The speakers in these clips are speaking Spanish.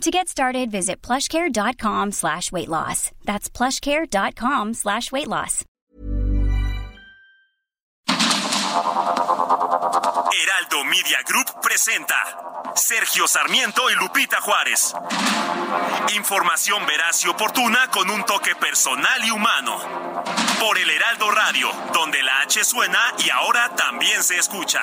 To get started, visit plushcare.com slash weight loss. That's plushcare.com slash weight loss. Heraldo Media Group presenta Sergio Sarmiento y Lupita Juárez. Información veraz y oportuna con un toque personal y humano. Por el Heraldo Radio, donde la H suena y ahora también se escucha.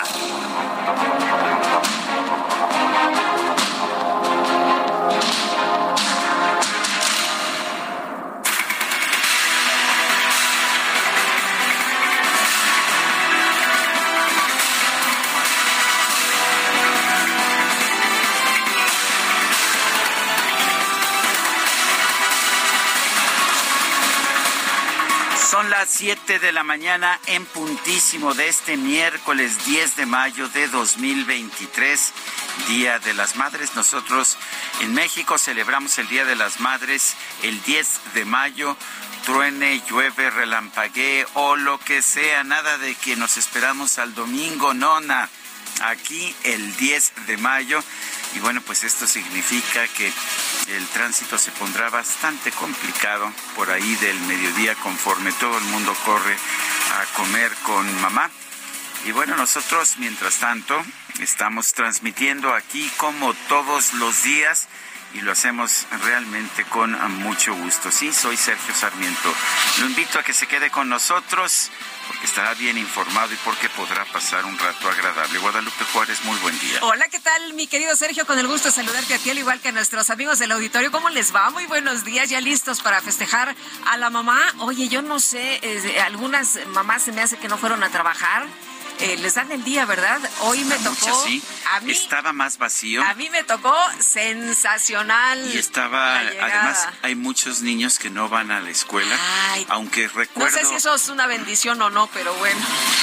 Son las 7 de la mañana en puntísimo de este miércoles 10 de mayo de 2023, Día de las Madres. Nosotros en México celebramos el Día de las Madres el 10 de mayo. Truene, llueve, relampaguee o lo que sea, nada de que nos esperamos al domingo, nona. Aquí el 10 de mayo y bueno, pues esto significa que el tránsito se pondrá bastante complicado por ahí del mediodía conforme todo el mundo corre a comer con mamá. Y bueno, nosotros mientras tanto estamos transmitiendo aquí como todos los días y lo hacemos realmente con mucho gusto. Sí, soy Sergio Sarmiento. Lo invito a que se quede con nosotros porque estará bien informado y porque podrá pasar un rato agradable. Guadalupe Juárez, muy buen día. Hola, ¿qué tal, mi querido Sergio? Con el gusto de saludarte a ti, al igual que a nuestros amigos del auditorio. ¿Cómo les va? Muy buenos días, ya listos para festejar a la mamá. Oye, yo no sé, eh, algunas mamás se me hace que no fueron a trabajar. Eh, les dan el día, ¿verdad? Hoy me tocó. sí. A mí, estaba más vacío. A mí me tocó sensacional. Y estaba, además, hay muchos niños que no van a la escuela. aunque recuerdo. No sé si eso es una bendición o no, pero bueno.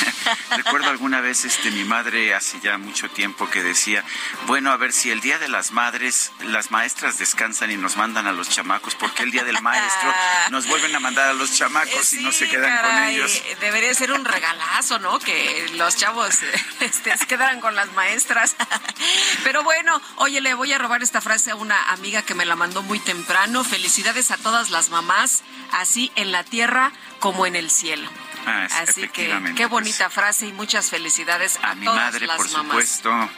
recuerdo alguna vez este mi madre hace ya mucho tiempo que decía, bueno, a ver si el día de las madres las maestras descansan y nos mandan a los chamacos, porque el día del maestro nos vuelven a mandar a los chamacos y no se quedan con ellos. Debería ser un regalazo, ¿no? Que los chavos este, se quedaran con las maestras. Pero bueno, oye, le voy a robar esta frase a una amiga que me la mandó muy temprano. Felicidades a todas las mamás, así en la tierra como en el cielo. Ah, así que qué pues. bonita frase y muchas felicidades a, a mi todas madre, las por mamás. supuesto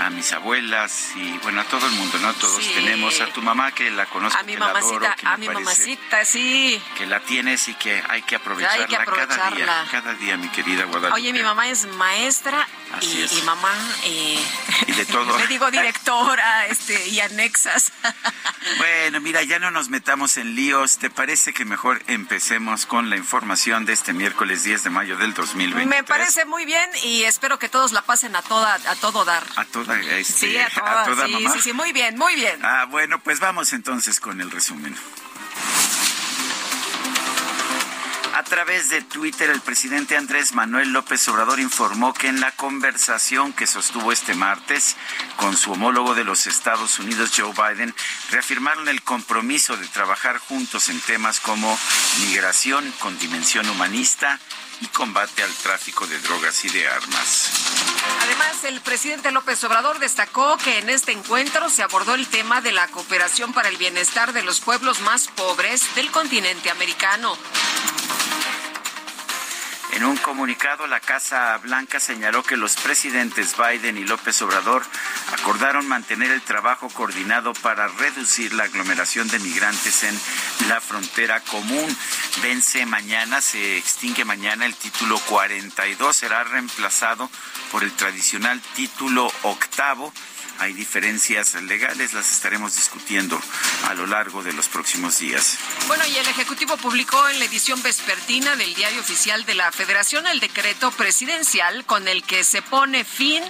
a mis abuelas y bueno, a todo el mundo, ¿no? Todos tenemos a tu mamá que la conozco, a mi que mamacita, la adoro, que a mi mamacita, sí. Que la tienes y que hay que aprovecharla, hay que aprovecharla. cada día, cada día, mi querida Guadalupe. Oye, mi mamá es maestra y, y, mamá eh, y de todo. le digo directora, este y anexas. bueno, mira, ya no nos metamos en líos. ¿Te parece que mejor empecemos con la información de este miércoles 10 de mayo del 2023? Me parece muy bien y espero que todos la pasen a toda a todo dar. A toda, este, sí, a toda, a toda sí, mamá. sí, sí, muy bien, muy bien. Ah, bueno, pues vamos entonces con el resumen. A través de Twitter, el presidente Andrés Manuel López Obrador informó que en la conversación que sostuvo este martes con su homólogo de los Estados Unidos, Joe Biden, reafirmaron el compromiso de trabajar juntos en temas como migración con dimensión humanista y combate al tráfico de drogas y de armas. Además, el presidente López Obrador destacó que en este encuentro se abordó el tema de la cooperación para el bienestar de los pueblos más pobres del continente americano. En un comunicado, la Casa Blanca señaló que los presidentes Biden y López Obrador acordaron mantener el trabajo coordinado para reducir la aglomeración de migrantes en la frontera común. Vence mañana, se extingue mañana el título 42, será reemplazado por el tradicional título octavo hay diferencias legales, las estaremos discutiendo a lo largo de los próximos días. Bueno, y el Ejecutivo publicó en la edición vespertina del Diario Oficial de la Federación el decreto presidencial con el que se pone fin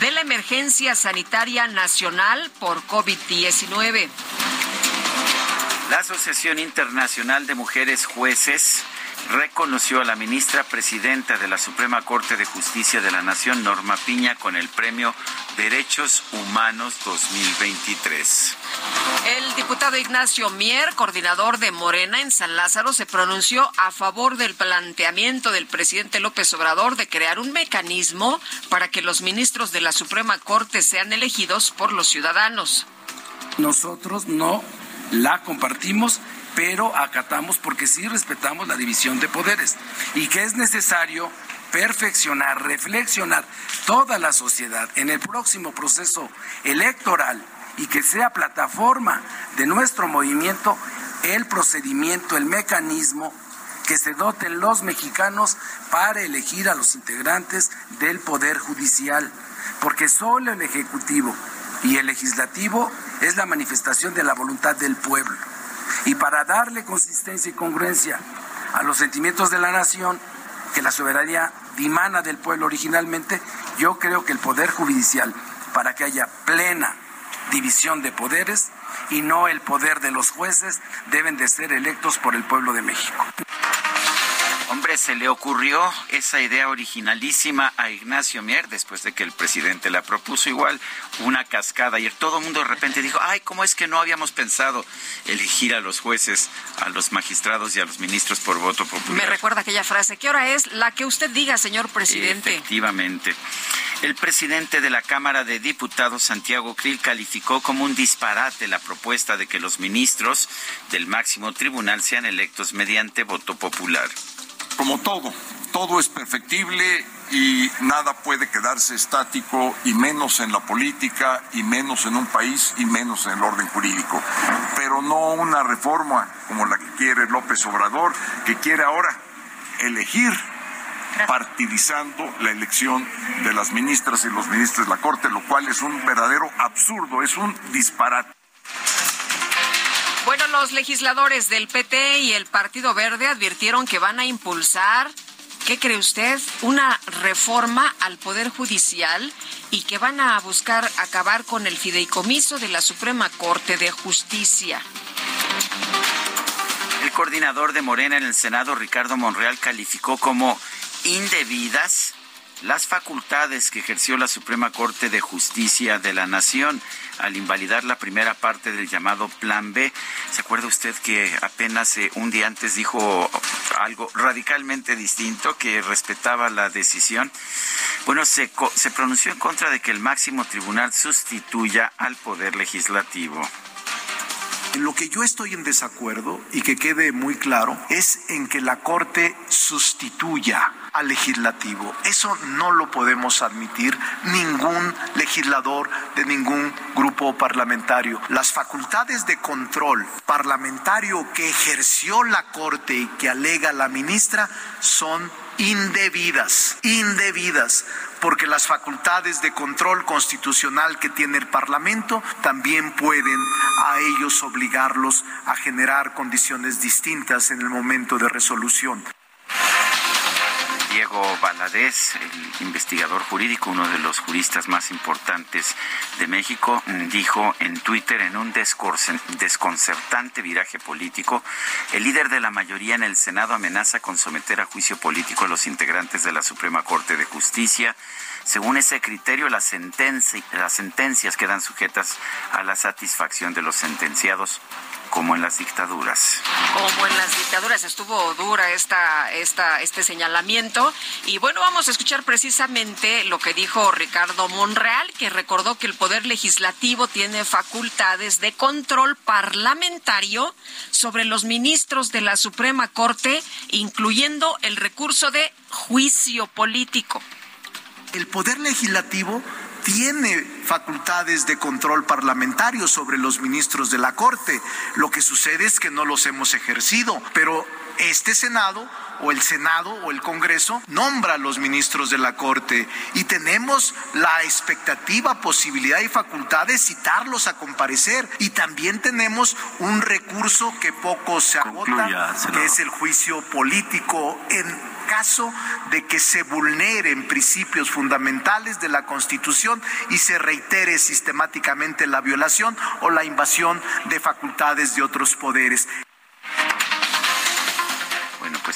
de la emergencia sanitaria nacional por COVID-19. La Asociación Internacional de Mujeres Jueces reconoció a la ministra presidenta de la Suprema Corte de Justicia de la Nación, Norma Piña, con el premio Derechos Humanos 2023. El diputado Ignacio Mier, coordinador de Morena en San Lázaro, se pronunció a favor del planteamiento del presidente López Obrador de crear un mecanismo para que los ministros de la Suprema Corte sean elegidos por los ciudadanos. Nosotros no la compartimos pero acatamos porque sí respetamos la división de poderes y que es necesario perfeccionar, reflexionar toda la sociedad en el próximo proceso electoral y que sea plataforma de nuestro movimiento el procedimiento, el mecanismo que se doten los mexicanos para elegir a los integrantes del Poder Judicial, porque solo el Ejecutivo y el Legislativo es la manifestación de la voluntad del pueblo. Y para darle consistencia y congruencia a los sentimientos de la nación, que la soberanía dimana del pueblo originalmente, yo creo que el Poder Judicial, para que haya plena división de poderes y no el poder de los jueces, deben de ser electos por el pueblo de México. Hombre, se le ocurrió esa idea originalísima a Ignacio Mier después de que el presidente la propuso igual una cascada y todo el mundo de repente dijo, ay, ¿cómo es que no habíamos pensado elegir a los jueces, a los magistrados y a los ministros por voto popular? Me recuerda aquella frase, ¿qué hora es? La que usted diga, señor presidente. Efectivamente. El presidente de la Cámara de Diputados, Santiago Krill, calificó como un disparate la propuesta de que los ministros del máximo tribunal sean electos mediante voto popular como todo, todo es perfectible y nada puede quedarse estático y menos en la política y menos en un país y menos en el orden jurídico. Pero no una reforma como la que quiere López Obrador, que quiere ahora elegir partidizando la elección de las ministras y los ministros de la Corte, lo cual es un verdadero absurdo, es un disparate. Bueno, los legisladores del PT y el Partido Verde advirtieron que van a impulsar, ¿qué cree usted? Una reforma al Poder Judicial y que van a buscar acabar con el fideicomiso de la Suprema Corte de Justicia. El coordinador de Morena en el Senado, Ricardo Monreal, calificó como indebidas las facultades que ejerció la Suprema Corte de Justicia de la Nación al invalidar la primera parte del llamado Plan B. ¿Se acuerda usted que apenas eh, un día antes dijo algo radicalmente distinto, que respetaba la decisión? Bueno, se, se pronunció en contra de que el máximo tribunal sustituya al Poder Legislativo. En lo que yo estoy en desacuerdo y que quede muy claro es en que la Corte sustituya al legislativo. Eso no lo podemos admitir ningún legislador de ningún grupo parlamentario. Las facultades de control parlamentario que ejerció la Corte y que alega la ministra son indebidas, indebidas, porque las facultades de control constitucional que tiene el Parlamento también pueden a ellos obligarlos a generar condiciones distintas en el momento de resolución. Diego Valadez, el investigador jurídico, uno de los juristas más importantes de México, dijo en Twitter en un desconcertante viraje político, el líder de la mayoría en el Senado amenaza con someter a juicio político a los integrantes de la Suprema Corte de Justicia. Según ese criterio, las sentencias quedan sujetas a la satisfacción de los sentenciados como en las dictaduras. Como en las dictaduras estuvo dura esta, esta, este señalamiento. Y bueno, vamos a escuchar precisamente lo que dijo Ricardo Monreal, que recordó que el Poder Legislativo tiene facultades de control parlamentario sobre los ministros de la Suprema Corte, incluyendo el recurso de juicio político. El Poder Legislativo tiene facultades de control parlamentario sobre los ministros de la Corte. Lo que sucede es que no los hemos ejercido, pero este Senado o el Senado o el Congreso nombra a los ministros de la Corte y tenemos la expectativa, posibilidad y facultad de citarlos a comparecer. Y también tenemos un recurso que poco se agota, que es el juicio político en caso de que se vulneren principios fundamentales de la Constitución y se reitere sistemáticamente la violación o la invasión de facultades de otros poderes.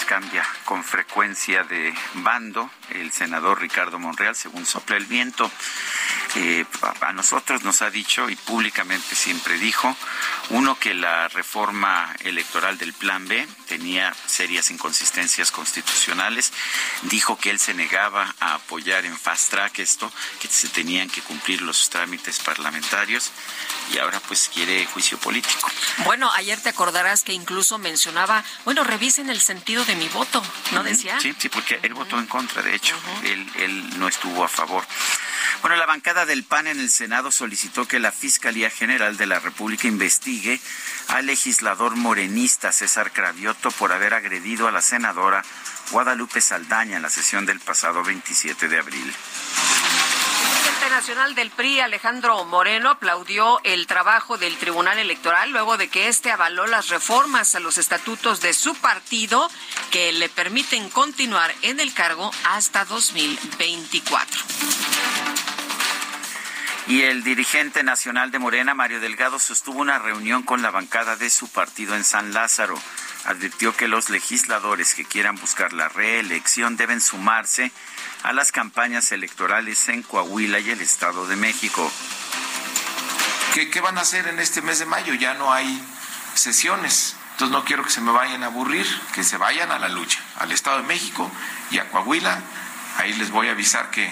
Cambia con frecuencia de bando el senador Ricardo Monreal, según sopla el viento. Eh, a nosotros nos ha dicho y públicamente siempre dijo, uno, que la reforma electoral del Plan B tenía serias inconsistencias constitucionales, dijo que él se negaba a apoyar en fast track esto, que se tenían que cumplir los trámites parlamentarios y ahora pues quiere juicio político. Bueno, ayer te acordarás que incluso mencionaba, bueno, revisen el sentido de mi voto, ¿no decía? Sí, sí, porque él votó en contra, de hecho, él, él no estuvo a favor. Bueno, la bancada del PAN en el Senado solicitó que la Fiscalía General de la República investigue al legislador morenista César Cravioto por haber agredido a la senadora Guadalupe Saldaña en la sesión del pasado 27 de abril. Presidente nacional del PRI, Alejandro Moreno, aplaudió el trabajo del Tribunal Electoral luego de que éste avaló las reformas a los estatutos de su partido que le permiten continuar en el cargo hasta 2024. Y el dirigente nacional de Morena, Mario Delgado, sostuvo una reunión con la bancada de su partido en San Lázaro. Advirtió que los legisladores que quieran buscar la reelección deben sumarse las campañas electorales en Coahuila y el Estado de México. ¿Qué, ¿Qué, van a hacer en este mes de mayo? Ya no hay sesiones. Entonces no quiero que se me vayan a aburrir, que se vayan a la lucha, al Estado de México y a Coahuila. Ahí les voy a avisar que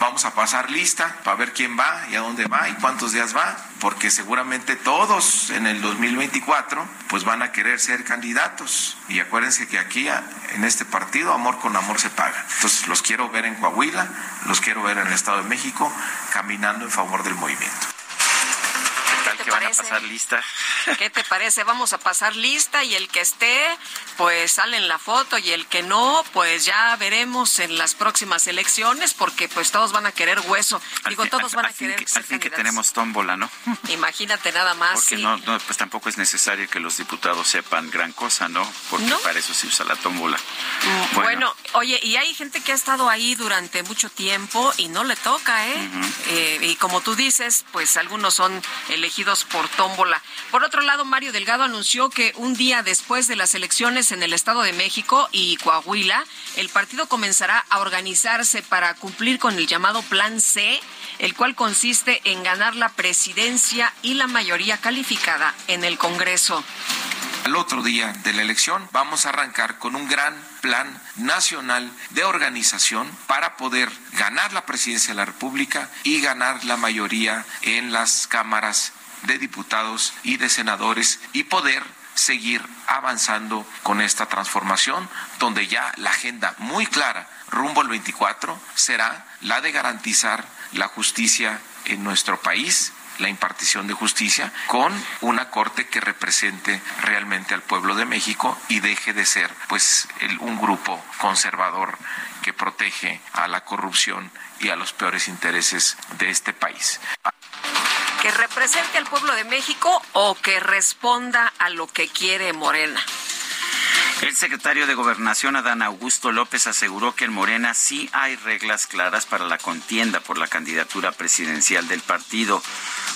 Vamos a pasar lista para ver quién va y a dónde va y cuántos días va, porque seguramente todos en el 2024 pues van a querer ser candidatos. Y acuérdense que aquí en este partido amor con amor se paga. Entonces los quiero ver en Coahuila, los quiero ver en el Estado de México caminando en favor del movimiento que van a pasar lista. ¿Qué te parece? Vamos a pasar lista y el que esté, pues sale en la foto y el que no, pues ya veremos en las próximas elecciones porque pues todos van a querer hueso. Digo, todos van a querer que, Al fin que tenemos tómbola, ¿no? Imagínate nada más. Porque no, no, pues tampoco es necesario que los diputados sepan gran cosa, ¿no? Porque para eso se usa la tómbola. Mm, bueno. oye, y hay gente que ha estado ahí durante mucho tiempo y no le toca, ¿eh? eh y como tú dices, pues algunos son elegidos por tómbola. Por otro lado, Mario Delgado anunció que un día después de las elecciones en el Estado de México y Coahuila, el partido comenzará a organizarse para cumplir con el llamado Plan C, el cual consiste en ganar la presidencia y la mayoría calificada en el Congreso. El otro día de la elección vamos a arrancar con un gran plan nacional de organización para poder ganar la presidencia de la República y ganar la mayoría en las cámaras de diputados y de senadores y poder seguir avanzando con esta transformación, donde ya la agenda muy clara rumbo al 24 será la de garantizar la justicia en nuestro país, la impartición de justicia, con una corte que represente realmente al pueblo de México y deje de ser pues un grupo conservador que protege a la corrupción y a los peores intereses de este país que represente al pueblo de México o que responda a lo que quiere Morena. El secretario de Gobernación, Adán Augusto López, aseguró que en Morena sí hay reglas claras para la contienda por la candidatura presidencial del partido,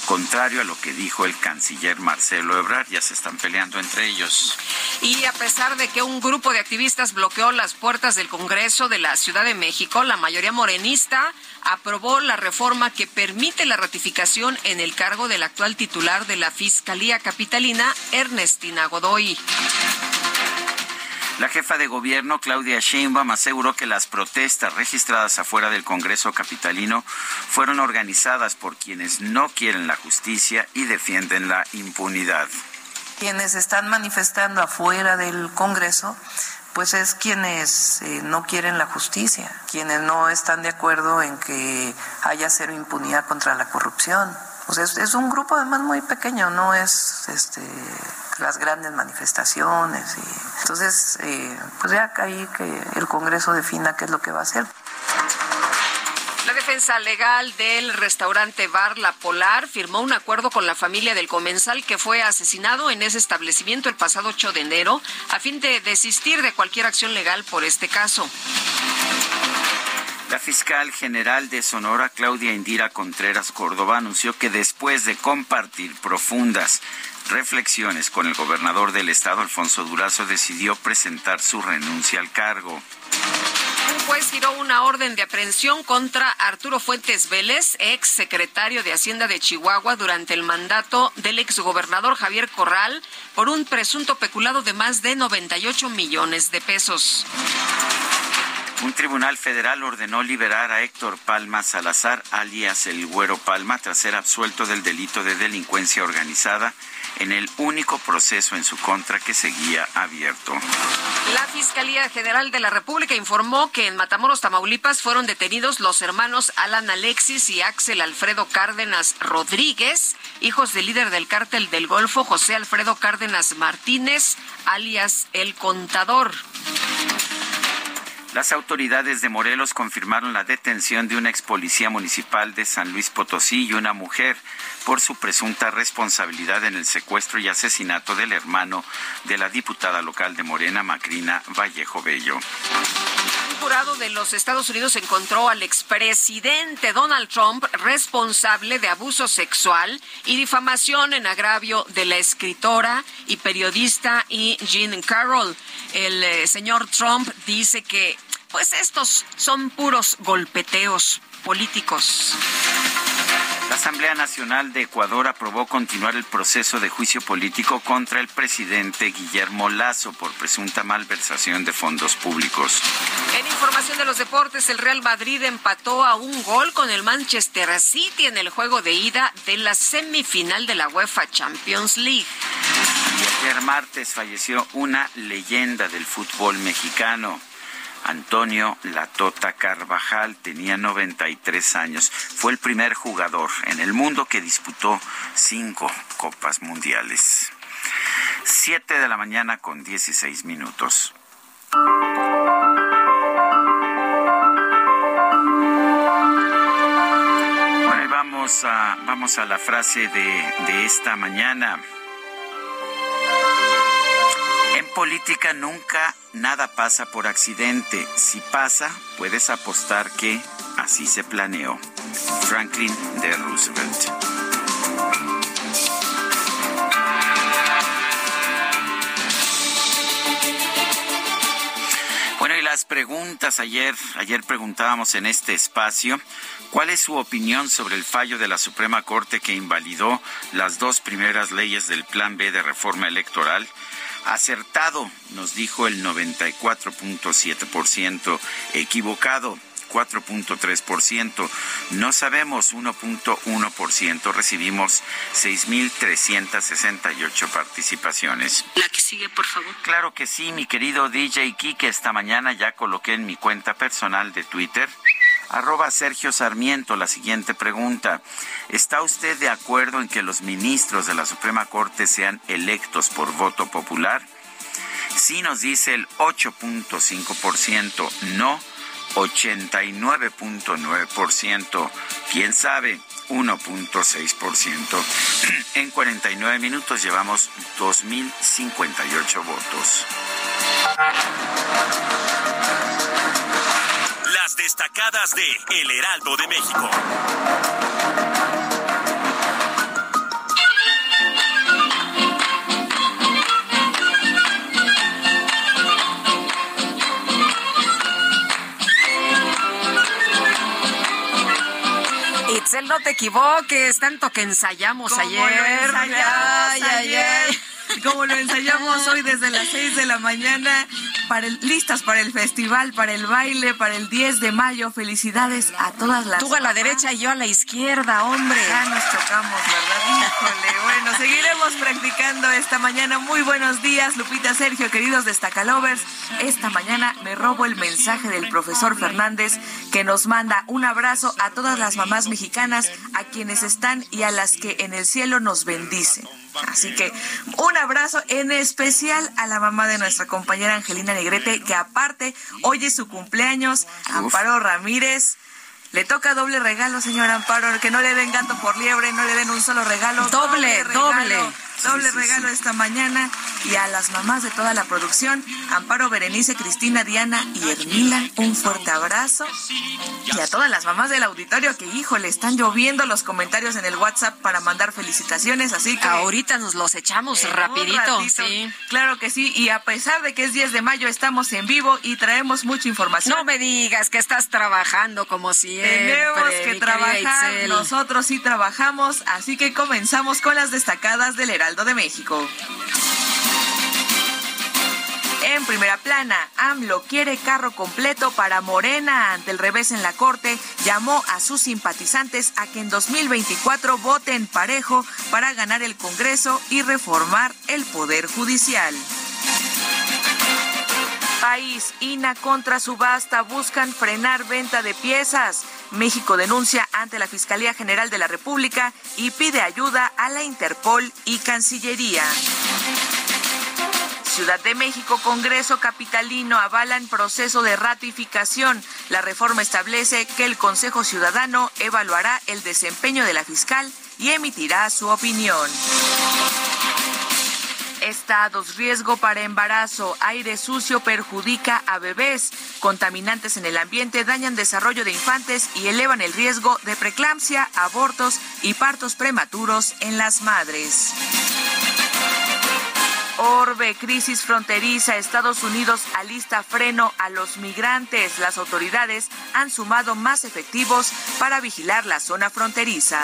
contrario a lo que dijo el canciller Marcelo Ebrard, ya se están peleando entre ellos. Y a pesar de que un grupo de activistas bloqueó las puertas del Congreso de la Ciudad de México, la mayoría morenista aprobó la reforma que permite la ratificación en el cargo del actual titular de la Fiscalía Capitalina, Ernestina Godoy. La jefa de gobierno, Claudia Sheinbaum, aseguró que las protestas registradas afuera del Congreso capitalino fueron organizadas por quienes no quieren la justicia y defienden la impunidad. Quienes están manifestando afuera del Congreso pues es quienes eh, no quieren la justicia, quienes no están de acuerdo en que haya cero impunidad contra la corrupción. Pues es, es un grupo además muy pequeño, no es este las grandes manifestaciones. Y, entonces, eh, pues ya ahí que el Congreso defina qué es lo que va a hacer. La defensa legal del restaurante Bar La Polar firmó un acuerdo con la familia del comensal que fue asesinado en ese establecimiento el pasado 8 de enero a fin de desistir de cualquier acción legal por este caso. La fiscal general de Sonora, Claudia Indira Contreras Córdoba, anunció que después de compartir profundas reflexiones con el gobernador del estado, Alfonso Durazo, decidió presentar su renuncia al cargo. Un juez giró una orden de aprehensión contra Arturo Fuentes Vélez, ex secretario de Hacienda de Chihuahua, durante el mandato del exgobernador Javier Corral, por un presunto peculado de más de 98 millones de pesos. Un tribunal federal ordenó liberar a Héctor Palma Salazar, alias el Güero Palma, tras ser absuelto del delito de delincuencia organizada en el único proceso en su contra que seguía abierto. La Fiscalía General de la República informó que en Matamoros, Tamaulipas, fueron detenidos los hermanos Alan Alexis y Axel Alfredo Cárdenas Rodríguez, hijos del líder del cártel del Golfo, José Alfredo Cárdenas Martínez, alias El Contador. Las autoridades de Morelos confirmaron la detención de una ex policía municipal de San Luis Potosí y una mujer por su presunta responsabilidad en el secuestro y asesinato del hermano de la diputada local de Morena, Macrina Vallejo Bello. Un jurado de los Estados Unidos encontró al expresidente Donald Trump responsable de abuso sexual y difamación en agravio de la escritora y periodista E. Jean Carroll. El eh, señor Trump dice que pues estos son puros golpeteos políticos. La Asamblea Nacional de Ecuador aprobó continuar el proceso de juicio político contra el presidente Guillermo Lazo por presunta malversación de fondos públicos. En información de los deportes, el Real Madrid empató a un gol con el Manchester City en el juego de ida de la semifinal de la UEFA Champions League. Y ayer martes falleció una leyenda del fútbol mexicano. Antonio Latota Carvajal tenía 93 años. Fue el primer jugador en el mundo que disputó cinco copas mundiales. Siete de la mañana con 16 minutos. Bueno, vamos a, vamos a la frase de, de esta mañana. Política nunca nada pasa por accidente. Si pasa, puedes apostar que así se planeó. Franklin D. Roosevelt. Bueno, y las preguntas ayer, ayer preguntábamos en este espacio, ¿cuál es su opinión sobre el fallo de la Suprema Corte que invalidó las dos primeras leyes del Plan B de reforma electoral? Acertado, nos dijo el 94.7%, equivocado 4.3%, no sabemos 1.1%, recibimos 6.368 participaciones. La que sigue, por favor. Claro que sí, mi querido DJ Kike, esta mañana ya coloqué en mi cuenta personal de Twitter arroba Sergio Sarmiento la siguiente pregunta. ¿Está usted de acuerdo en que los ministros de la Suprema Corte sean electos por voto popular? Sí nos dice el 8.5%, no 89.9%, quién sabe 1.6%. En 49 minutos llevamos 2.058 votos. Las destacadas de El Heraldo de México. Itzel, no te equivoques, tanto que ensayamos ayer. lo ensayamos Ay, ay, ay. Como lo ensayamos hoy desde las 6 de la mañana, para el- listas para el festival, para el baile, para el 10 de mayo. Felicidades a todas las. Tú a la derecha y yo a la izquierda, hombre. Ya nos chocamos, ¿verdad? Híjole, bueno, seguiremos practicando esta mañana. Muy buenos días, Lupita, Sergio, queridos destacalovers. Esta mañana me robo el mensaje del profesor Fernández que nos manda un abrazo a todas las mamás mexicanas, a quienes están y a las que en el cielo nos bendicen. Así que un abrazo en especial a la mamá de nuestra compañera Angelina Negrete, que aparte hoy es su cumpleaños, Amparo Ramírez. Le toca doble regalo, señora Amparo, que no le den gato por liebre, no le den un solo regalo. Doble, regalo. doble. Doble regalo esta mañana y a las mamás de toda la producción, Amparo, Berenice, Cristina, Diana y Hermila, un fuerte abrazo. Y a todas las mamás del auditorio que, híjole, están lloviendo los comentarios en el WhatsApp para mandar felicitaciones, así que... Ahorita nos los echamos rapidito, sí. Claro que sí, y a pesar de que es 10 de mayo, estamos en vivo y traemos mucha información. No me digas que estás trabajando como siempre. Tenemos que trabajar, nosotros sí trabajamos, así que comenzamos con las destacadas del Heraldo de México. En primera plana, AMLO quiere carro completo para Morena ante el revés en la Corte. Llamó a sus simpatizantes a que en 2024 voten parejo para ganar el Congreso y reformar el Poder Judicial. País, INA contra subasta, buscan frenar venta de piezas. México denuncia ante la Fiscalía General de la República y pide ayuda a la Interpol y Cancillería. Ciudad de México, Congreso Capitalino avalan proceso de ratificación. La reforma establece que el Consejo Ciudadano evaluará el desempeño de la fiscal y emitirá su opinión. Estados, riesgo para embarazo, aire sucio perjudica a bebés, contaminantes en el ambiente dañan desarrollo de infantes y elevan el riesgo de preeclampsia, abortos y partos prematuros en las madres. Orbe, crisis fronteriza. Estados Unidos alista freno a los migrantes. Las autoridades han sumado más efectivos para vigilar la zona fronteriza.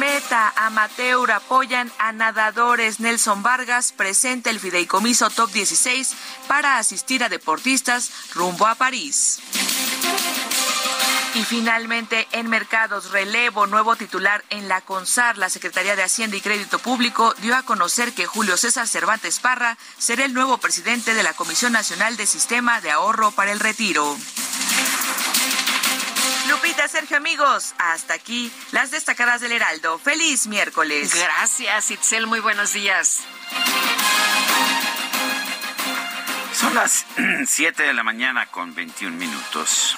Meta, Amateur apoyan a nadadores. Nelson Vargas presenta el fideicomiso Top 16 para asistir a deportistas rumbo a París. Y finalmente, en mercados, relevo, nuevo titular en la CONSAR, la Secretaría de Hacienda y Crédito Público dio a conocer que Julio César Cervantes Parra será el nuevo presidente de la Comisión Nacional de Sistema de Ahorro para el Retiro. Lupita, Sergio, amigos, hasta aquí las destacadas del Heraldo. Feliz miércoles. Gracias, Itzel, muy buenos días. Son las 7 de la mañana con 21 minutos.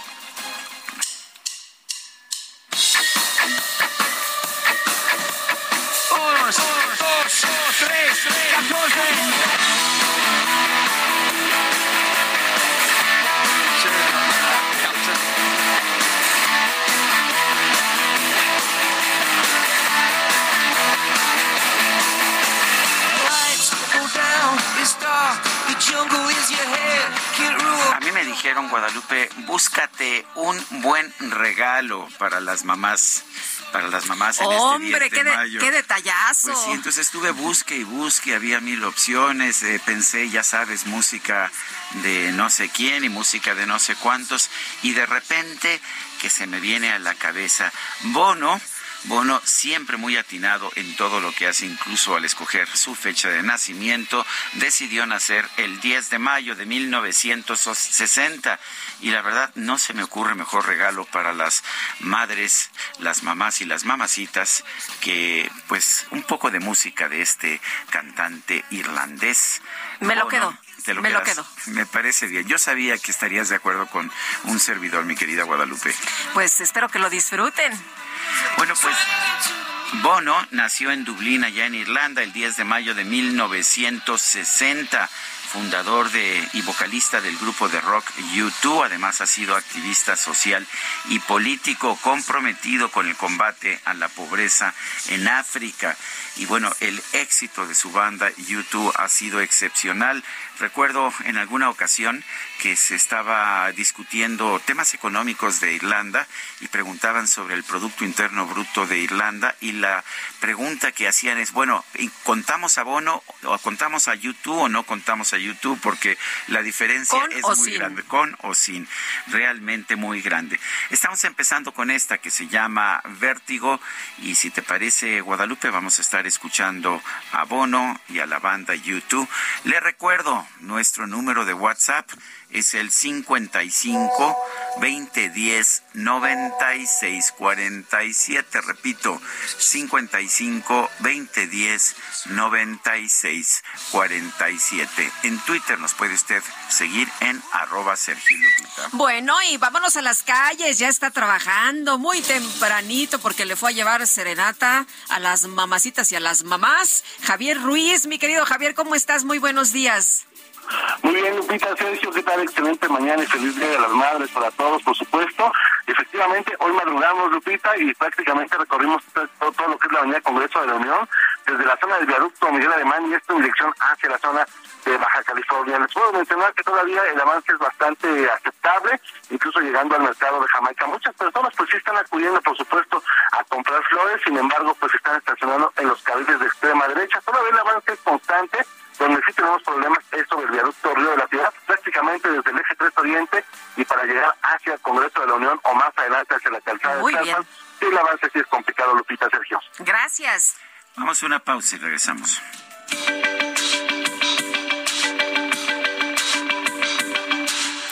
A mí me dijeron, Guadalupe, búscate un buen regalo para las mamás para las mamás en Hombre, este 10 de mayo. qué detallazo. Pues sí, entonces estuve busque y busque, había mil opciones, eh, pensé, ya sabes, música de no sé quién y música de no sé cuántos, y de repente que se me viene a la cabeza Bono, Bono siempre muy atinado en todo lo que hace, incluso al escoger su fecha de nacimiento, decidió nacer el 10 de mayo de 1960 y la verdad no se me ocurre mejor regalo para las madres, las mamás y las mamacitas que pues un poco de música de este cantante irlandés. Me lo quedo. ¿Te lo Me lo quedo. Me parece bien. Yo sabía que estarías de acuerdo con un servidor, mi querida Guadalupe. Pues espero que lo disfruten. Bueno, pues Bono nació en Dublín, allá en Irlanda, el 10 de mayo de 1960 fundador de, y vocalista del grupo de rock U2. Además ha sido activista social y político comprometido con el combate a la pobreza en África. Y bueno, el éxito de su banda U2 ha sido excepcional. Recuerdo en alguna ocasión que se estaba discutiendo temas económicos de Irlanda y preguntaban sobre el Producto Interno Bruto de Irlanda y la pregunta que hacían es, bueno, ¿contamos a Bono o contamos a YouTube o no contamos a YouTube? Porque la diferencia ¿Con es muy sin? grande, con o sin, realmente muy grande. Estamos empezando con esta que se llama Vértigo y si te parece, Guadalupe, vamos a estar escuchando a Bono y a la banda YouTube. Le recuerdo, nuestro número de WhatsApp es el 55 2010 9647. Repito, 55 2010 9647. En Twitter nos puede usted seguir en arroba Sergio. Bueno, y vámonos a las calles. Ya está trabajando muy tempranito porque le fue a llevar serenata a las mamacitas y a las mamás. Javier Ruiz, mi querido Javier, ¿cómo estás? Muy buenos días. Muy bien, Lupita, Sergio, ¿qué tal? Excelente mañana y feliz Día de las Madres para todos, por supuesto. Efectivamente, hoy madrugamos, Lupita, y prácticamente recorrimos todo, lo que es la Avenida Congreso de la Unión, desde la zona del viaducto Miguel Alemán y esto en dirección hacia la zona de Baja California. Les puedo mencionar que todavía el avance es bastante aceptable, incluso llegando al mercado de Jamaica. Muchas personas pues sí están acudiendo, por supuesto, a comprar flores, sin embargo, pues están estacionando en los carriles de extrema derecha. Todavía el avance es constante, donde sí tenemos problemas es sobre el viaducto Río de la Ciudad, prácticamente desde el eje 3 Oriente y para llegar hacia el Congreso de la Unión o más adelante hacia la calzada Muy de bien. Tlalpan. Sí, el avance sí es complicado, Lupita, Sergio. Gracias. Vamos a una pausa y regresamos.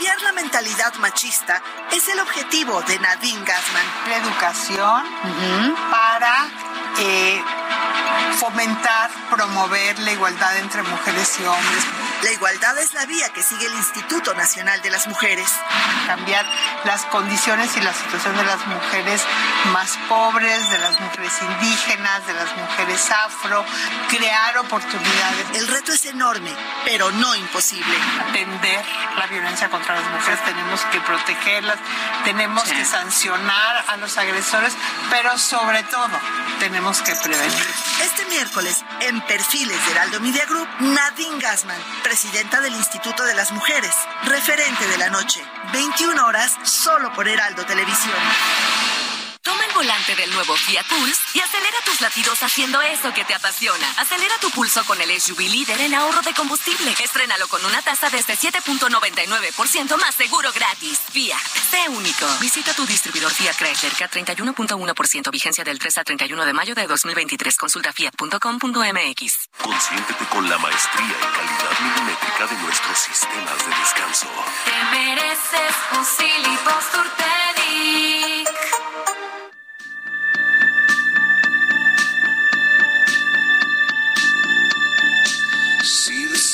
Cambiar la mentalidad machista es el objetivo de Nadine Gassman. La educación para eh, fomentar, promover la igualdad entre mujeres y hombres. La igualdad es la vía que sigue el Instituto Nacional de las Mujeres. Cambiar las condiciones y la situación de las mujeres más pobres, de las mujeres indígenas, de las mujeres afro, crear oportunidades. El reto es enorme, pero no imposible. Atender la violencia contra las mujeres, tenemos que protegerlas, tenemos que sancionar a los agresores, pero sobre todo tenemos que prevenir. Este miércoles, en Perfiles de Heraldo Media Group, Nadine Gassman, presidenta del Instituto de las Mujeres, referente de la noche, 21 horas, solo por Heraldo Televisión. Toma el volante del nuevo Fiat Pulse y acelera tus latidos haciendo eso que te apasiona. Acelera tu pulso con el SUV líder en ahorro de combustible. Estrénalo con una tasa desde 7.99% más seguro gratis. Fiat, sé único. Visita tu distribuidor Fiat Chrysler K 31.1% vigencia del 3 al 31 de mayo de 2023. Consulta fiat.com.mx. Consiéntete con la maestría y calidad milimétrica de nuestros sistemas de descanso. Te mereces un Silly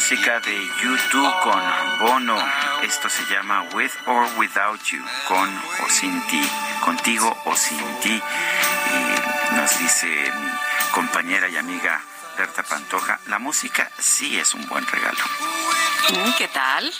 Música de YouTube con Bono. Esto se llama With or Without You, con o sin ti, contigo o sin ti. Y nos dice mi compañera y amiga Berta Pantoja, la música sí es un buen regalo. Mm, ¿Qué tal?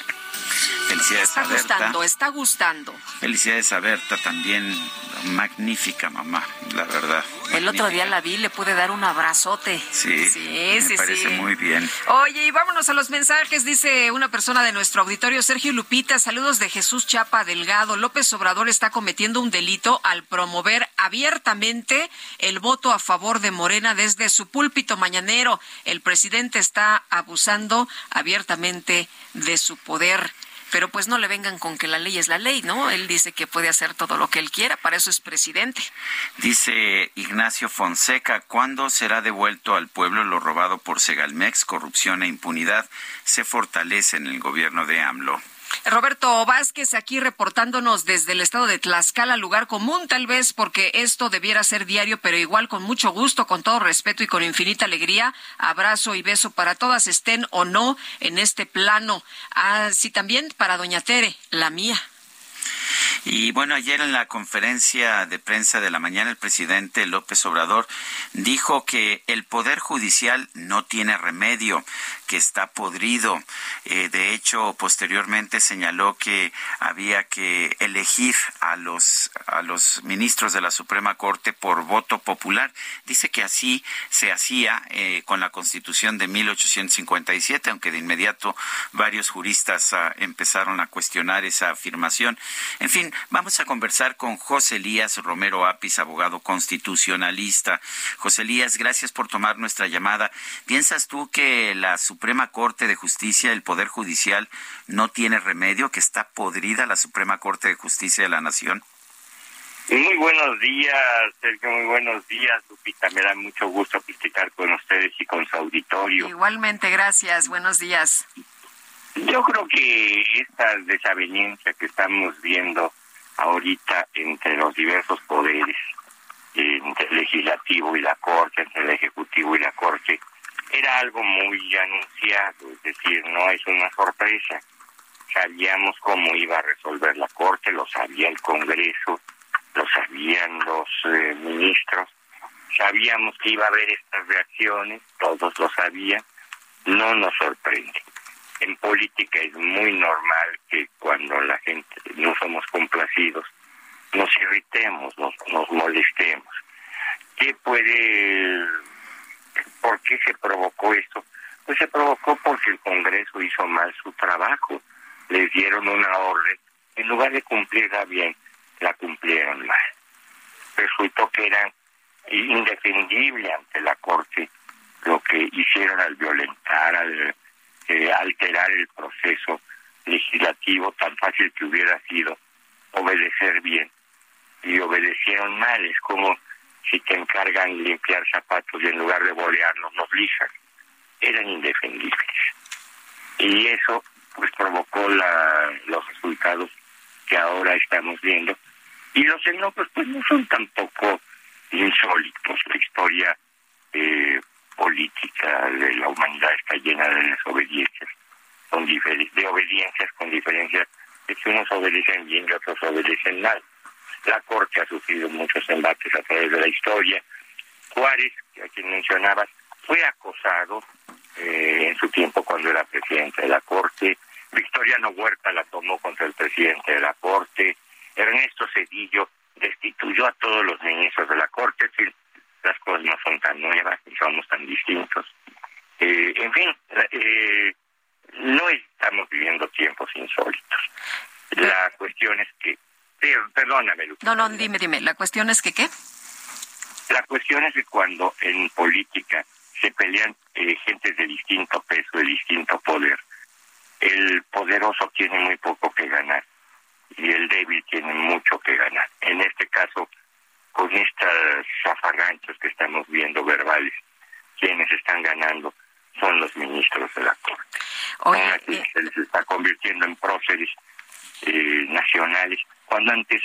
Felicidades Está a Berta. gustando, está gustando. Felicidades a Berta también. Magnífica mamá, la verdad. El otro día la vi, le pude dar un abrazote. Sí, sí, me sí, parece sí. muy bien. Oye, y vámonos a los mensajes, dice una persona de nuestro auditorio, Sergio Lupita, saludos de Jesús Chapa Delgado. López Obrador está cometiendo un delito al promover abiertamente el voto a favor de Morena desde su púlpito mañanero. El presidente está abusando abiertamente de su poder. Pero pues no le vengan con que la ley es la ley, ¿no? Él dice que puede hacer todo lo que él quiera, para eso es presidente. Dice Ignacio Fonseca, ¿cuándo será devuelto al pueblo lo robado por Segalmex? Corrupción e impunidad se fortalece en el gobierno de AMLO. Roberto Vázquez aquí reportándonos desde el estado de Tlaxcala, lugar común tal vez porque esto debiera ser diario, pero igual con mucho gusto, con todo respeto y con infinita alegría. Abrazo y beso para todas, estén o no en este plano. Así también para doña Tere, la mía. Y bueno, ayer en la conferencia de prensa de la mañana el presidente López Obrador dijo que el Poder Judicial no tiene remedio, que está podrido. Eh, de hecho, posteriormente señaló que había que elegir a los, a los ministros de la Suprema Corte por voto popular. Dice que así se hacía eh, con la Constitución de 1857, aunque de inmediato varios juristas ah, empezaron a cuestionar esa afirmación. En fin, vamos a conversar con José Elías Romero Apis, abogado constitucionalista. José Elías, gracias por tomar nuestra llamada. ¿Piensas tú que la Suprema Corte de Justicia, el Poder Judicial, no tiene remedio, que está podrida la Suprema Corte de Justicia de la Nación? Muy buenos días, Sergio, muy buenos días, Lupita. Me da mucho gusto platicar con ustedes y con su auditorio. Igualmente, gracias. Buenos días. Yo creo que esta desaveniencia que estamos viendo ahorita entre los diversos poderes, entre el legislativo y la corte, entre el ejecutivo y la corte, era algo muy anunciado, es decir, no es una sorpresa. Sabíamos cómo iba a resolver la corte, lo sabía el Congreso, lo sabían los eh, ministros, sabíamos que iba a haber estas reacciones, todos lo sabían, no nos sorprende en política es muy normal que cuando la gente no somos complacidos, nos irritemos, nos, nos molestemos. ¿Qué puede, por qué se provocó esto? Pues se provocó porque el Congreso hizo mal su trabajo. Les dieron una orden, en lugar de cumplirla bien, la cumplieron mal. Resultó que era indefendible ante la Corte lo que hicieron al violentar, al alterar el proceso legislativo tan fácil que hubiera sido obedecer bien y obedecieron mal es como si te encargan limpiar zapatos y en lugar de bolearnos los lijas eran indefendibles. Y eso pues provocó la, los resultados que ahora estamos viendo. Y los enojos pues no son tampoco insólitos. La historia eh, política de la humanidad está llena de desobediencias, con de obediencias con diferencia de que unos obedecen bien y otros obedecen mal. La Corte ha sufrido muchos embates a través de la historia. Juárez, a quien mencionabas, fue acosado eh, en su tiempo cuando era presidente de la Corte. Victoriano Huerta la tomó contra el presidente de la Corte. Ernesto Cedillo destituyó a todos los ministros de la Corte. Es decir, las cosas no son tan nuevas ni somos tan distintos. Eh, en fin, eh, no estamos viviendo tiempos insólitos. La cuestión es que, perdóname, No, no, dime, dime, la cuestión es que qué? La cuestión es que cuando en política se pelean eh, gentes de distinto peso, de distinto poder, el poderoso tiene muy poco que ganar y el débil tiene mucho que ganar. En este caso, con estas zafarranchos que estamos viendo verbales, quienes están ganando son los ministros de la Corte. Oye, se les está convirtiendo en próceres eh, nacionales, cuando antes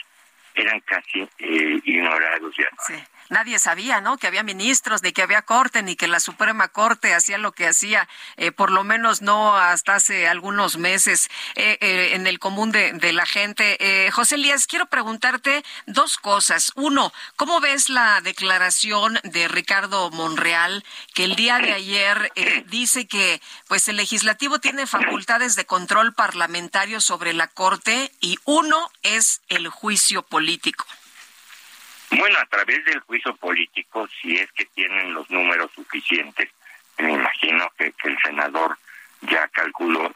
eran casi eh, ignorados ya. Sí nadie sabía, ¿no? Que había ministros, ni que había corte, ni que la Suprema Corte hacía lo que hacía, eh, por lo menos no hasta hace algunos meses eh, eh, en el común de, la gente. José Elías, quiero preguntarte dos cosas. Uno, ¿cómo ves la declaración de Ricardo Monreal que el día de ayer dice que pues el legislativo tiene facultades de control parlamentario sobre la Corte y uno es el juicio político? Bueno, a través del juicio político, si es que tienen los números suficientes, me imagino que, el senador ya calculó,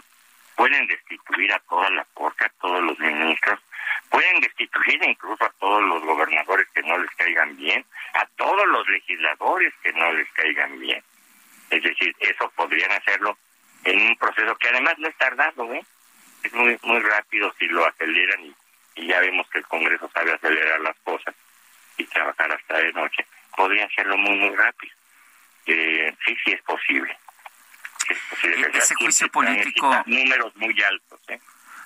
pueden destituir a toda la corte, a todos los ministros, pueden destituir incluso a todos los gobernadores que no les caigan bien, a todos los legisladores que no les caigan bien. Es decir, eso podrían hacerlo en un proceso que además no es tardado, ¿eh? es muy muy rápido si lo aceleran y, y ya vemos que el Congreso sabe acelerar las cosas y trabajar hasta de noche. Podría hacerlo muy, muy rápido. Eh, sí, sí es posible. Sí es posible. E- ese juicio político- Números muy altos, ¿eh?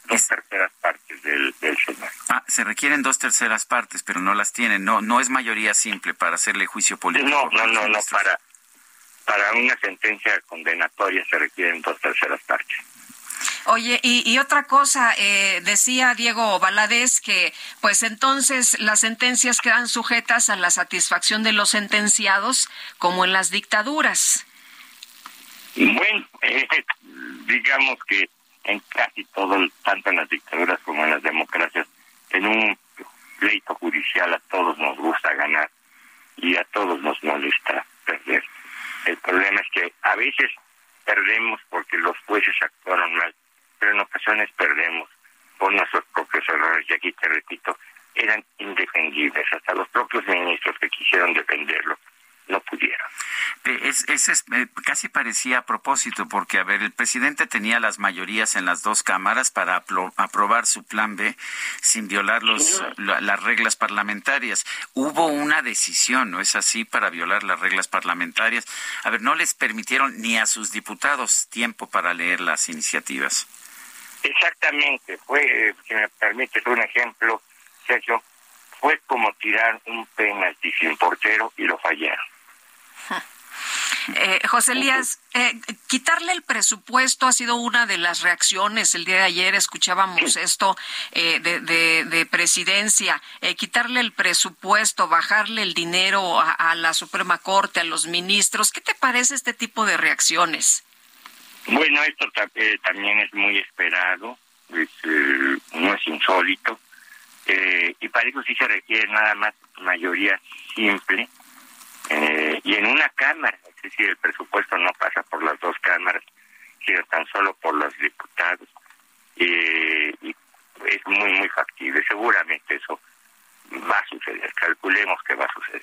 Dos terceras partes del, del Senado. Ah, se requieren dos terceras partes, pero no las tienen. No, no es mayoría simple para hacerle juicio político. No, no, no, no, para, para una sentencia condenatoria se requieren dos terceras partes. Oye, y, y otra cosa, eh, decía Diego Valadez que, pues entonces las sentencias quedan sujetas a la satisfacción de los sentenciados, como en las dictaduras. Bueno, digamos que en casi todo, tanto en las dictaduras como en las democracias, en un pleito judicial a todos nos gusta ganar y a todos nos molesta perder. El problema es que a veces perdemos porque los jueces actuaron mal, pero en ocasiones perdemos por nuestros propios errores. Y aquí te repito, eran indefendibles. Hasta los propios ministros que quisieron defenderlo no pudieron. Eh, Es, es- es, eh, casi parecía a propósito, porque, a ver, el presidente tenía las mayorías en las dos cámaras para apro- aprobar su plan B sin violar los, la- las reglas parlamentarias. Hubo una decisión, ¿no es así?, para violar las reglas parlamentarias. A ver, no les permitieron ni a sus diputados tiempo para leer las iniciativas. Exactamente, fue, eh, si me permites un ejemplo, Sergio, fue como tirar un penalti sin portero y lo fallaron. Eh, José Elías, eh, quitarle el presupuesto ha sido una de las reacciones. El día de ayer escuchábamos esto eh, de, de- de presidencia. Eh, quitarle el presupuesto, bajarle el dinero a, a la Suprema Corte, a los ministros. ¿Qué te parece este tipo de reacciones? Bueno, esto eh, también es muy esperado, es, eh, no es insólito, eh, y para eso sí se requiere nada más mayoría simple, eh, y en una cámara, es decir, el presupuesto no pasa por las dos cámaras, sino tan solo por los diputados, eh, y es muy, muy factible, seguramente eso va a suceder, calculemos que va a suceder.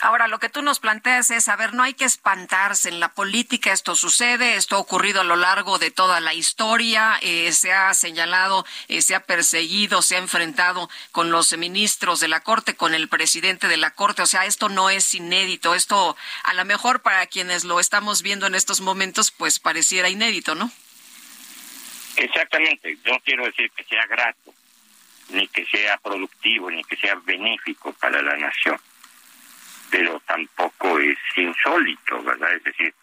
Ahora, lo que tú nos planteas es, a ver, no hay que espantarse. En la política esto sucede, esto ha ocurrido a lo largo de toda la historia, eh, se ha señalado, eh, se ha perseguido, se ha enfrentado con los ministros de la Corte, con el presidente de la Corte. O sea, esto no es inédito. Esto, a lo mejor para quienes lo estamos viendo en estos momentos, pues pareciera inédito, ¿no? Exactamente, no quiero decir que sea grato, ni que sea productivo, ni que sea benéfico para la nación, pero tampoco es insólito, ¿verdad? Es decir,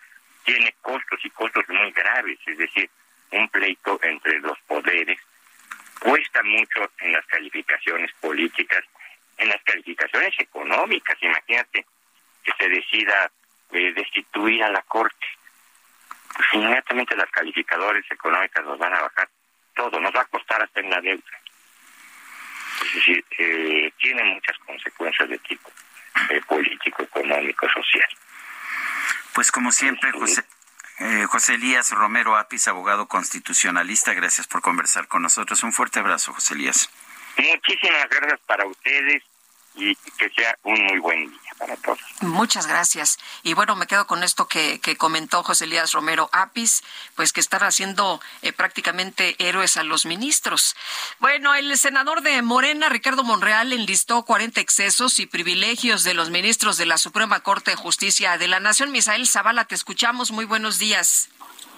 tiene costos y costos muy graves, es decir, un pleito entre los poderes cuesta mucho en las calificaciones políticas, en las calificaciones económicas, imagínate que se decida eh, destituir a la Corte pues inmediatamente las calificadores económicas nos van a bajar todo, nos va a costar hasta en la deuda. Es decir, eh, tiene muchas consecuencias de tipo eh, político, económico, social. Pues como siempre, José, eh, José Elías Romero Apis, abogado constitucionalista, gracias por conversar con nosotros. Un fuerte abrazo, José Elías. Muchísimas gracias para ustedes y que sea un muy buen día para todos. Muchas gracias. Y bueno, me quedo con esto que, que comentó José Elías Romero Apis, pues que están haciendo eh, prácticamente héroes a los ministros. Bueno, el senador de Morena, Ricardo Monreal, enlistó 40 excesos y privilegios de los ministros de la Suprema Corte de Justicia de la Nación. Misael Zavala, te escuchamos. Muy buenos días.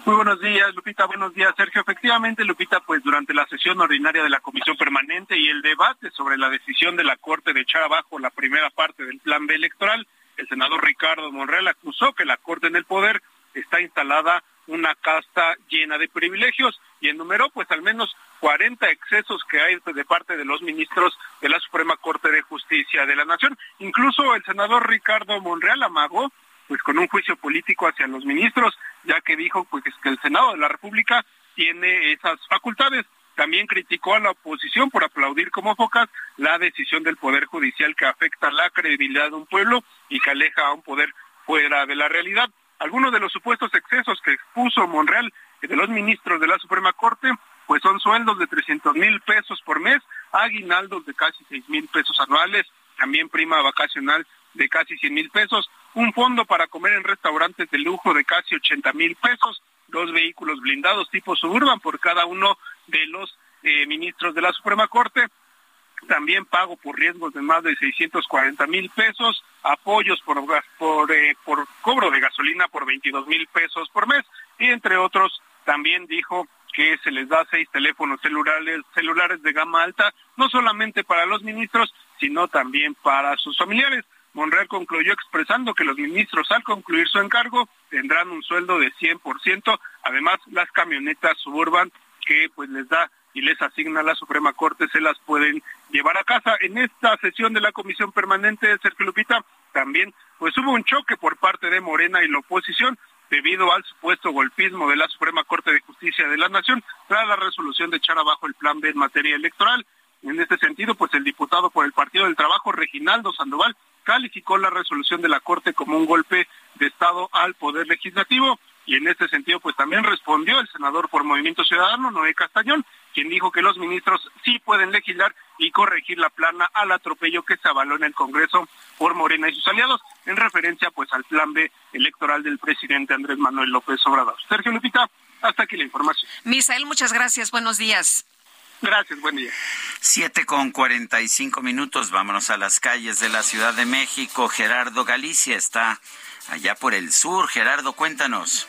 Muy buenos días, Lupita. Buenos días, Sergio. Efectivamente, Lupita, pues durante la sesión ordinaria de la Comisión Permanente y el debate sobre la decisión de la Corte de echar abajo la primera parte del Plan B electoral, el senador Ricardo Monreal acusó que la Corte en el poder está instalada una casta llena de privilegios y enumeró pues al menos 40 excesos que hay de parte de los ministros de la Suprema Corte de Justicia de la Nación. Incluso el senador Ricardo Monreal amagó pues con un juicio político hacia los ministros, ya que dijo pues que el Senado de la República tiene esas facultades. También criticó a la oposición por aplaudir como focas la decisión del Poder Judicial que afecta la credibilidad de un pueblo y que aleja a un poder fuera de la realidad. Algunos de los supuestos excesos que expuso Monreal de los ministros de la Suprema Corte, pues son sueldos de 300 mil pesos por mes, aguinaldos de casi 6 mil pesos anuales, también prima vacacional de casi 100 mil pesos, un fondo para comer en restaurantes de lujo de casi 80 mil pesos, dos vehículos blindados tipo Suburban por cada uno de los eh, ministros de la Suprema Corte también pago por riesgos de más de 640 mil pesos, apoyos por, por, eh, por cobro de gasolina por 22 mil pesos por mes y entre otros también dijo que se les da seis teléfonos celulares, celulares de gama alta, no solamente para los ministros, sino también para sus familiares. Monreal concluyó expresando que los ministros al concluir su encargo tendrán un sueldo de 100%, además las camionetas suburban que pues les da y les asigna la Suprema Corte se las pueden llevar a casa. En esta sesión de la Comisión Permanente de Sergio Lupita también pues hubo un choque por parte de Morena y la oposición debido al supuesto golpismo de la Suprema Corte de Justicia de la Nación tras la resolución de echar abajo el plan B en materia electoral. En este sentido, pues el diputado por el Partido del Trabajo, Reginaldo Sandoval, calificó la resolución de la Corte como un golpe de Estado al Poder Legislativo y en este sentido pues también respondió el senador por Movimiento Ciudadano, Noé Castañón, quien dijo que los ministros sí pueden legislar y corregir la plana al atropello que se avaló en el Congreso por Morena y sus aliados, en referencia pues al plan B electoral del presidente Andrés Manuel López Obrador. Sergio Lupita, hasta aquí la información. Misael, muchas gracias, buenos días. Gracias, buen día. Siete con cuarenta y cinco minutos, vámonos a las calles de la Ciudad de México. Gerardo Galicia está allá por el sur. Gerardo, cuéntanos.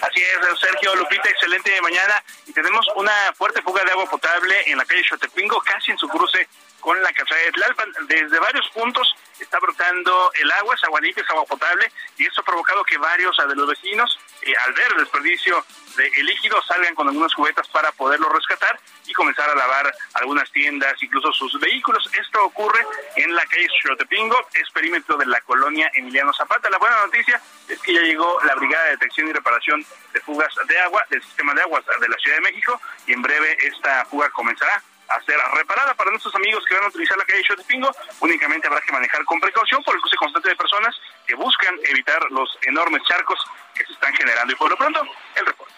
Así es, Sergio Lupita, excelente mañana. Y tenemos una fuerte fuga de agua potable en la calle Xotepingo, casi en su cruce con la casa de Tlalpan. Desde varios puntos está brotando el agua, es agua limpia, es agua potable, y esto ha provocado que varios de los vecinos, eh, al ver el desperdicio de líquido, salgan con algunas cubetas para poderlo rescatar y comenzar a lavar algunas tiendas, incluso sus vehículos. Esto ocurre en la calle Xotepingo, es perímetro de la colonia Emiliano Zapata. La buena noticia es que ya llegó la Brigada de Detección y Reparación de Fugas de Agua del Sistema de Aguas de la Ciudad de México y en breve esta fuga comenzará a ser reparada para nuestros amigos que van a utilizar la calle Xotepingo. Únicamente habrá que manejar con precaución por el cruce constante de personas que buscan evitar los enormes charcos que se están generando. Y por lo pronto, el reporte.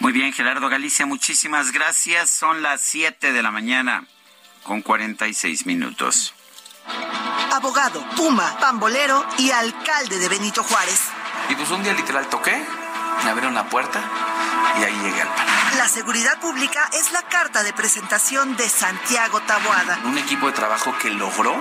Muy bien, Gerardo Galicia, muchísimas gracias. Son las 7 de la mañana con 46 minutos. Abogado, Puma, pambolero y alcalde de Benito Juárez. Y pues un día literal toqué, me abrieron la puerta y ahí llegué al pan. La seguridad pública es la carta de presentación de Santiago Taboada. Un equipo de trabajo que logró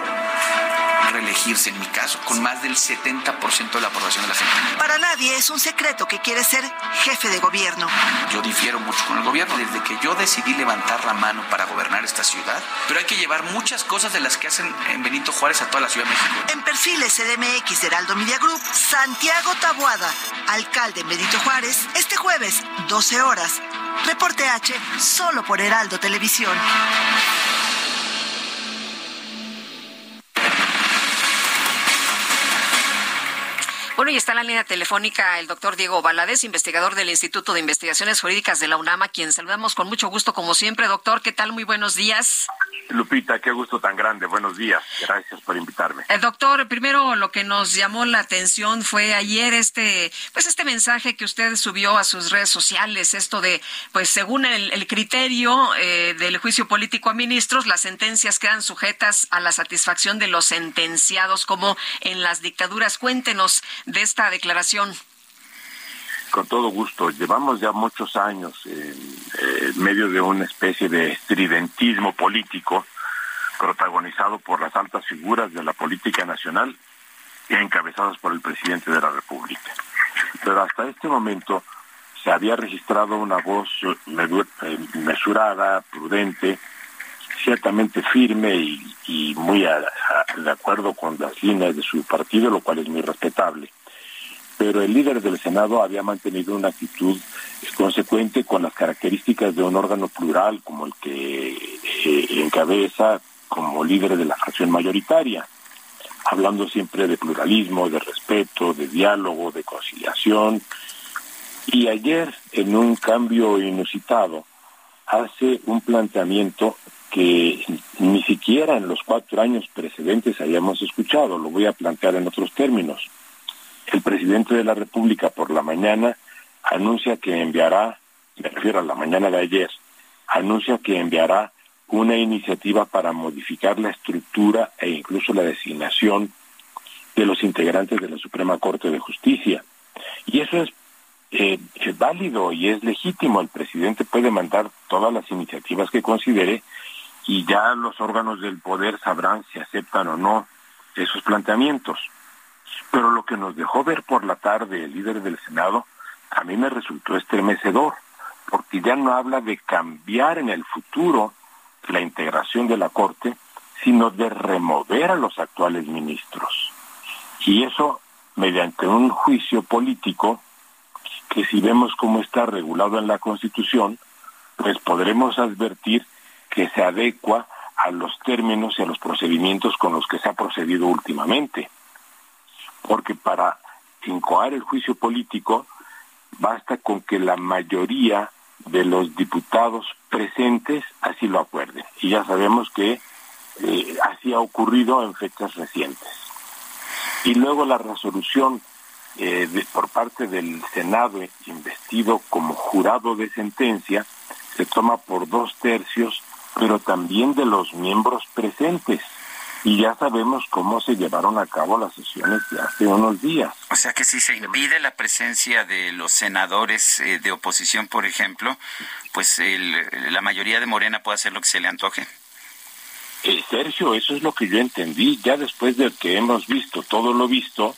reelegirse en mi caso, con más del 70% de la aprobación de la gente. Para nadie es un secreto que quiere ser jefe de gobierno. Yo difiero mucho con el gobierno desde que yo decidí levantar la mano para gobernar esta ciudad, pero hay que llevar muchas cosas de las que hacen en Benito Juárez a toda la Ciudad de México. En perfiles CDMX de Heraldo Media Group, Santiago Taboada, alcalde en Benito Juárez, este jueves, 12 horas. Reporte H, solo por Heraldo Televisión. Bueno, y está en la línea telefónica el doctor Diego Valadez, investigador del Instituto de Investigaciones Jurídicas de la UNAM, a quien saludamos con mucho gusto, como siempre. Doctor, ¿qué tal? Muy buenos días. Lupita, qué gusto tan grande. Buenos días. Gracias por invitarme. El doctor, primero lo que nos llamó la atención fue ayer este, pues este mensaje que usted subió a sus redes sociales, esto de, pues según el, el criterio eh, del juicio político a ministros, las sentencias quedan sujetas a la satisfacción de los sentenciados, como en las dictaduras. Cuéntenos de esta declaración. Con todo gusto. Llevamos ya muchos años en, medio de una especie de estridentismo político protagonizado por las altas figuras de la política nacional y encabezadas por el presidente de la República. Pero hasta este momento se había registrado una voz eh, mesurada, prudente, ciertamente firme y, muy de acuerdo con las líneas de su partido, lo cual es muy respetable pero el líder del Senado había mantenido una actitud consecuente con las características de un órgano plural como el que eh, encabeza como líder de la fracción mayoritaria, hablando siempre de pluralismo, de respeto, de diálogo, de conciliación. Y ayer, en un cambio inusitado, hace un planteamiento que ni siquiera en los cuatro años precedentes habíamos escuchado, lo voy a plantear en otros términos el presidente de la República por la mañana anuncia que enviará, me refiero a la mañana de ayer, anuncia que enviará una iniciativa para modificar la estructura e incluso la designación de los integrantes de la Suprema Corte de Justicia. Y eso es eh, válido y es legítimo. El presidente puede mandar todas las iniciativas que considere y ya los órganos del poder sabrán si aceptan o no esos planteamientos. Pero lo que nos dejó ver por la tarde el líder del Senado, a mí me resultó estremecedor, porque ya no habla de cambiar en el futuro la integración de la Corte, sino de remover a los actuales ministros. Y eso mediante un juicio político que si vemos cómo está regulado en la Constitución, pues podremos advertir que se adecua a los términos y a los procedimientos con los que se ha procedido últimamente. Porque para incoar el juicio político basta con que la mayoría de los diputados presentes así lo acuerden. Y ya sabemos que eh, así ha ocurrido en fechas recientes. Y luego la resolución eh, por parte del Senado investido como jurado de sentencia se toma por dos tercios, pero también de los miembros presentes. Y ya sabemos cómo se llevaron a cabo las sesiones de hace unos días. O sea que si se impide la presencia de los senadores eh, de oposición, por ejemplo, pues la mayoría de Morena puede hacer lo que se le antoje. Eh, Sergio, eso es lo que yo entendí. Ya después de que hemos visto todo lo visto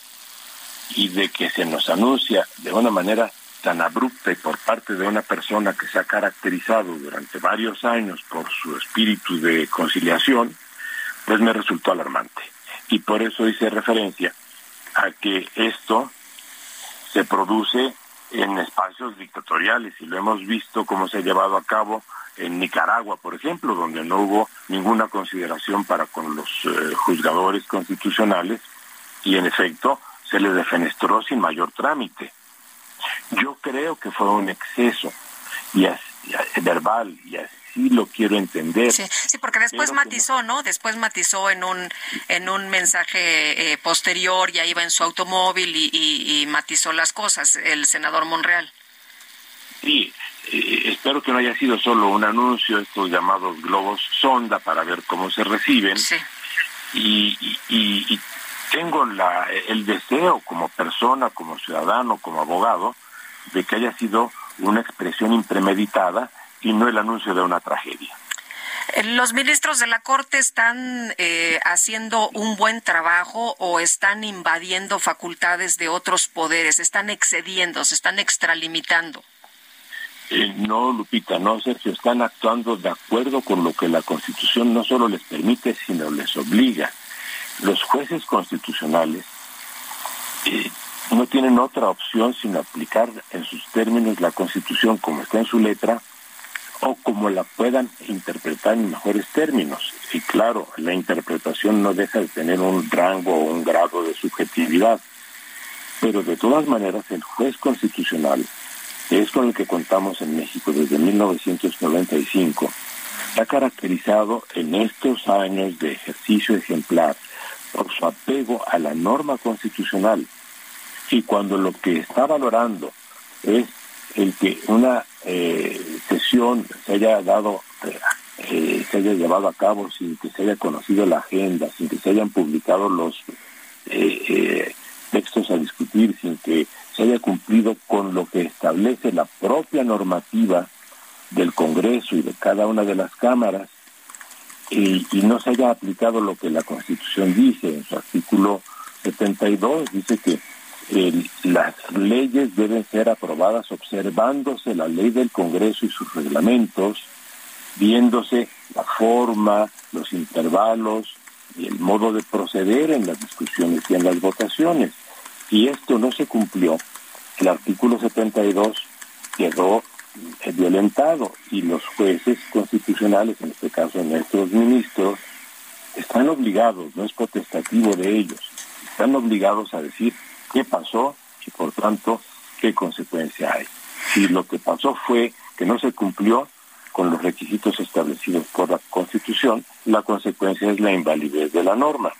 y de que se nos anuncia de una manera tan abrupta y por parte de una persona que se ha caracterizado durante varios años por su espíritu de conciliación, pues me resultó alarmante. Y por eso hice referencia a que esto se produce en espacios dictatoriales y lo hemos visto cómo se ha llevado a cabo en Nicaragua, por ejemplo, donde no hubo ninguna consideración para con los eh, juzgadores constitucionales y en efecto se les defenestró sin mayor trámite. Yo creo que fue un exceso y verbal y así lo quiero entender. Sí, sí porque después matizó, no. Después matizó en un en un mensaje eh, posterior, ya iba en su automóvil y, y matizó las cosas el senador Monreal. Sí, eh, espero que no haya sido solo un anuncio, estos llamados globos sonda para ver cómo se reciben. Y, y, tengo la, el deseo como persona, como ciudadano, como abogado, de que haya sido una expresión impremeditada y no el anuncio de una tragedia. Eh, ¿Los ministros de la Corte están eh, haciendo un buen trabajo o están invadiendo facultades de otros poderes? ¿Están excediendo, se están extralimitando? Eh, no, Lupita, no, Sergio, están actuando de acuerdo con lo que la Constitución no solo les permite, sino les obliga. Los jueces constitucionales eh, no tienen otra opción sino aplicar en sus términos la Constitución como está en su letra o como la puedan interpretar en mejores términos. Y claro, la interpretación no deja de tener un rango o un grado de subjetividad. Pero de todas maneras, el juez constitucional es con el que contamos en México desde 1995, ha caracterizado en estos años de ejercicio ejemplar por su apego a la norma constitucional. Y cuando lo que está valorando es el que una eh, sesión se haya dado, eh, se haya llevado a cabo sin que se haya conocido la agenda, sin que se hayan publicado los eh, textos a discutir, sin que se haya cumplido con lo que establece la propia normativa del Congreso y de cada una de las cámaras y, no se haya aplicado lo que la Constitución dice. En su artículo 72, dice que las leyes deben ser aprobadas observándose la ley del Congreso y sus reglamentos, viéndose la forma, los intervalos y el modo de proceder en las discusiones y en las votaciones. Si esto no se cumplió, el artículo 72 quedó eh, violentado y los jueces constitucionales, en este caso nuestros ministros, están obligados, no es potestativo de ellos, están obligados a decir qué pasó y por tanto qué consecuencia hay. Si lo que pasó fue que no se cumplió con los requisitos establecidos por la Constitución, la consecuencia es la invalidez de la norma.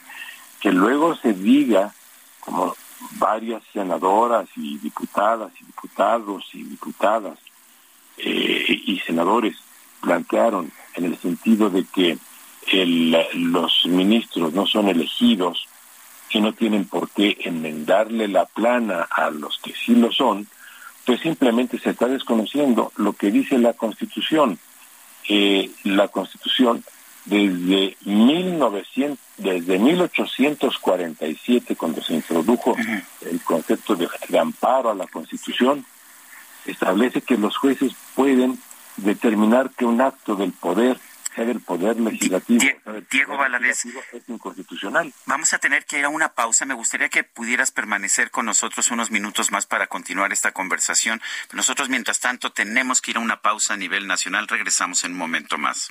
Que luego se diga, como varias senadoras y diputadas y diputados y diputadas eh, y senadores plantearon en el sentido de que los ministros no son elegidos y no tienen por qué enmendarle la plana a los que sí lo son, pues simplemente se está desconociendo lo que dice la Constitución. Eh, la Constitución desde 1900, desde 1847 cuando se introdujo el concepto de, de amparo a la Constitución establece que los jueces pueden determinar que un acto del poder el poder legislativo. Diego Valadez, es inconstitucional. Vamos a tener que ir a una pausa. Me gustaría que pudieras permanecer con nosotros unos minutos más para continuar esta conversación. Nosotros, mientras tanto, tenemos que ir a una pausa a nivel nacional. Regresamos en un momento más.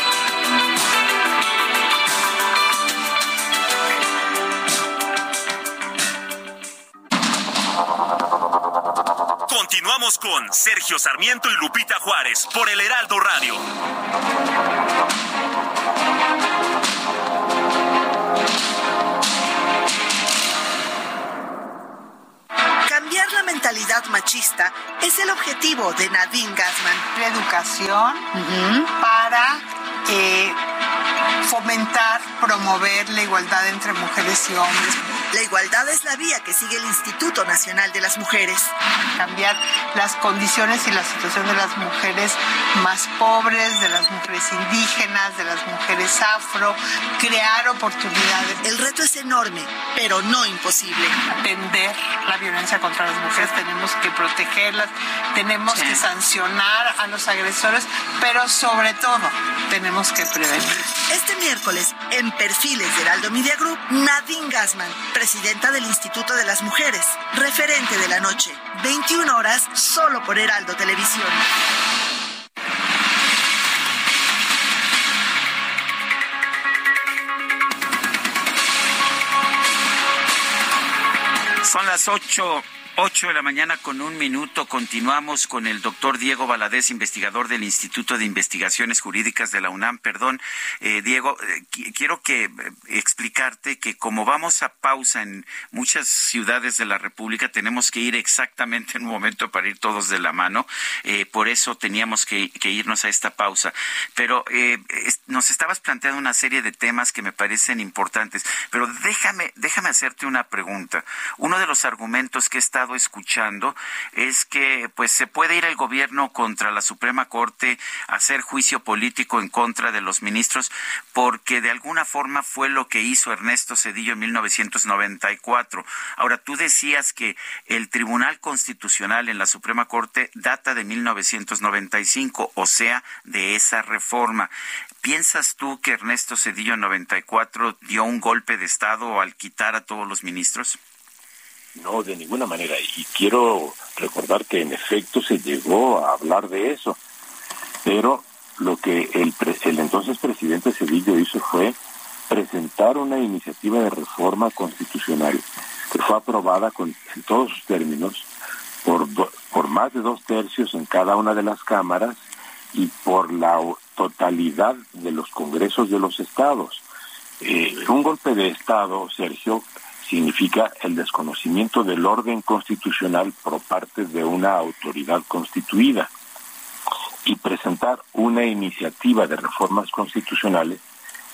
Continuamos con Sergio Sarmiento y Lupita Juárez por el Heraldo Radio. Cambiar la mentalidad machista es el objetivo de Nadine Gassman. La educación para eh, fomentar, promover la igualdad entre mujeres y hombres la igualdad es la vía que sigue el Instituto Nacional de las Mujeres. Cambiar las condiciones y la situación de las mujeres más pobres, de las mujeres indígenas, de las mujeres afro, crear oportunidades. El reto es enorme, pero no imposible. Atender la violencia contra las mujeres, tenemos que protegerlas, tenemos que sancionar a los agresores, pero sobre todo tenemos que prevenir. Este miércoles, en Perfiles de Heraldo Media Group, Nadine Gassman, presidenta del Instituto de las Mujeres, referente de la noche, 21 horas, solo por Heraldo Televisión. Son las ocho 8 de la mañana con un minuto. Continuamos con el doctor Diego Valadez, investigador del Instituto de Investigaciones Jurídicas de la UNAM. Perdón, eh, Diego, eh, quiero que eh, explicarte que como vamos a pausa en muchas ciudades de la República, tenemos que ir exactamente en un momento para ir todos de la mano. por eso teníamos que, irnos a esta pausa. Pero nos estabas planteando una serie de temas que me parecen importantes. Pero déjame, déjame hacerte una pregunta. Uno de los argumentos que está escuchando es que pues se puede ir el gobierno contra la Suprema Corte a hacer juicio político en contra de los ministros porque de alguna forma fue lo que hizo Ernesto Cedillo en 1994. Ahora tú decías que el Tribunal Constitucional en la Suprema Corte data de 1995, o sea, de esa reforma. ¿Piensas tú que Ernesto Cedillo en 94 dio un golpe de Estado al quitar a todos los ministros? No, de ninguna manera. Y quiero recordar que en efecto se llegó a hablar de eso. Pero lo que el, el entonces presidente Cedillo hizo fue presentar una iniciativa de reforma constitucional que fue aprobada con, en todos sus términos por, por más de dos tercios en cada una de las cámaras y por la totalidad de los congresos de los estados. Eh, un golpe de Estado, Sergio, significa el desconocimiento del orden constitucional por parte de una autoridad constituida. Y presentar una iniciativa de reformas constitucionales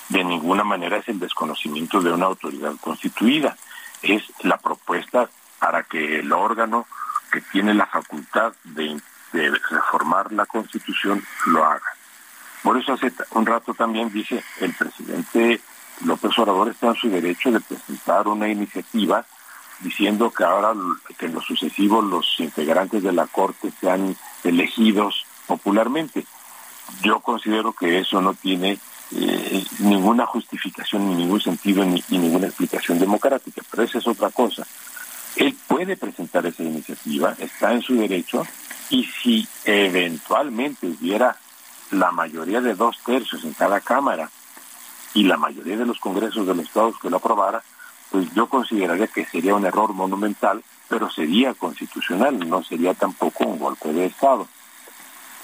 de ninguna manera es el desconocimiento de una autoridad constituida. Es la propuesta para que el órgano que tiene la facultad de, reformar la constitución lo haga. Por eso hace un rato también dice el presidente López Obrador está en su derecho de presentar una iniciativa diciendo que ahora que en lo sucesivo los integrantes de la Corte sean elegidos popularmente. Yo considero que eso no tiene eh, ninguna justificación, ni ningún sentido, ni, ninguna explicación democrática, pero esa es otra cosa. Él puede presentar esa iniciativa, está en su derecho, y si eventualmente hubiera la mayoría de dos tercios en cada Cámara y la mayoría de los congresos de los estados que lo aprobara, pues yo consideraría que sería un error monumental, pero sería constitucional, no sería tampoco un golpe de Estado.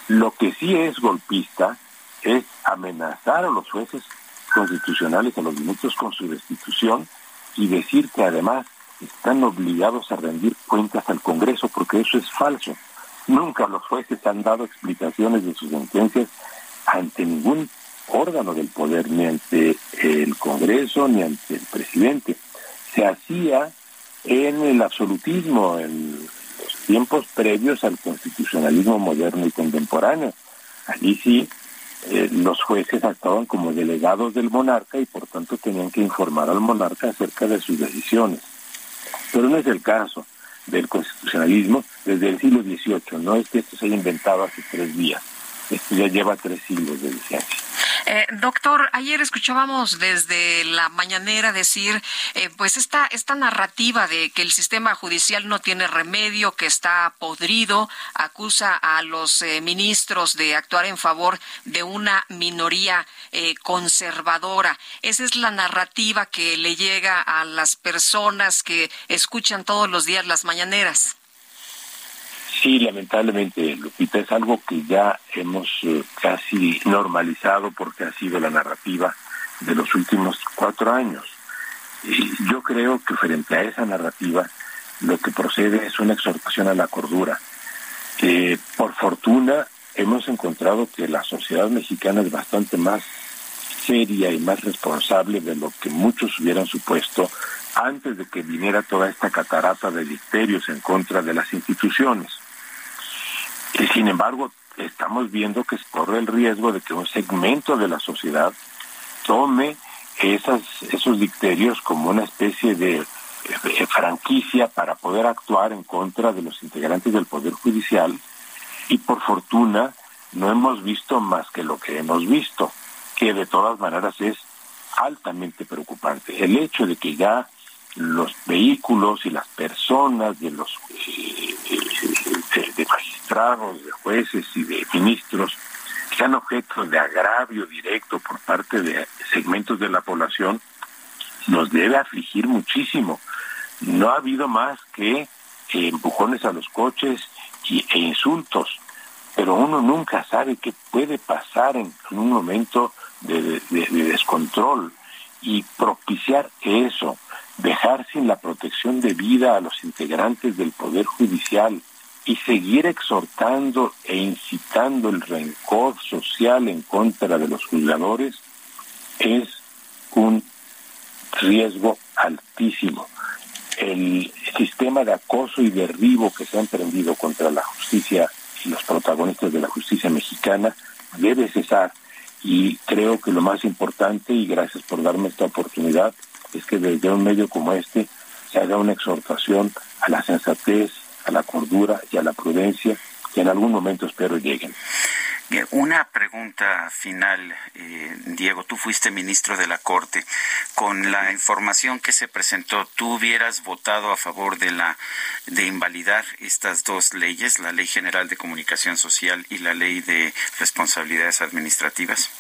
Lo que sí es golpista es amenazar a los jueces constitucionales a los ministros con su destitución y decir que además están obligados a rendir cuentas al Congreso, porque eso es falso. Nunca los jueces han dado explicaciones de sus sentencias ante ningún órgano del poder, ni ante el Congreso, ni ante el presidente. Se hacía en el absolutismo, en los tiempos previos al constitucionalismo moderno y contemporáneo. Allí sí, eh, los jueces actuaban como delegados del monarca y por tanto tenían que informar al monarca acerca de sus decisiones. Pero no es el caso del constitucionalismo desde el siglo XVIII, no es que esto se haya inventado hace tres días, esto ya lleva tres siglos de vigencia. Eh, doctor, ayer escuchábamos desde la mañanera decir, eh, pues esta, esta narrativa de que el sistema judicial no tiene remedio, que está podrido, acusa a los eh, ministros de actuar en favor de una minoría conservadora. Esa es la narrativa que le llega a las personas que escuchan todos los días las mañaneras. Sí, lamentablemente, Lupita, es algo que ya hemos eh, casi normalizado porque ha sido la narrativa de los últimos cuatro años. Y yo creo que frente a esa narrativa lo que procede es una exhortación a la cordura. por fortuna hemos encontrado que la sociedad mexicana es bastante más seria y más responsable de lo que muchos hubieran supuesto antes de que viniera toda esta catarata de dicterios en contra de las instituciones. Y sin embargo, estamos viendo que corre el riesgo de que un segmento de la sociedad tome esas, esos dicterios como una especie de, franquicia para poder actuar en contra de los integrantes del Poder Judicial y por fortuna no hemos visto más que lo que hemos visto, que de todas maneras es altamente preocupante. El hecho de que ya los vehículos y las personas de los eh, de, magistrados, de jueces y de ministros sean objeto de agravio directo por parte de segmentos de la población, nos debe afligir muchísimo. No ha habido más que empujones a los coches y, e insultos, pero uno nunca sabe qué puede pasar en, un momento de descontrol y propiciar eso, dejar sin la protección de vida a los integrantes del Poder Judicial, y seguir exhortando e incitando el rencor social en contra de los juzgadores es un riesgo altísimo. El sistema de acoso y derribo que se ha emprendido contra la justicia y los protagonistas de la justicia mexicana debe cesar y creo que lo más importante, y gracias por darme esta oportunidad, es que desde un medio como este se haga una exhortación a la sensatez, a la cordura y a la prudencia que en algún momento espero lleguen. Una pregunta final, eh, Diego. Tú fuiste ministro de la Corte. Con la información que se presentó, ¿tú hubieras votado a favor de la de invalidar estas dos leyes, la Ley General de Comunicación Social y la Ley de Responsabilidades Administrativas?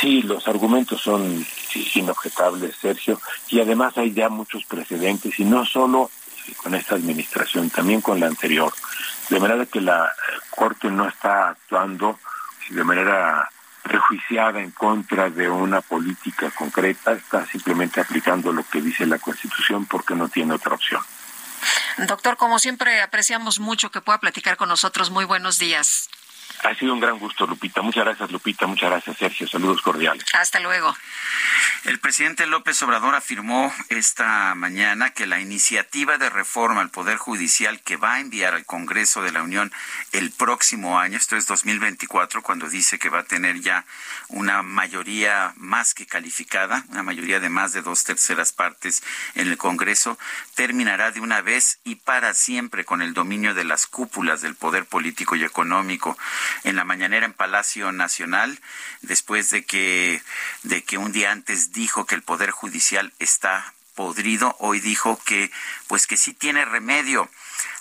Sí, los argumentos son inobjetables, Sergio, y además hay ya muchos precedentes, y no solo con esta administración, también con la anterior. De manera que la Corte no está actuando de manera prejuiciada en contra de una política concreta, está simplemente aplicando lo que dice la Constitución porque no tiene otra opción. Doctor, como siempre, apreciamos mucho que pueda platicar con nosotros. Muy buenos días. Ha sido un gran gusto, Lupita. Muchas gracias, Lupita. Muchas gracias, Sergio. Saludos cordiales. Hasta luego. El presidente López Obrador afirmó esta mañana que la iniciativa de reforma al Poder Judicial que va a enviar al Congreso de la Unión el próximo año, esto es 2024, cuando dice que va a tener ya una mayoría más que calificada, una mayoría de más de dos terceras partes en el Congreso, terminará de una vez y para siempre con el dominio de las cúpulas del poder político y económico en la mañanera en Palacio Nacional, después de que, de que un día antes dijo que el Poder Judicial está podrido, hoy dijo que pues que sí tiene remedio.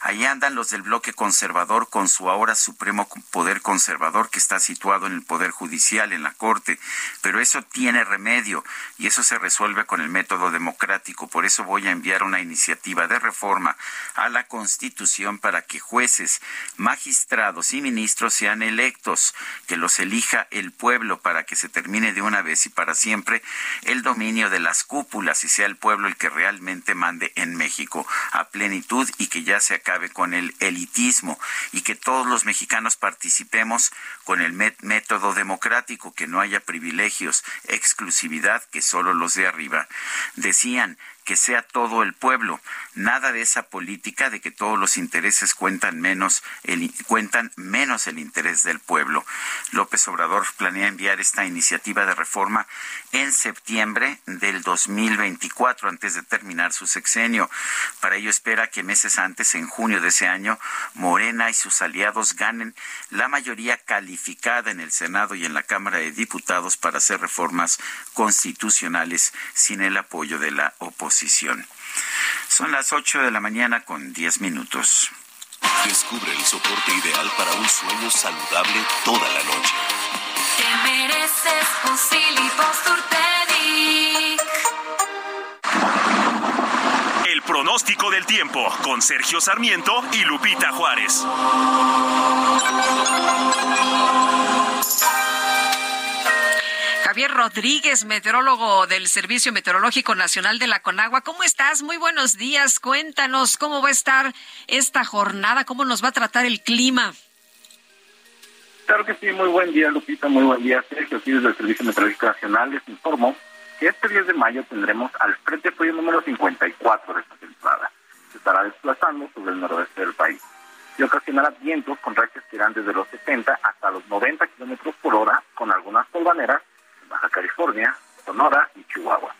Ahí andan los del bloque conservador con su ahora supremo poder conservador que está situado en el Poder Judicial, en la Corte. Pero eso tiene remedio y eso se resuelve con el método democrático. Por eso voy a enviar una iniciativa de reforma a la Constitución para que jueces, magistrados y ministros sean electos, que los elija el pueblo para que se termine de una vez y para siempre el dominio de las cúpulas y sea el pueblo el que realmente mande en México a plenitud y que ya se acabe con el elitismo y que todos los mexicanos participemos con el método democrático, que no haya privilegios, exclusividad, que solo los de arriba. Decían, que sea todo el pueblo. Nada de esa política de que todos los intereses cuentan menos el, cuentan menos el interés del pueblo. López Obrador planea enviar esta iniciativa de reforma en septiembre del 2024, antes de terminar su sexenio. Para ello espera que meses antes, en junio de ese año, Morena y sus aliados ganen la mayoría calificada en el Senado y en la Cámara de Diputados para hacer reformas constitucionales sin el apoyo de la oposición. Son las 8 de la mañana con 10 minutos. Descubre el soporte ideal para un sueño saludable toda la noche. Te mereces un El pronóstico del tiempo con Sergio Sarmiento y Lupita Juárez. Javier Rodríguez, meteorólogo del Servicio Meteorológico Nacional de la Conagua. ¿Cómo estás? Muy buenos días. Cuéntanos cómo va a estar esta jornada, cómo nos va a tratar el clima. Claro que sí, muy buen día, Lupita, muy buen día, Sergio. Aquí desde el Servicio Meteorológico Nacional les informo que este 10 de mayo tendremos al Frente Frío número 54 de esta temporada. Se estará desplazando sobre el noroeste del país y ocasionará vientos con rachas que irán desde los 60 hasta los 90 kilómetros por hora, con algunas polvaneras Baja California, Sonora y Chihuahua.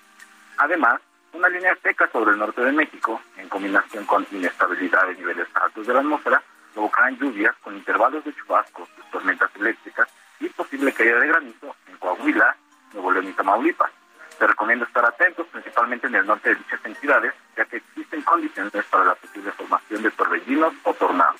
Además, una línea seca sobre el norte de México, en combinación con inestabilidad de niveles altos de la atmósfera, provocarán lluvias con intervalos de chubascos, tormentas eléctricas y posible caída de granizo en Coahuila, Nuevo León y Tamaulipas. Se recomienda estar atentos principalmente en el norte de dichas entidades, ya que existen condiciones para la posible formación de torbellinos o tornados.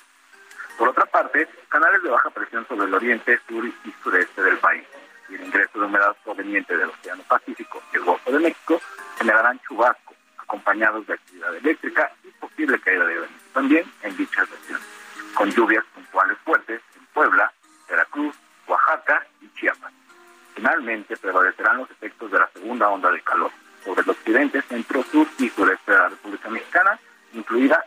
Por otra parte, canales de baja presión sobre el oriente, sur y sureste del país y el ingreso de humedad proveniente del Océano Pacífico y el Golfo de México generarán chubascos acompañados de actividad eléctrica y posible caída de granizo también en dichas regiones, con lluvias puntuales fuertes en Puebla, Veracruz, Oaxaca y Chiapas. Finalmente prevalecerán los efectos de la segunda onda de calor sobre el occidente, centro, sur y sureste de la República Mexicana, incluida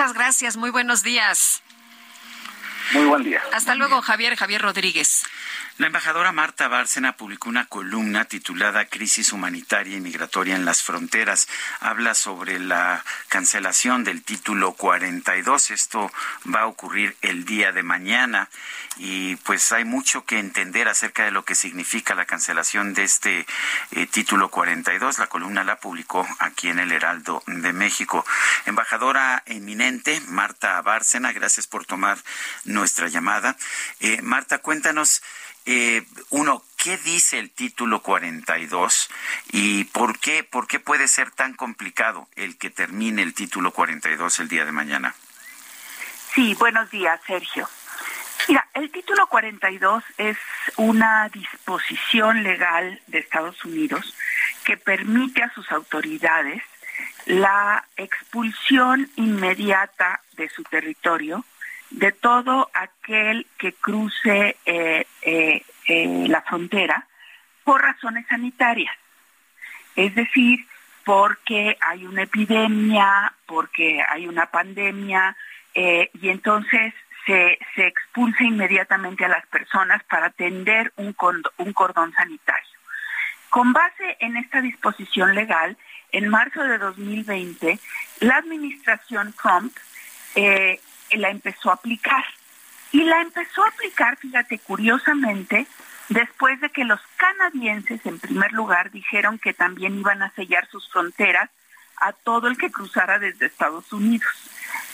Muchas gracias, muy buenos días. Muy buen día. Hasta luego, Javier, Javier Rodríguez. La embajadora Marta Bárcena publicó una columna titulada Crisis humanitaria y migratoria en las fronteras. Habla sobre la cancelación del título 42. Esto va a ocurrir el día de mañana y pues hay mucho que entender acerca de lo que significa la cancelación de este eh, título 42. La columna la publicó aquí en el Heraldo de México. Embajadora eminente Marta Bárcena, gracias por tomar nuestra llamada. Eh, Marta, cuéntanos eh, uno, ¿qué dice el título 42 y por qué, por qué puede ser tan complicado el que termine el título 42 el día de mañana? Sí, buenos días, Sergio. Mira, el título 42 es una disposición legal de Estados Unidos que permite a sus autoridades la expulsión inmediata de su territorio de todo aquel que cruce eh, eh, eh, la frontera por razones sanitarias. Es decir, porque hay una epidemia, porque hay una pandemia, y entonces se, se expulsa inmediatamente a las personas para atender un, un cordón sanitario. Con base en esta disposición legal, en marzo de 2020, la administración Trump eh, la empezó a aplicar. Y la empezó a aplicar, fíjate, curiosamente, después de que los canadienses, en primer lugar, dijeron que también iban a sellar sus fronteras a todo el que cruzara desde Estados Unidos.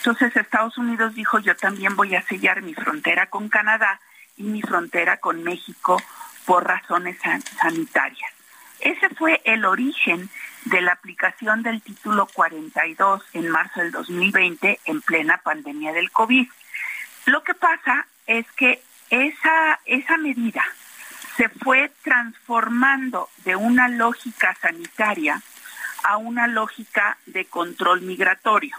Entonces Estados Unidos dijo, yo también voy a sellar mi frontera con Canadá y mi frontera con México por razones sanitarias. Ese fue el origen de la aplicación del título 42 en marzo del 2020 en plena pandemia del COVID. Lo que pasa es que esa, esa medida se fue transformando de una lógica sanitaria a una lógica de control migratorio.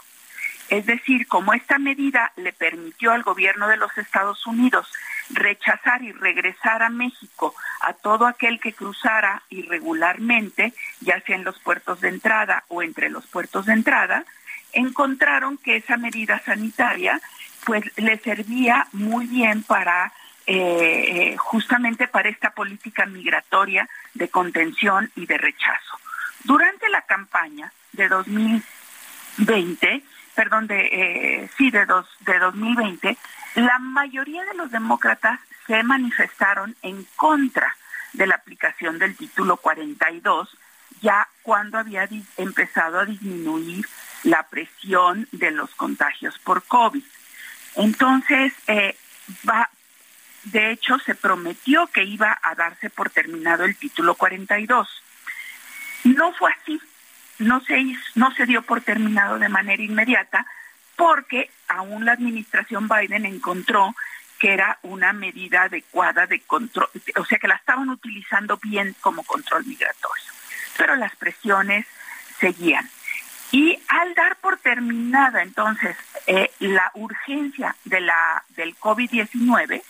Es decir, como esta medida le permitió al gobierno de los Estados Unidos rechazar y regresar a México a todo aquel que cruzara irregularmente, ya sea en los puertos de entrada o entre los puertos de entrada, encontraron que esa medida sanitaria pues le servía muy bien para eh, justamente para esta política migratoria de contención y de rechazo. Durante la campaña de 2020, perdón, de eh, sí de dos, de 2020, la mayoría de los demócratas se manifestaron en contra de la aplicación del título 42, ya cuando había empezado a disminuir la presión de los contagios por COVID. Entonces, eh, de hecho, se prometió que iba a darse por terminado el título 42. No fue así, no se, no se dio por terminado de manera inmediata, porque aún la administración Biden encontró que era una medida adecuada de control, o sea que la estaban utilizando bien como control migratorio. Pero las presiones seguían. Y al dar por terminada entonces eh, la urgencia de la, del COVID-19,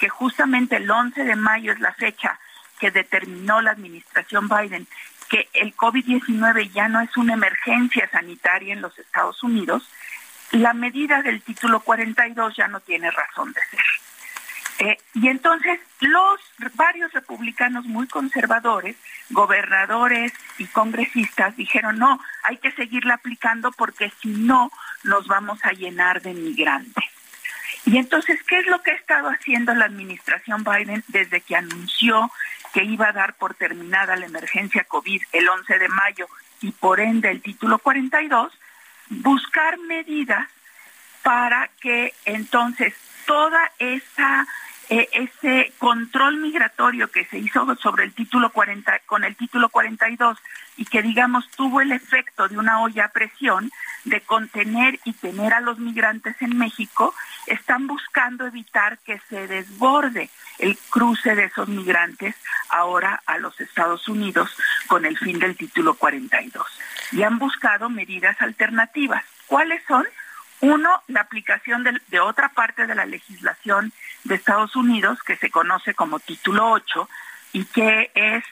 que justamente el 11 de mayo es la fecha que determinó la administración Biden que el COVID-19 ya no es una emergencia sanitaria en los Estados Unidos, la medida del título 42 ya no tiene razón de ser. Eh, y entonces los varios republicanos muy conservadores, gobernadores y congresistas dijeron, no, hay que seguirla aplicando porque si no nos vamos a llenar de migrantes. Y entonces, ¿qué es lo que ha estado haciendo la administración Biden desde que anunció que iba a dar por terminada la emergencia COVID el 11 de mayo y por ende el título 42? buscar medidas para que entonces toda esa ese control migratorio que se hizo sobre el título 40 con el título 42 y que digamos tuvo el efecto de una olla a presión de contener y tener a los migrantes en México, están buscando evitar que se desborde el cruce de esos migrantes ahora a los Estados Unidos con el fin del título 42. Y han buscado medidas alternativas. ¿Cuáles son? Uno, la aplicación de, otra parte de la legislación de Estados Unidos que se conoce como título 8 y que es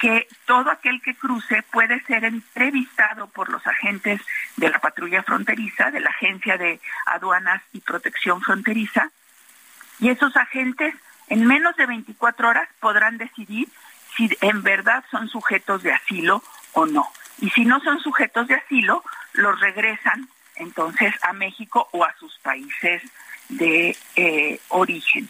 que todo aquel que cruce puede ser entrevistado por los agentes de la patrulla fronteriza, de la Agencia de Aduanas y Protección Fronteriza, y esos agentes en menos de 24 horas podrán decidir si en verdad son sujetos de asilo o no. Y si no son sujetos de asilo, los regresan entonces a México o a sus países de eh, origen.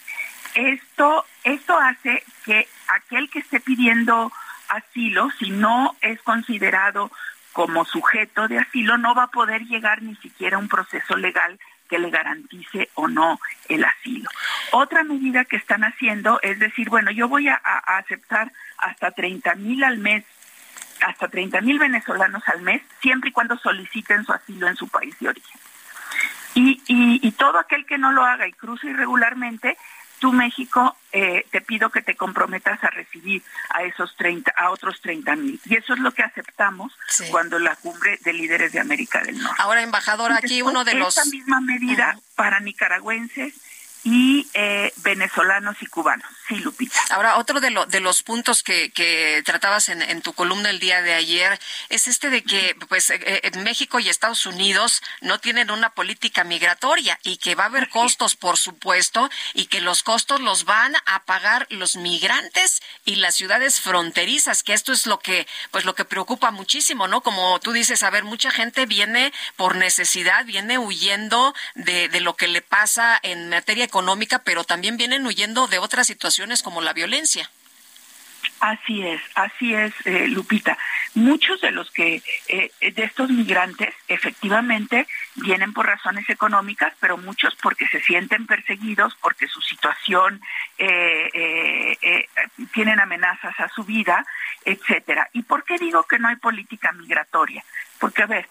Esto, esto hace que aquel que esté pidiendo asilo, si no es considerado como sujeto de asilo, no va a poder llegar ni siquiera a un proceso legal que le garantice o no el asilo. Otra medida que están haciendo es decir, bueno, yo voy a, aceptar hasta 30 mil al mes, hasta 30 mil venezolanos al mes, siempre y cuando soliciten su asilo en su país de origen. Y, y, y todo aquel que no lo haga y cruce irregularmente, tú México eh, te pido que te comprometas a recibir a esos 30, a otros 30 mil. Y eso es lo que aceptamos cuando la cumbre de líderes de América del Norte. Ahora, embajador, aquí uno de los... Esta misma medida para nicaragüenses y eh, venezolanos y cubanos. Sí, Lupita. Ahora, otro de, de los puntos que, que tratabas en, en, tu columna el día de ayer es este de que pues eh, eh, México y Estados Unidos no tienen una política migratoria y que va a haber costos, por supuesto, y que los costos los van a pagar los migrantes y las ciudades fronterizas, que esto es lo que pues lo que preocupa muchísimo, ¿no? Como tú dices, a ver, mucha gente viene por necesidad, viene huyendo de, de lo que le pasa en materia económica, pero también vienen huyendo de otras situaciones como la violencia. Así es, así es, eh, Lupita. Muchos de los que, eh, de estos migrantes, efectivamente, vienen por razones económicas, pero muchos porque se sienten perseguidos, porque su situación eh, tienen amenazas a su vida, etcétera. ¿Y por qué digo que no hay política migratoria? Porque, a ver,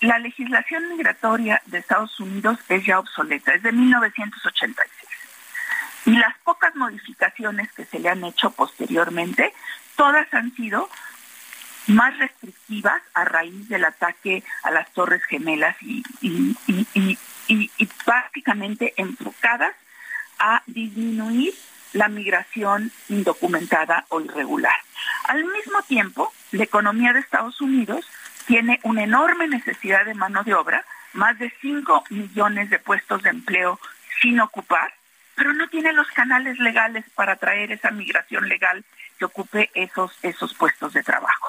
la legislación migratoria de Estados Unidos es ya obsoleta, es de 1986. Y las pocas modificaciones que se le han hecho posteriormente, todas han sido más restrictivas a raíz del ataque a las Torres Gemelas y, prácticamente enfocadas a disminuir la migración indocumentada o irregular. Al mismo tiempo, la economía de Estados Unidos tiene una enorme necesidad de mano de obra, más de 5 millones de puestos de empleo sin ocupar, pero no tiene los canales legales para traer esa migración legal que ocupe esos, esos puestos de trabajo.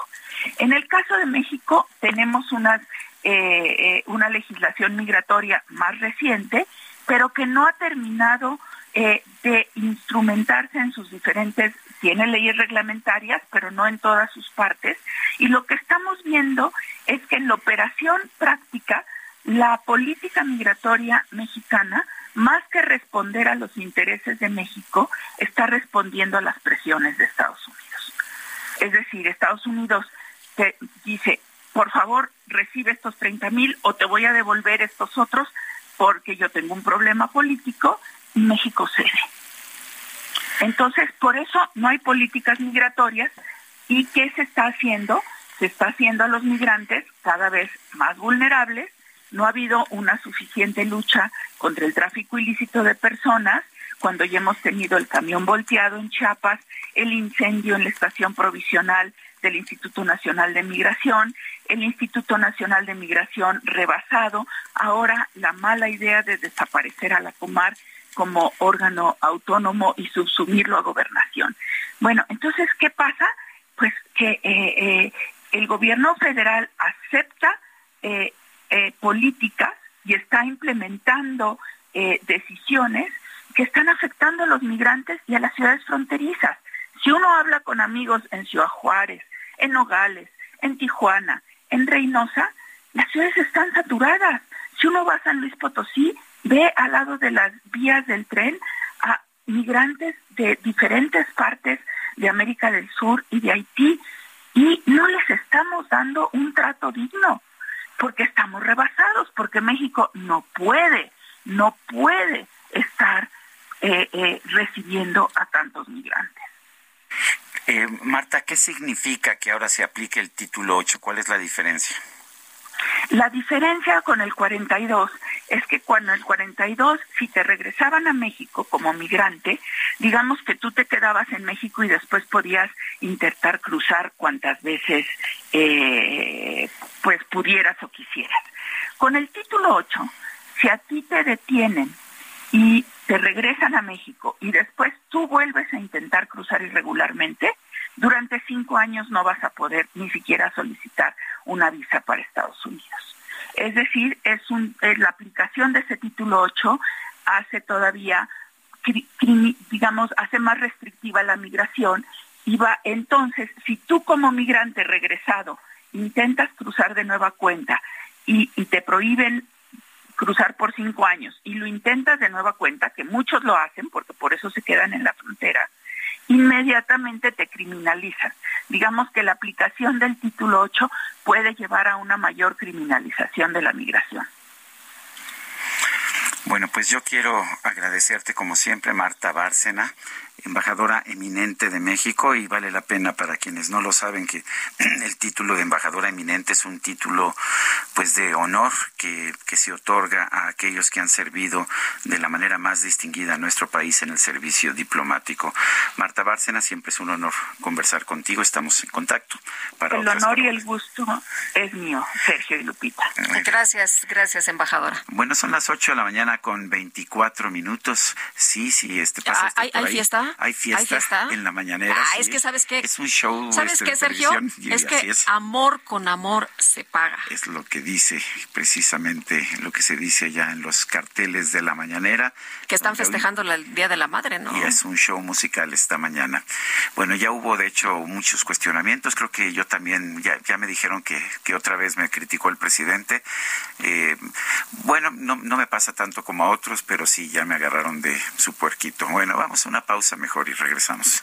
En el caso de México tenemos unas, eh, eh, una legislación migratoria más reciente, pero que no ha terminado eh, de instrumentarse en sus diferentes, tiene leyes reglamentarias, pero no en todas sus partes. Y lo que estamos viendo es que en la operación práctica, la política migratoria mexicana, más que responder a los intereses de México, está respondiendo a las presiones de Estados Unidos. Es decir, Estados Unidos te dice, por favor, recibe estos 30 mil o te voy a devolver estos otros porque yo tengo un problema político México cede. Entonces, por eso no hay políticas migratorias y ¿qué se está haciendo? Se está haciendo a los migrantes cada vez más vulnerables. No ha habido una suficiente lucha contra el tráfico ilícito de personas cuando ya hemos tenido el camión volteado en Chiapas, el incendio en la estación provisional del Instituto Nacional de Migración, el Instituto Nacional de Migración rebasado, ahora la mala idea de desaparecer a la Comar como órgano autónomo y subsumirlo a gobernación. Bueno, entonces, ¿qué pasa? Pues que eh, eh, el gobierno federal acepta eh, políticas y está implementando decisiones que están afectando a los migrantes y a las ciudades fronterizas. Si uno habla con amigos en Ciudad Juárez, en Nogales, en Tijuana, en Reynosa, las ciudades están saturadas. Si uno va a San Luis Potosí, ve al lado de las vías del tren a migrantes de diferentes partes de América del Sur y de Haití y no les estamos dando un trato digno porque estamos rebasados, porque México no puede, no puede estar eh, eh, recibiendo a tantos migrantes. Eh, Marta, ¿qué significa que ahora se aplique el título 8? ¿Cuál es la diferencia? La diferencia con el 42 es que cuando el 42, si te regresaban a México como migrante, digamos que tú te quedabas en México y después podías intentar cruzar cuantas veces eh, pues pudieras o quisieras. Con el título 8, si a ti te detienen y te regresan a México y después tú vuelves a intentar cruzar irregularmente, durante cinco años no vas a poder ni siquiera solicitar una visa para Estados Unidos. Es decir, es, la aplicación de ese título 8 hace todavía, digamos, hace más restrictiva la migración y va entonces, si tú como migrante regresado intentas cruzar de nueva cuenta y te prohíben cruzar por cinco años y lo intentas de nueva cuenta, que muchos lo hacen porque por eso se quedan en la frontera, inmediatamente te criminalizan. Digamos que la aplicación del título 8 puede llevar a una mayor criminalización de la migración. Bueno, pues yo quiero agradecerte como siempre, Marta Bárcena, embajadora eminente de México y vale la pena para quienes no lo saben que el título de embajadora eminente es un título pues de honor que, que se otorga a aquellos que han servido de la manera más distinguida a nuestro país en el servicio diplomático. Marta Bárcena, siempre es un honor conversar contigo, estamos en contacto. Para el honor y el gusto es mío, Sergio y Lupita. Gracias, gracias, embajadora. Bueno, son las 8 de la mañana con 24 minutos. Sí, sí, este pasa. ¿Hay, hay fiesta? Hay fiesta? en la mañanera. Ah, es que sabes qué. Es un show. ¿Sabes este, qué, Sergio? Es que amor con amor se paga. Es lo que dice precisamente lo que se dice ya en los carteles de la mañanera. Que están festejando el Día de la Madre, ¿no? Y es un show musical esta mañana. Bueno, ya hubo de hecho muchos cuestionamientos. Creo que yo también, ya, ya me dijeron que, que otra vez me criticó el presidente. Eh, bueno, no, no me pasa tanto como a otros, pero sí, ya me agarraron de su puerquito. Bueno, vamos a una pausa mejor y regresamos.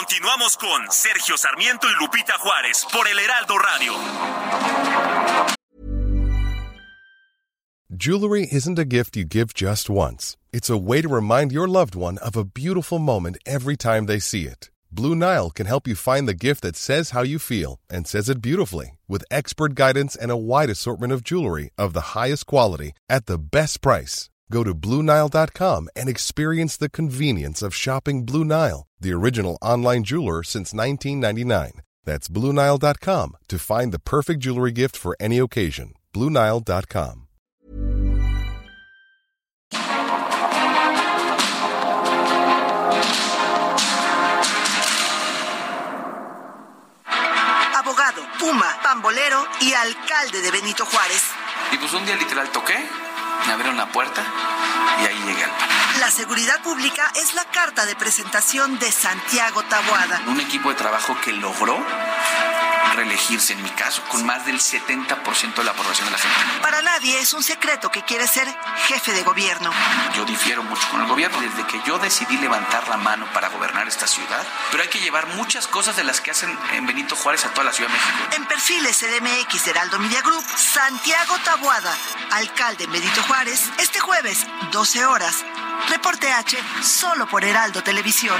Continuamos con Sergio Sarmiento y Lupita Juárez por el Heraldo Radio. Jewelry isn't a gift you give just once. It's a way to remind your loved one of a beautiful moment every time they see it. Blue Nile can help you find the gift that says how you feel and says it beautifully with expert guidance and a wide assortment of jewelry of the highest quality at the best price. Go to BlueNile.com and experience the convenience of shopping Blue Nile, the original online jeweler since 1999. That's BlueNile.com to find the perfect jewelry gift for any occasion. BlueNile.com. Abogado, Puma, Pambolero y alcalde de Benito Juárez. Y pues un día literal toqué me abrieron la puerta y ahí llegué al. La seguridad pública es la carta de presentación de Santiago Taboada. Un equipo de trabajo que logró reelegirse, en mi caso, con más del 70% de la aprobación de la gente. Para nadie es un secreto que quiere ser jefe de gobierno. Yo difiero mucho con el gobierno. Desde que yo decidí levantar la mano para gobernar esta ciudad, pero hay que llevar muchas cosas de las que hacen en Benito Juárez a toda la Ciudad de México. En perfiles CDMX de Heraldo Media Group, Santiago Taboada, alcalde en Benito Juárez, este jueves, 12 horas. Reporte H, solo por Heraldo Televisión.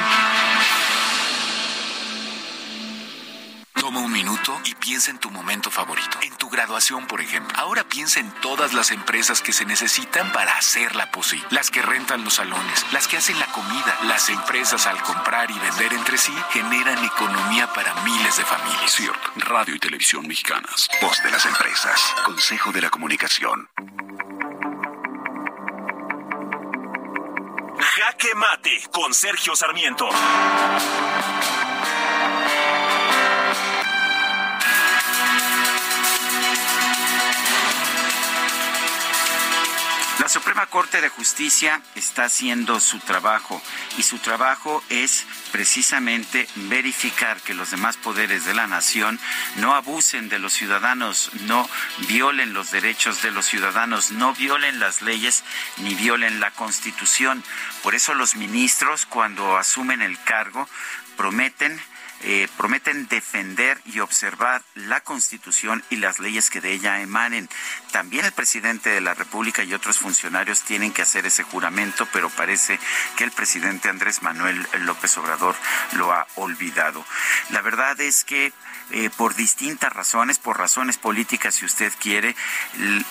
Toma un minuto y piensa en tu momento favorito, en tu graduación, por ejemplo. Ahora piensa en todas las empresas que se necesitan para hacerla posible. Las que rentan los salones, las que hacen la comida, las empresas al comprar y vender entre sí generan economía para miles de familias. Cierto. Radio y Televisión Mexicanas. Voz de las empresas. Consejo de la Comunicación. Jaque Mate con Sergio Sarmiento. Suprema Corte de Justicia está haciendo su trabajo y su trabajo es precisamente verificar que los demás poderes de la nación no abusen de los ciudadanos, no violen los derechos de los ciudadanos, no violen las leyes ni violen la Constitución. Por eso los ministros cuando asumen el cargo prometen eh, prometen defender y observar la Constitución y las leyes que de ella emanen. También el presidente de la República y otros funcionarios tienen que hacer ese juramento, pero parece que el presidente Andrés Manuel López Obrador lo ha olvidado. La verdad es que eh, por distintas razones, por razones políticas si usted quiere,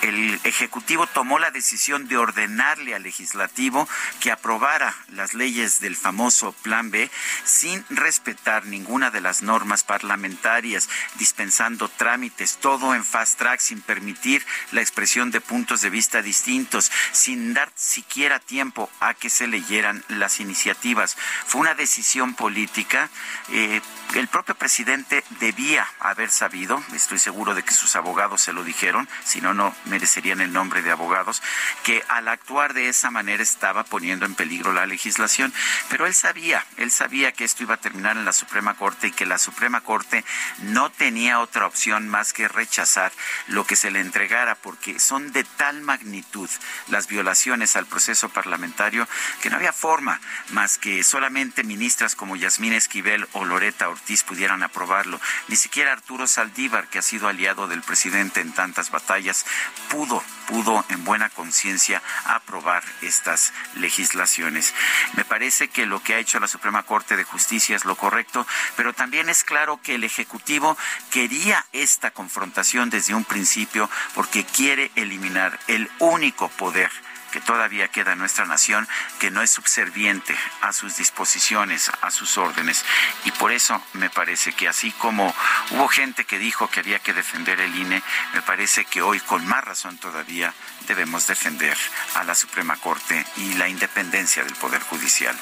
el, Ejecutivo tomó la decisión de ordenarle al legislativo que aprobara las leyes del famoso Plan B sin respetar ninguna de las normas parlamentarias, dispensando trámites, todo en fast track, sin permitir la expresión de puntos de vista distintos, sin dar siquiera tiempo a que se leyeran las iniciativas. Fue una decisión política. Eh, el propio presidente debía haber sabido, estoy seguro de que sus abogados se lo dijeron, si no, no merecerían el nombre de abogados, que al actuar de esa manera estaba poniendo en peligro la legislación. Pero él sabía, él sabía que esto iba a terminar en la Suprema Corte y que la Suprema Corte no tenía otra opción más que rechazar lo que se le entregara, porque son de tal magnitud las violaciones al proceso parlamentario que no había forma más que solamente ministras como Yasmín Esquivel o Loreta Ortiz pudieran aprobarlo. Siquiera Arturo Saldívar, que ha sido aliado del presidente en tantas batallas, pudo, pudo en buena conciencia aprobar estas legislaciones. Me parece que lo que ha hecho la Suprema Corte de Justicia es lo correcto, pero también es claro que el Ejecutivo quería esta confrontación desde un principio porque quiere eliminar el único poder que todavía queda en nuestra nación, que no es subserviente a sus disposiciones, a sus órdenes. Y por eso me parece que así como hubo gente que dijo que había que defender el INE, me parece que hoy con más razón todavía debemos defender a la Suprema Corte y la independencia del Poder Judicial.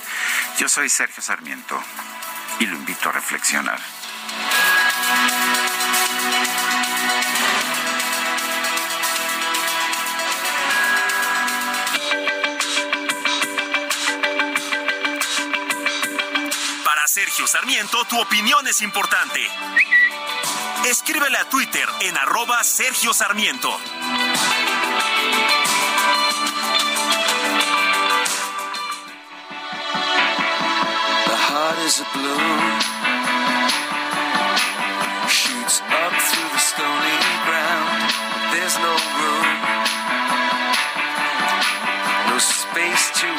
Yo soy Sergio Sarmiento y lo invito a reflexionar. Sergio Sarmiento, tu opinión es importante. Escríbele a Twitter en arroba Sergio Sarmiento. The heart is a balloon. Shoots up through the stony ground. There's no room. No space to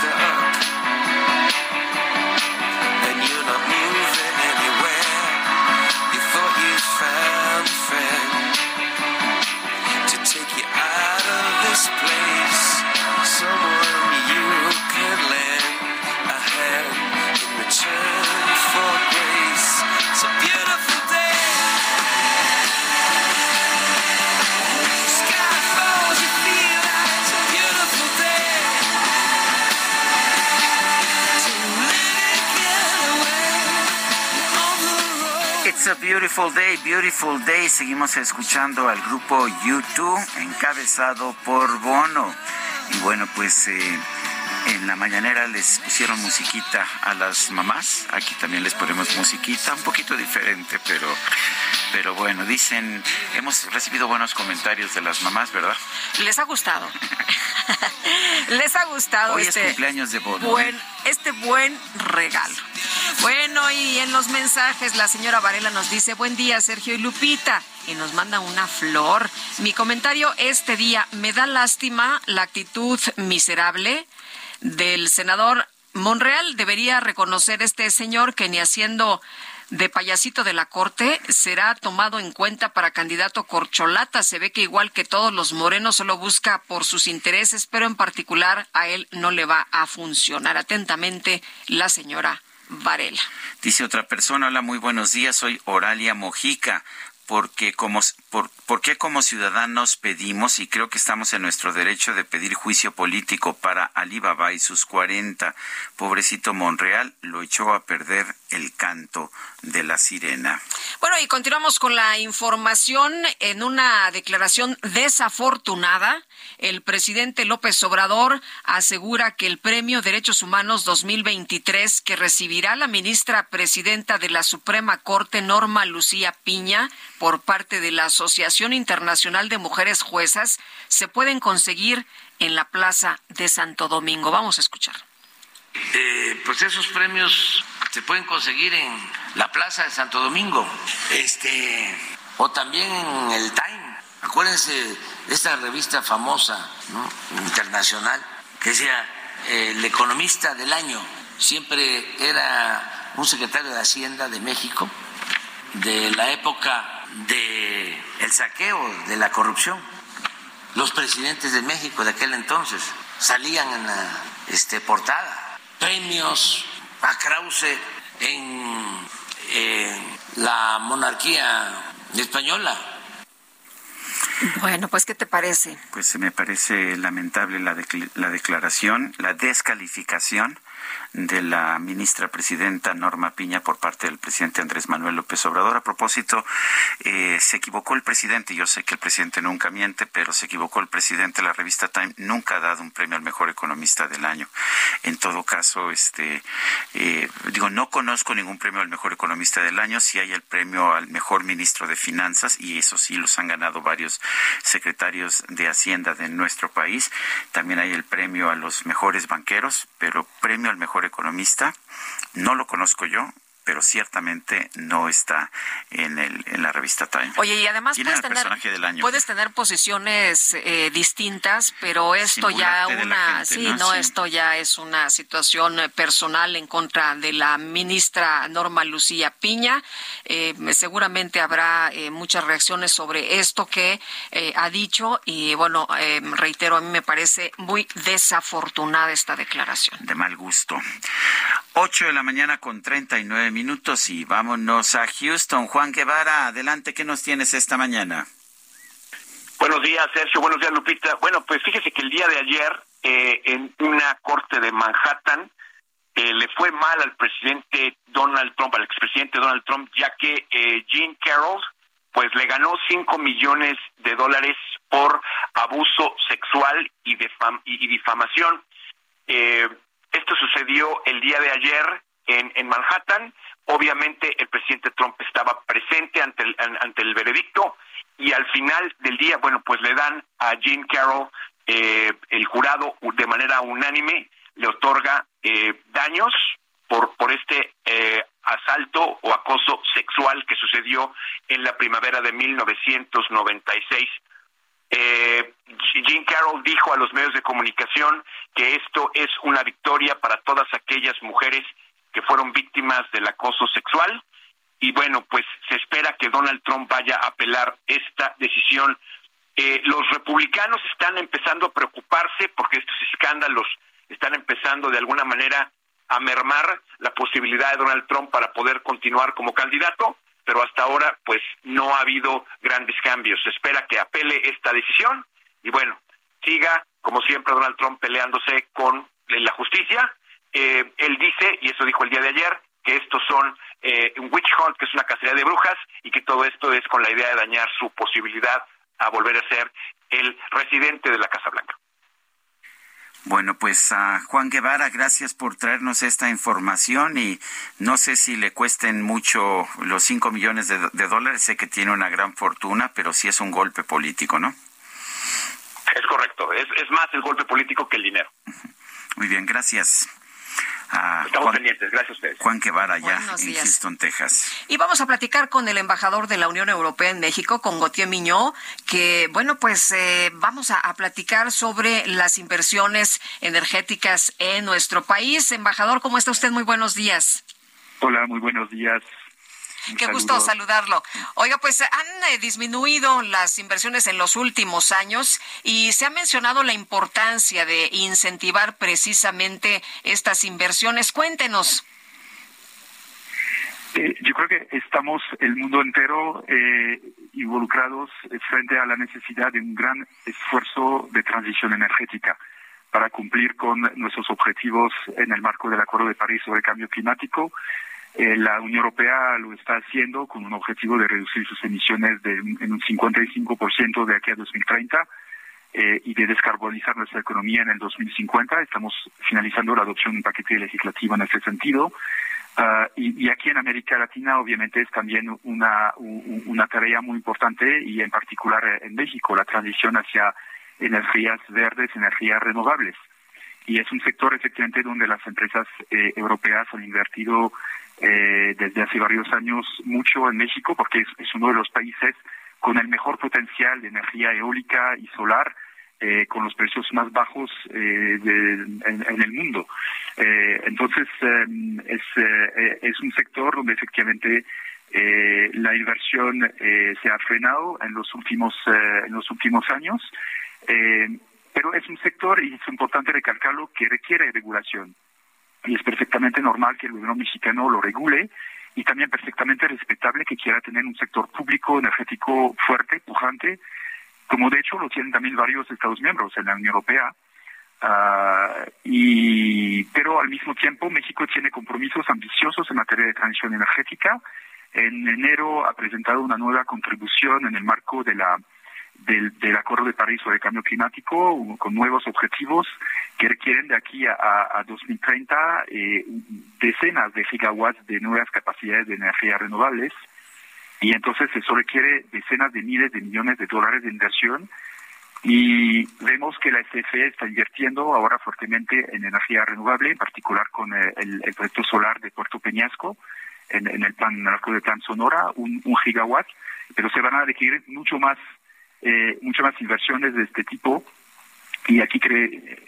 traffic is beautiful day, beautiful day. Seguimos escuchando al grupo U2 encabezado por Bono. Y bueno, pues eh, en la mañanera les pusieron musiquita a las mamás. Aquí también les ponemos musiquita, un poquito diferente, pero, pero bueno, dicen, hemos recibido buenos comentarios de las mamás, ¿verdad? Les ha gustado. Les ha gustado Hoy es este cumpleaños de Bono. buen, ¿eh? este buen regalo. Bueno, y en los mensajes la señora Varela nos dice, buen día Sergio y Lupita, y nos manda una flor. Mi comentario este día, me da lástima la actitud miserable del senador Monreal. Debería reconocer este señor que ni haciendo de payasito de la corte será tomado en cuenta para candidato corcholata. Se ve que igual que todos los morenos solo busca por sus intereses, pero en particular a él no le va a funcionar. Atentamente, la señora Varela. Dice otra persona, hola, muy buenos días, soy Oralia Mojica. Porque como, por, porque como ciudadanos pedimos, y creo que estamos en nuestro derecho de pedir juicio político para Alibaba y sus 40, pobrecito Monreal, lo echó a perder el canto de la sirena. Bueno, y continuamos con la información. En una declaración desafortunada, el presidente López Obrador asegura que el Premio Derechos Humanos 2023 que recibirá la ministra presidenta de la Suprema Corte, Norma Lucía Piña, por parte de la Asociación Internacional de Mujeres Juezas, se pueden conseguir en la Plaza de Santo Domingo. Vamos a escuchar. Eh, pues esos premios se pueden conseguir en la Plaza de Santo Domingo, este, o también en el Time. Acuérdense de esta revista famosa, internacional, que decía el economista del año, siempre era un secretario de Hacienda de México, de la época del el saqueo, de la corrupción. Los presidentes de México de aquel entonces salían en la este, portada. Premios a Krause en la monarquía española. Bueno, pues, ¿qué te parece? Pues me parece lamentable la, la declaración, la descalificación de la ministra presidenta Norma Piña por parte del presidente Andrés Manuel López Obrador. A propósito, eh, se equivocó el presidente. Yo sé que el presidente nunca miente, pero se equivocó el presidente. La revista Time nunca ha dado un premio al mejor economista del año. En todo caso, este, eh, digo, no conozco ningún premio al mejor economista del año. Si hay el premio al mejor ministro de Finanzas, y eso sí los han ganado varios secretarios de Hacienda de nuestro país. También hay el premio a los mejores banqueros, pero premio al mejor economista. No lo conozco yo, pero ciertamente no está en, el, en la revista Time. Oye, y además puedes tener, puedes tener posiciones eh, distintas, pero esto ya una, sí, ¿no? esto ya es una situación personal en contra de la ministra Norma Lucía Piña. Eh, seguramente habrá eh, muchas reacciones sobre esto que ha dicho y bueno, reitero, a mí me parece muy desafortunada esta declaración. De mal gusto. 8 de la mañana con 39 minutos y vámonos a Houston. Juan Guevara, adelante, ¿qué nos tienes esta mañana? Buenos días, Sergio. Buenos días, Lupita. Bueno, pues fíjese que el día de ayer, eh, en una corte de Manhattan, eh, le fue mal al presidente Donald Trump, al expresidente Donald Trump, ya que eh, Jean Carroll, pues le ganó 5 millones de dólares por abuso sexual y, y difamación. Eh, esto sucedió el día de ayer en, Manhattan. Obviamente el presidente Trump estaba presente ante el, ante el veredicto y al final del día, bueno, pues le dan a Jean Carroll, eh, el jurado de manera unánime le otorga eh, daños por, por este eh, asalto o acoso sexual que sucedió en la primavera de 1996. Eh, Jean Carroll dijo a los medios de comunicación que esto es una victoria para todas aquellas mujeres que fueron víctimas del acoso sexual y bueno, pues se espera que Donald Trump vaya a apelar esta decisión. Eh, los republicanos están empezando a preocuparse porque estos escándalos están empezando de alguna manera a mermar la posibilidad de Donald Trump para poder continuar como candidato pero hasta ahora pues no ha habido grandes cambios. Se espera que apele esta decisión y bueno, siga como siempre Donald Trump peleándose con la justicia. Eh, él dice, y eso dijo el día de ayer, que estos son eh, un witch hunt, que es una cacería de brujas, y que todo esto es con la idea de dañar su posibilidad a volver a ser el residente de la Casa Blanca. Bueno, pues a Juan Guevara, gracias por traernos esta información y no sé si le cuesten mucho los cinco millones de, dólares, sé que tiene una gran fortuna, pero sí es un golpe político, ¿no? Es correcto, es, es más el golpe político que el dinero. Muy bien, gracias. Estamos pendientes, gracias a ustedes. Juan Guevara, ya en Houston, Texas. Y vamos a platicar con el embajador de la Unión Europea en México, con Gautier Miñó, que, bueno, pues eh, vamos a, platicar sobre las inversiones energéticas en nuestro país. Embajador, ¿cómo está usted? Muy buenos días. Hola, muy buenos días. Qué gusto saludarlo. Oiga, pues han eh, disminuido las inversiones en los últimos años y se ha mencionado la importancia de incentivar precisamente estas inversiones. Cuéntenos. Eh, yo creo que estamos el mundo entero eh, involucrados frente a la necesidad de un gran esfuerzo de transición energética para cumplir con nuestros objetivos en el marco del Acuerdo de París sobre Cambio Climático eh, la Unión Europea lo está haciendo con un objetivo de reducir sus emisiones de, en un 55% de aquí a 2030 eh, y de descarbonizar nuestra economía en el 2050. Estamos finalizando la adopción de un paquete legislativo en ese sentido. Uh, y, aquí en América Latina, obviamente, es también una, una tarea muy importante y en particular en México, la transición hacia energías verdes, energías renovables. Y es un sector efectivamente donde las empresas eh, europeas han invertido eh, desde hace varios años mucho en México porque es, uno de los países con el mejor potencial de energía eólica y solar eh, con los precios más bajos eh, en, el mundo. Eh, entonces, es, es un sector donde efectivamente la inversión se ha frenado en los últimos, en los últimos años, pero es un sector, y es importante recalcarlo, que requiere regulación. Y es perfectamente normal que el gobierno mexicano lo regule y también perfectamente respetable que quiera tener un sector público energético fuerte, pujante, como de hecho lo tienen también varios Estados miembros en la Unión Europea. Uh, y pero al mismo tiempo México tiene compromisos ambiciosos en materia de transición energética. En enero ha presentado una nueva contribución en el marco de la del, del Acuerdo de París sobre el Cambio Climático con nuevos objetivos que requieren de aquí a, a 2030 eh, decenas de gigawatts de nuevas capacidades de energía renovables. Y entonces eso requiere decenas de miles de millones de dólares de inversión. Y vemos que la SFE está invirtiendo ahora fuertemente en energía renovable, en particular con eh, el, proyecto solar de Puerto Peñasco, en, el plan en de plan Sonora, un, gigawatt, pero se van a requerir mucho más, eh, muchas más inversiones de este tipo. Y aquí cree,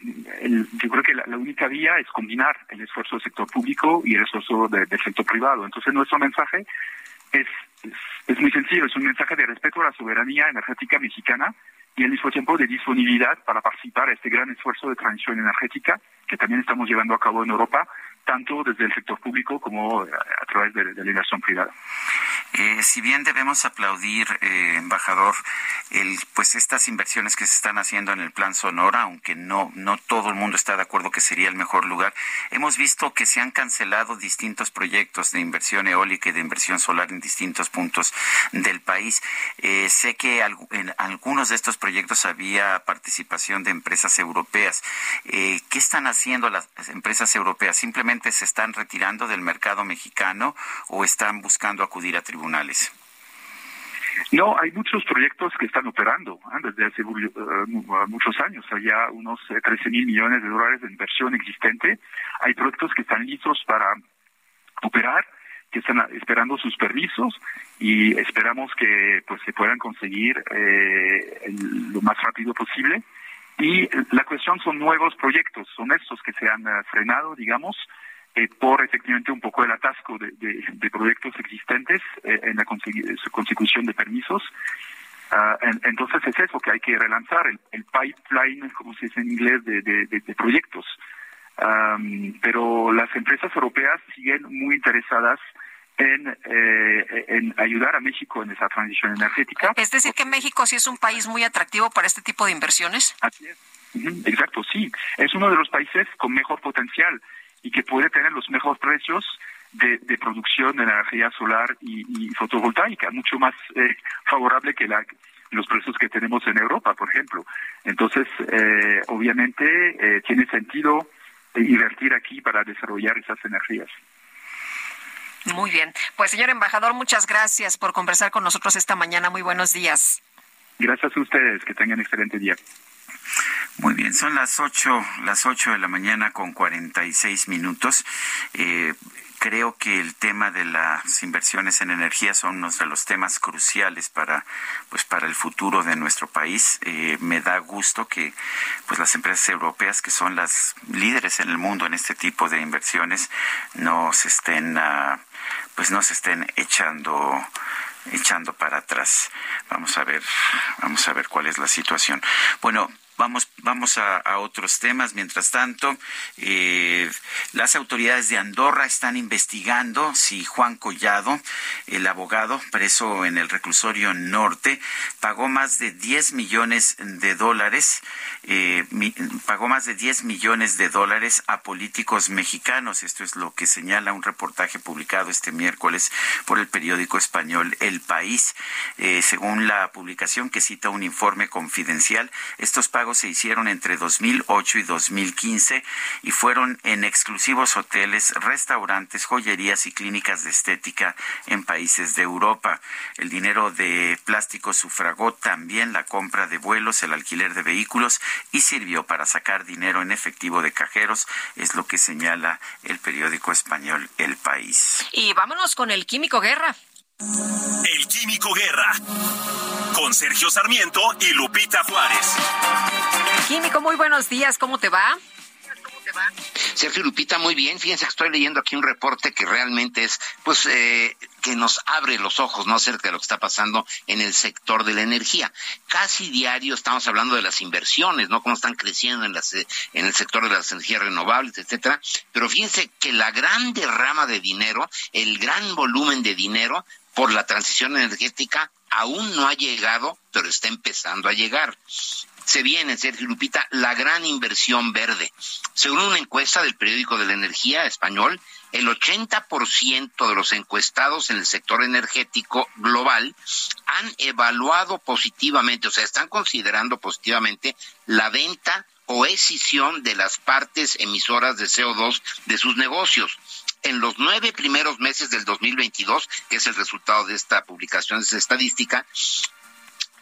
yo creo que la, única vía es combinar el esfuerzo del sector público y el esfuerzo del sector privado. Entonces nuestro mensaje es, es, muy sencillo, es un mensaje de respeto a la soberanía energética mexicana y al mismo tiempo de disponibilidad para participar a este gran esfuerzo de transición energética que también estamos llevando a cabo en Europa tanto desde el sector público como eh, a través de, la inversión privada. Eh, si bien debemos aplaudir, eh, embajador, el, pues estas inversiones que se están haciendo en el Plan Sonora, aunque no no todo el mundo está de acuerdo que sería el mejor lugar, hemos visto que se han cancelado distintos proyectos de inversión eólica y de inversión solar en distintos puntos del país. sé que en algunos de estos proyectos había participación de empresas europeas. ¿Qué están haciendo las empresas europeas? Simplemente se están retirando del mercado mexicano o están buscando acudir a tribunales? No, hay muchos proyectos que están operando ¿eh? desde hace uh, muchos años. Ya unos 13 mil millones de dólares de inversión existente. Hay proyectos que están listos para operar, que están esperando sus permisos y esperamos que pues se puedan conseguir eh, lo más rápido posible. Y la cuestión son nuevos proyectos, son estos que se han uh, frenado, digamos, eh, por efectivamente un poco el atasco de, proyectos existentes eh, en la consecución de permisos. Ah, entonces es eso que hay que relanzar, el, pipeline, como se dice en inglés, de, proyectos. pero las empresas europeas siguen muy interesadas en, eh, en ayudar a México en esa transición energética. Es decir, que México sí es un país muy atractivo para este tipo de inversiones. Así es. Exacto, sí. Es uno de los países con mejor potencial y que puede tener los mejores precios de, producción de energía solar y, fotovoltaica, mucho más eh, favorable que la, los precios que tenemos en Europa, por ejemplo. Entonces, eh, obviamente, eh, tiene sentido invertir aquí para desarrollar esas energías. Muy bien. Pues, señor embajador, muchas gracias por conversar con nosotros esta mañana. Muy buenos días. Gracias a ustedes. Que tengan excelente día. Muy bien, son las ocho, las ocho de la mañana con cuarenta y seis minutos. Eh, creo que el tema de las inversiones en energía son uno de los temas cruciales para pues para el futuro de nuestro país. Eh, me da gusto que pues las empresas europeas que son las líderes en el mundo en este tipo de inversiones no se estén ah, pues no se estén echando echando para atrás. Vamos a ver vamos a ver cuál es la situación. Bueno Vamos, vamos a, otros temas. Mientras tanto, eh, las autoridades de Andorra están investigando si Juan Collado, el abogado preso en el reclusorio norte, pagó más de 10 millones de dólares, eh, pagó más de 10 millones de dólares a políticos mexicanos. Esto es lo que señala un reportaje publicado este miércoles por el periódico español El País. Eh, según la publicación que cita un informe confidencial, estos pagos se hicieron entre 2008 y 2015 y fueron en exclusivos hoteles, restaurantes, joyerías y clínicas de estética en países de Europa. El dinero de plástico sufragó también la compra de vuelos, el alquiler de vehículos y sirvió para sacar dinero en efectivo de cajeros, es lo que señala el periódico español El País. Y vámonos con el Químico Guerra. El Químico Guerra. Con Sergio Sarmiento y Lupita Juárez. Químico, muy buenos días. ¿Cómo te va? Sergio Lupita, muy bien. Fíjense que estoy leyendo aquí un reporte que realmente es, pues, eh, que nos abre los ojos, ¿no? Acerca de lo que está pasando en el sector de la energía. Casi diario estamos hablando de las inversiones, ¿no? Cómo están creciendo en, las, en el sector de las energías renovables, etcétera. Pero fíjense que la gran derrama de dinero, el gran volumen de dinero por la transición energética aún no ha llegado, pero está empezando a llegar se viene, Sergio Lupita, la gran inversión verde. Según una encuesta del periódico de la energía español, el 80% de los encuestados en el sector energético global han evaluado positivamente, o sea, están considerando positivamente la venta o escisión de las partes emisoras de CO2 de sus negocios. En los nueve primeros meses del 2022, que es el resultado de esta publicación, de esta estadística,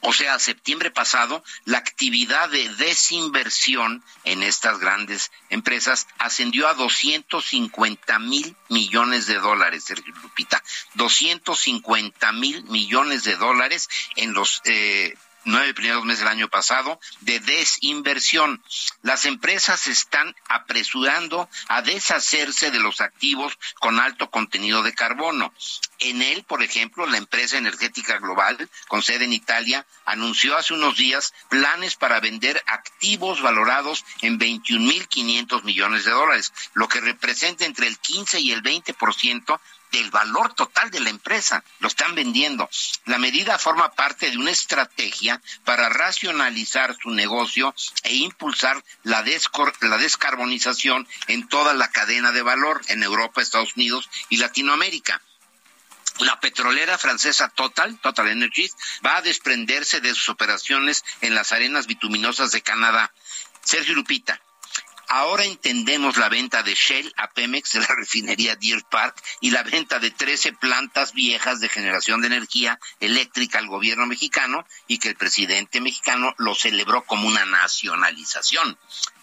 o sea, septiembre pasado, la actividad de desinversión en estas grandes empresas ascendió a 250 mil millones de dólares, Sergio Lupita. 250 mil millones de dólares en los eh, nueve primeros meses del año pasado de desinversión. Las empresas están apresurando a deshacerse de los activos con alto contenido de carbono. En él, por ejemplo, la empresa energética global, con sede en Italia, anunció hace unos días planes para vender activos valorados en 21.500 millones de dólares, lo que representa entre el 15 y el 20% del valor total de la empresa. Lo están vendiendo. La medida forma parte de una estrategia para racionalizar su negocio e impulsar la, descarbonización en toda la cadena de valor en Europa, Estados Unidos y Latinoamérica. La petrolera francesa Total, Total Energies, va a desprenderse de sus operaciones en las arenas bituminosas de Canadá. Sergio Lupita, Ahora entendemos la venta de Shell a Pemex de la refinería Deer Park y la venta de 13 plantas viejas de generación de energía eléctrica al gobierno mexicano y que el presidente mexicano lo celebró como una nacionalización.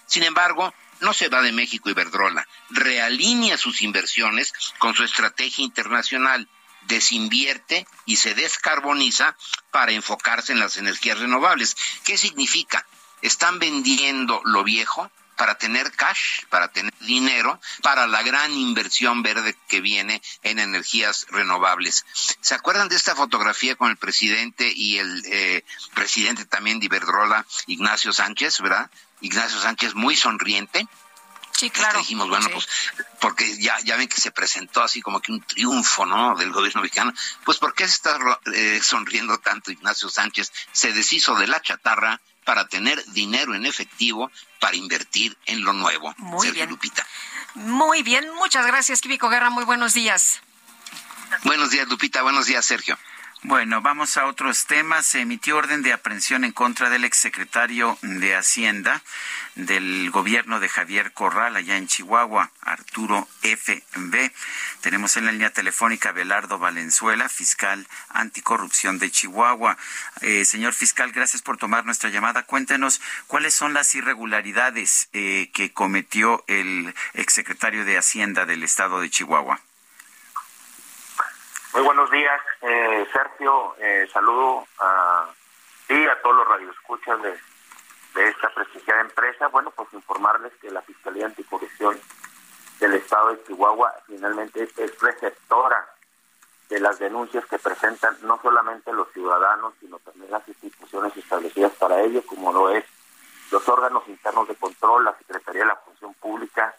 Sin embargo, no se va de México Iberdrola, realinea sus inversiones con su estrategia internacional, desinvierte y se descarboniza para enfocarse en las energías renovables. ¿Qué significa? Están vendiendo lo viejo para tener cash, para tener dinero, para la gran inversión verde que viene en energías renovables. ¿Se acuerdan de esta fotografía con el presidente y el eh, presidente también de Iberdrola, Ignacio Sánchez, verdad? Ignacio Sánchez muy sonriente. Sí, claro. dijimos, bueno, pues, porque ya, ya ven que se presentó así como que un triunfo, ¿no? Del gobierno mexicano. Pues, ¿por qué se está eh, sonriendo tanto Ignacio Sánchez? Se deshizo de la chatarra, para tener dinero en efectivo para invertir en lo nuevo. Muy bien. Lupita. Muy bien, muchas gracias, Químico Guerra. Muy buenos días. Buenos días, Lupita. Buenos días, Sergio. Bueno, vamos a otros temas. Se emitió orden de aprehensión en contra del exsecretario de Hacienda del gobierno de Javier Corral allá en Chihuahua, Arturo F.B. Tenemos en la línea telefónica Belardo Valenzuela, fiscal anticorrupción de Chihuahua. Eh, señor fiscal, gracias por tomar nuestra llamada. Cuéntenos cuáles son las irregularidades eh, que cometió el exsecretario de Hacienda del estado de Chihuahua. Muy buenos días, eh, Sergio. Eh, saludo a ti, a todos los radioescuchas de, de esta prestigiada empresa. Bueno, pues informarles que la Fiscalía Anticorrupción del Estado de Chihuahua finalmente es receptora de las denuncias que presentan no solamente los ciudadanos, sino también las instituciones establecidas para ello, como lo es los órganos internos de control, la Secretaría de la Función Pública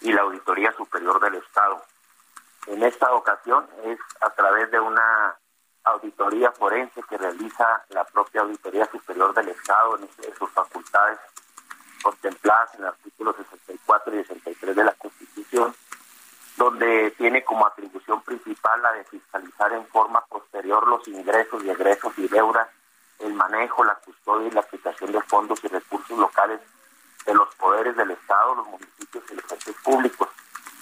y la Auditoría Superior del Estado. En esta ocasión es a través de una auditoría forense que realiza la propia Auditoría Superior del Estado en sus facultades contempladas en el artículo 64 y 63 de la Constitución, donde tiene como atribución principal la de fiscalizar en forma posterior los ingresos y egresos y deudas, el manejo, la custodia y la aplicación de fondos y recursos locales de los poderes del Estado, los municipios y los entes públicos.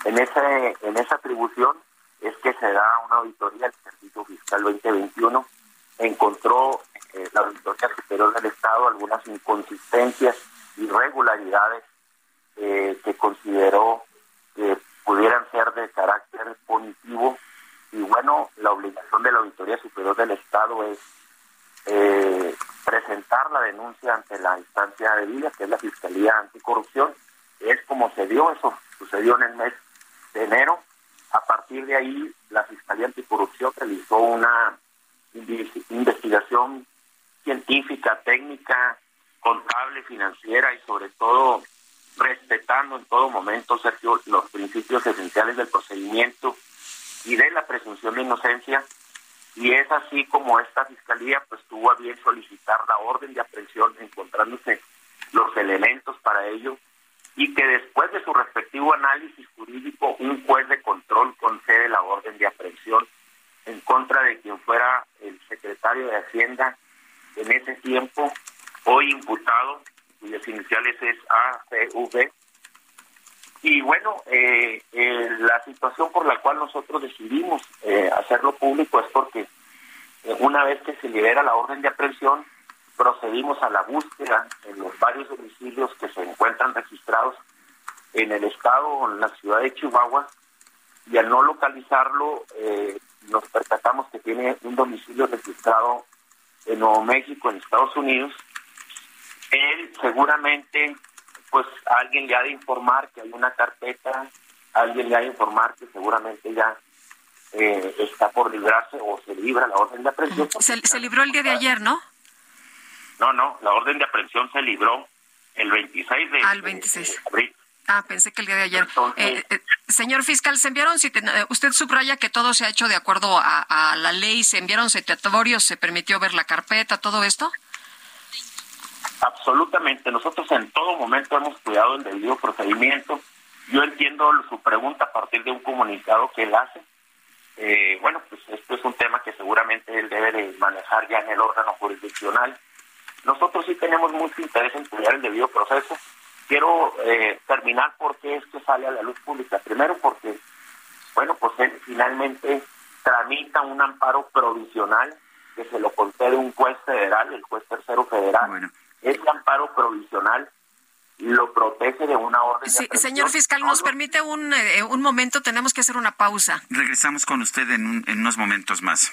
En, ese, en esa atribución es que se da una auditoría del ejercicio fiscal 2021. Encontró eh, la Auditoría Superior del Estado algunas inconsistencias, irregularidades eh, que consideró que pudieran ser de carácter punitivo. Y bueno, la obligación de la Auditoría Superior del Estado es eh, presentar la denuncia ante la instancia de vida, que es la Fiscalía Anticorrupción. Es como se dio, eso sucedió en el mes de enero. A partir de ahí, la Fiscalía Anticorrupción realizó una investigación científica, técnica, contable, financiera y sobre todo respetando en todo momento, Sergio, los principios esenciales del procedimiento y de la presunción de inocencia. Y es así como esta fiscalía pues tuvo a bien solicitar la orden de aprehensión encontrándose los elementos para ello y que después de su respectivo análisis jurídico un juez de control concede la orden de aprehensión en contra de quien fuera el secretario de Hacienda en ese tiempo, hoy imputado, cuyas iniciales es ACV. Y bueno, eh, eh, la situación por la cual nosotros decidimos eh, hacerlo público es porque una vez que se libera la orden de aprehensión, procedimos a la búsqueda en los varios domicilios que se encuentran registrados en el estado o en la ciudad de Chihuahua y al no localizarlo nos percatamos que tiene un domicilio registrado en Nuevo México, en Estados Unidos, él seguramente, pues alguien le ha de informar que hay una carpeta, alguien le ha de informar que seguramente ya eh, está por librarse o se libra la orden de aprehensión. Se, libró el día de ayer, ¿no? No, no, la orden de aprehensión se libró el 26 de, Al 26. abril. Ah, pensé que el día de ayer. Eh, eh, señor fiscal, se enviaron, usted subraya que todo se ha hecho de acuerdo a, la ley, se enviaron citatorios, se permitió ver la carpeta, todo esto. Absolutamente. Nosotros en todo momento hemos cuidado el debido procedimiento. Yo entiendo su pregunta a partir de un comunicado que él hace. Eh, bueno, pues esto es un tema que seguramente él debe de manejar ya en el órgano jurisdiccional. Nosotros sí tenemos mucho interés en cuidar el debido proceso. Quiero eh, terminar porque esto sale a la luz pública. Primero porque, bueno, pues él finalmente tramita un amparo provisional que se lo concede un juez federal, el juez tercero federal. Bueno ese amparo provisional lo protege de una orden. Sí, señor fiscal, nos permite un, eh, un momento, tenemos que hacer una pausa. Regresamos con usted en, en unos momentos más.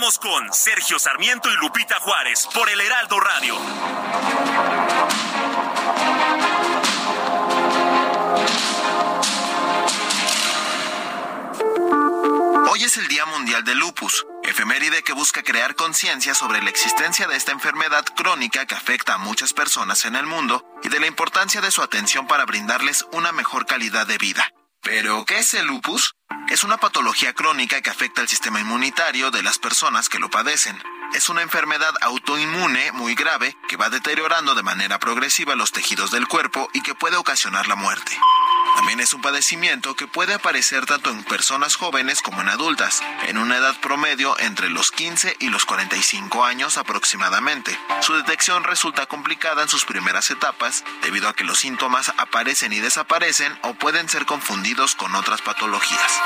Con Sergio Sarmiento y Lupita Juárez por el Heraldo Radio. Hoy es el Día Mundial del Lupus, efeméride que busca crear conciencia sobre la existencia de esta enfermedad crónica que afecta a muchas personas en el mundo y de la importancia de su atención para brindarles una mejor calidad de vida. ¿Pero qué es el lupus? Es una patología crónica que afecta al sistema inmunitario de las personas que lo padecen. Es una enfermedad autoinmune muy grave que va deteriorando de manera progresiva los tejidos del cuerpo y que puede ocasionar la muerte. También es un padecimiento que puede aparecer tanto en personas jóvenes como en adultas, en una edad promedio entre los 15 y los 45 años aproximadamente. Su detección resulta complicada en sus primeras etapas debido a que los síntomas aparecen y desaparecen o pueden ser confundidos con otras patologías.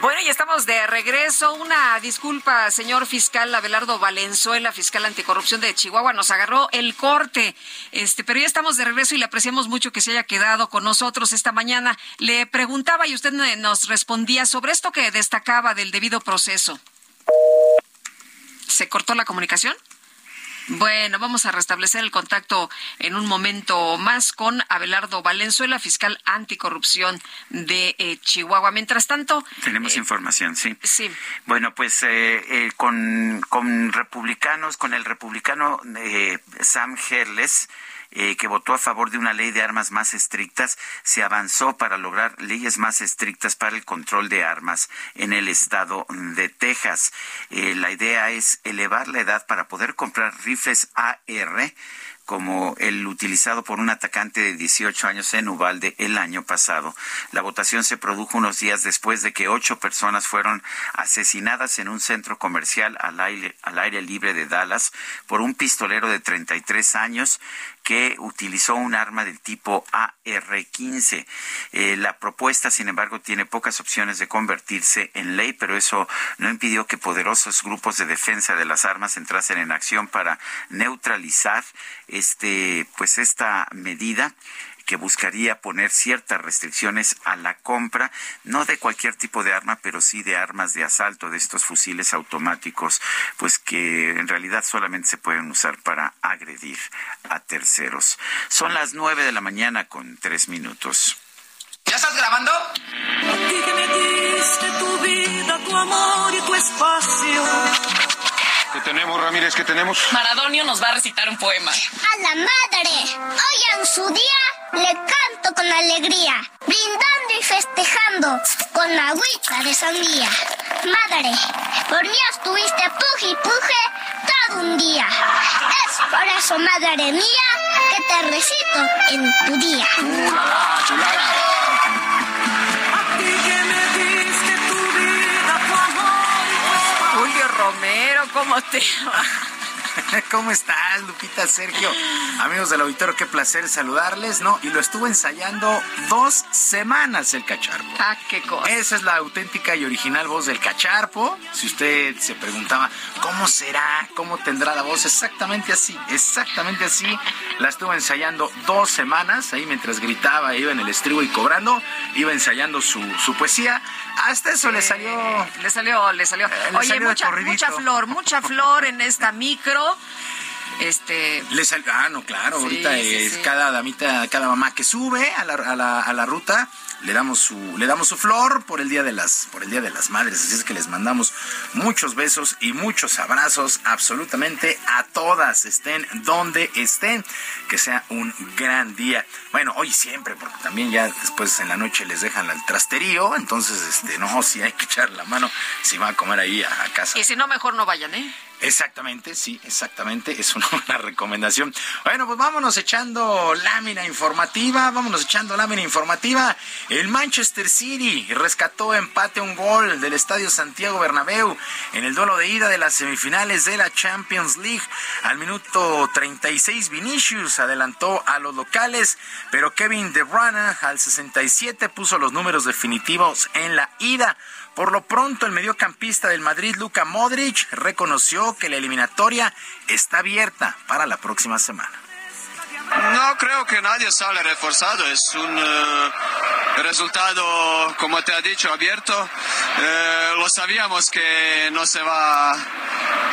Bueno, y estamos de regreso. Una disculpa, señor fiscal Abelardo Valenzuela, fiscal anticorrupción de Chihuahua, nos agarró el corte. Este, pero ya estamos de regreso y le apreciamos mucho que se haya quedado con nosotros esta mañana. Le preguntaba y usted nos respondía sobre esto que destacaba del debido proceso. ¿Se cortó la comunicación? Bueno, vamos a restablecer el contacto en un momento más con Abelardo Valenzuela, fiscal anticorrupción de eh, Chihuahua. Mientras tanto. Tenemos eh, información, sí. Sí. Bueno, pues eh, con, con republicanos, con el republicano Sam Herles eh, que votó a favor de una ley de armas más estrictas, se avanzó para lograr leyes más estrictas para el control de armas en el estado de Texas. Eh, la idea es elevar la edad para poder comprar rifles AR como el utilizado por un atacante de 18 años en Ubalde el año pasado. La votación se produjo unos días después de que ocho personas fueron asesinadas en un centro comercial al aire, al aire libre de Dallas por un pistolero de 33 años que utilizó un arma del tipo AR-15. Eh, la propuesta, sin embargo, tiene pocas opciones de convertirse en ley, pero eso no impidió que poderosos grupos de defensa de las armas entrasen en acción para neutralizar este, pues esta medida que buscaría poner ciertas restricciones a la compra, no de cualquier tipo de arma, pero sí de armas de asalto, de estos fusiles automáticos, pues que en realidad solamente se pueden usar para agredir a terceros. Son las nueve de la mañana con tres minutos. ¿Ya estás grabando? tu vida, tu amor y tu espacio. ¿Qué tenemos, Ramírez? ¿Qué tenemos? Maradonio nos va a recitar un poema. A la madre, hoy en su día le canto con alegría, brindando y festejando con agüita de sandía. Madre, por mí estuviste puje y puje todo un día. Es por eso, madre mía, que te recito en tu día. Chulada, chulada. Julio Romero, ¿cómo te va? ¿Cómo estás, Lupita, Sergio? Amigos del auditorio, qué placer saludarles, ¿no? Y lo estuvo ensayando dos semanas el cacharpo. Ah, qué cosa. Esa es la auténtica y original voz del cacharpo. Si usted se preguntaba, ¿cómo será? ¿Cómo tendrá la voz? Exactamente así, exactamente así. La estuvo ensayando dos semanas, ahí mientras gritaba, iba en el estribo y cobrando, iba ensayando su, su poesía. Hasta eso le salió. Le salió, le salió. Eh, le Oye, salió mucha, mucha flor, mucha flor en esta micro. Este. Le sal- ah, no, claro, Sí, ahorita sí, es sí. cada damita, cada mamá que sube a la, a la, a la ruta, le damos su, le damos su flor por el día de las, por el día de las madres. Así es que les mandamos muchos besos y muchos abrazos absolutamente a todas, estén donde estén. Que sea un gran día. Bueno, hoy siempre, porque también ya después en la noche les dejan al trasterío, entonces este, no, si hay que echar la mano, si va a comer ahí a, a casa. Y si no, mejor no vayan, ¿eh? Exactamente, sí, exactamente, es una buena recomendación. Bueno, pues vámonos echando lámina informativa, vámonos echando lámina informativa. El Manchester City rescató empate un gol del Estadio Santiago Bernabéu en el duelo de ida de las semifinales de la Champions League. Al minuto 36 Vinicius adelantó a los locales, pero Kevin De Bruyne al 67 puso los números definitivos en la ida. Por lo pronto, el mediocampista del Madrid, Luka Modric, reconoció que la eliminatoria está abierta para la próxima semana. No creo que nadie sale reforzado, es un eh, resultado, como te ha dicho, abierto. Eh, lo sabíamos que no se va a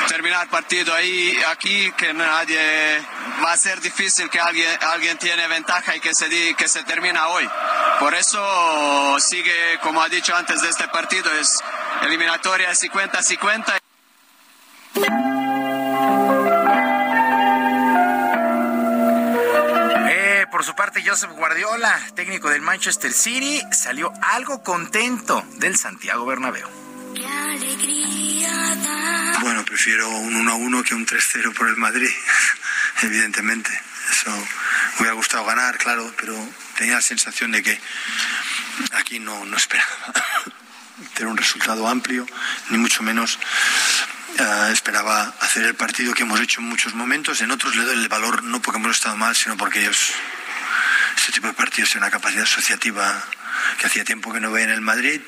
terminar partido ahí, aquí, que nadie va a ser difícil que alguien, alguien tiene ventaja y que se, di- que se termina hoy. Por eso sigue, como ha dicho antes de este partido, es eliminatoria 50-50. Por su parte, Joseph Guardiola, técnico del Manchester City, salió algo contento del Santiago Bernabéu. Bueno, prefiero un 1 a 1 que un 3-0 por el Madrid, evidentemente. Eso me hubiera gustado ganar, claro, pero tenía la sensación de que aquí no, no esperaba tener un resultado amplio, ni mucho menos eh, esperaba hacer el partido que hemos hecho en muchos momentos. En otros le doy el valor no porque hemos estado mal, sino porque ellos, este tipo de partidos, tienen una capacidad asociativa que hacía tiempo que no veía en el Madrid.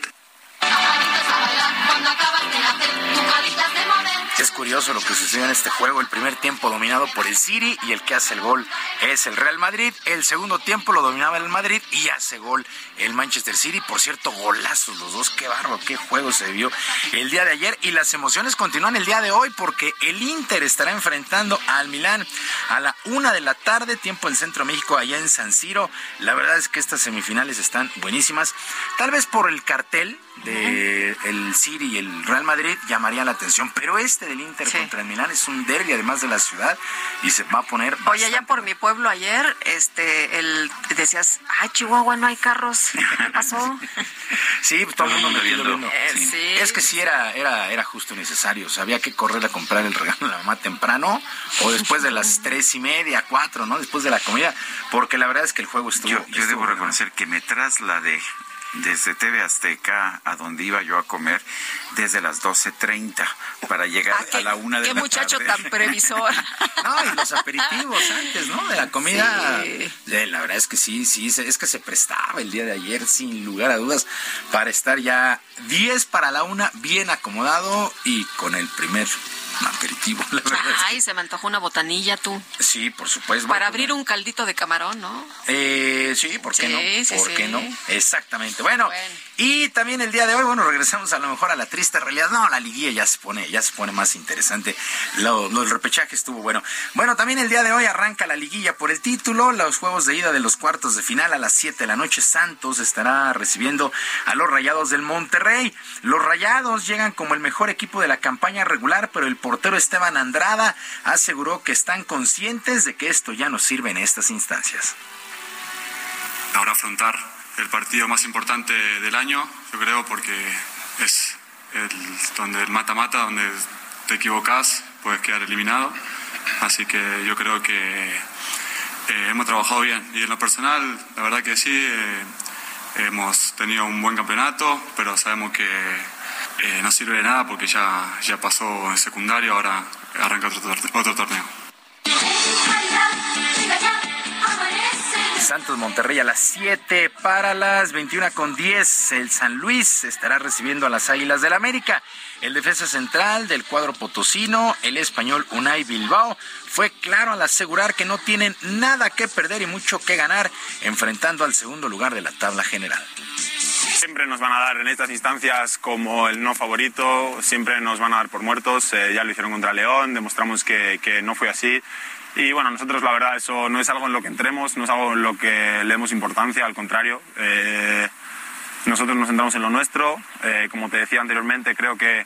Es curioso lo que sucedió en este juego. El primer tiempo dominado por el City y el que hace el gol es el Real Madrid. El segundo tiempo lo dominaba el Madrid y hace gol el Manchester City. Por cierto, golazos los dos. Qué bárbaro, qué juego se vio el día de ayer. Y las emociones continúan el día de hoy porque el Inter estará enfrentando al Milán a la una de la tarde, tiempo del Centro México, allá en San Siro. La verdad es que estas semifinales están buenísimas. Tal vez por el cartel de el City y el Real Madrid llamaría la atención, pero este del Inter contra el Milán es un derby además de la ciudad y se va a poner Oye, allá por mi pueblo ayer, este, el, decías, ay, Chihuahua, no hay carros. ¿Qué pasó? sí, pues todo el mundo me viendo. Eh, sí. Es que sí era, era, era justo necesario. O sea, había que correr a comprar el regalo a la mamá temprano o después de las tres y media, cuatro, ¿no? Después de la comida, porque la verdad es que el juego estuvo. Yo, yo debo reconocer que me trasladé desde TV Azteca a donde iba yo a comer desde las 12.30 para llegar Ah, a la una de Qué la muchacho tarde. tan previsor. No, y los aperitivos antes, ¿no? De la comida. Sí. Eh, La verdad es que sí, sí, es que se prestaba el día de ayer, sin lugar a dudas, para estar ya 10 para la una, bien acomodado y con el primer aperitivo, la verdad. Ay, se me antojó una botanilla tú. sí, por supuesto. Para abrir un caldito de camarón, ¿no? Eh, sí, ¿por qué Sí, no? sí, ¿Por sí. qué no? Exactamente. Bueno, y también el día de hoy, bueno, regresamos a lo mejor a la triste realidad. No, la liguilla ya se pone, ya se pone más interesante. Lo, lo del repechaje estuvo bueno. Bueno, también el día de hoy arranca la liguilla por el título. Los juegos de ida de los cuartos de final a las 7 de la noche. Santos estará recibiendo a los Rayados del Monterrey. Los Rayados llegan como el mejor equipo de la campaña regular, pero el portero Esteban Andrada aseguró que están conscientes de que esto ya no sirve en estas instancias. ahora afrontar el partido más importante del año, yo creo, porque es donde el mata-mata, donde te equivocas, puedes quedar eliminado. Así que yo creo que eh, hemos trabajado bien. Y en lo personal, la verdad que sí, eh, hemos tenido un buen campeonato, pero sabemos que eh, no sirve de nada porque ya, ya pasó en secundario, ahora arranca otro, otro torneo. Santos Monterrey a las 7 para las 21 con 10. El San Luis estará recibiendo a las Águilas del América. El defensa central del cuadro potosino, el español Unai Bilbao, fue claro al asegurar que no tienen nada que perder y mucho que ganar enfrentando al segundo lugar de la tabla general. Siempre nos van a dar en estas instancias como el no favorito, siempre nos van a dar por muertos. eh, ya lo hicieron contra León, demostramos que, que no fue así. Y bueno, nosotros la verdad eso no es algo en lo que entremos, no es algo en lo que le demos importancia, al contrario. eh, nosotros nos centramos en lo nuestro. eh, como te decía anteriormente, creo que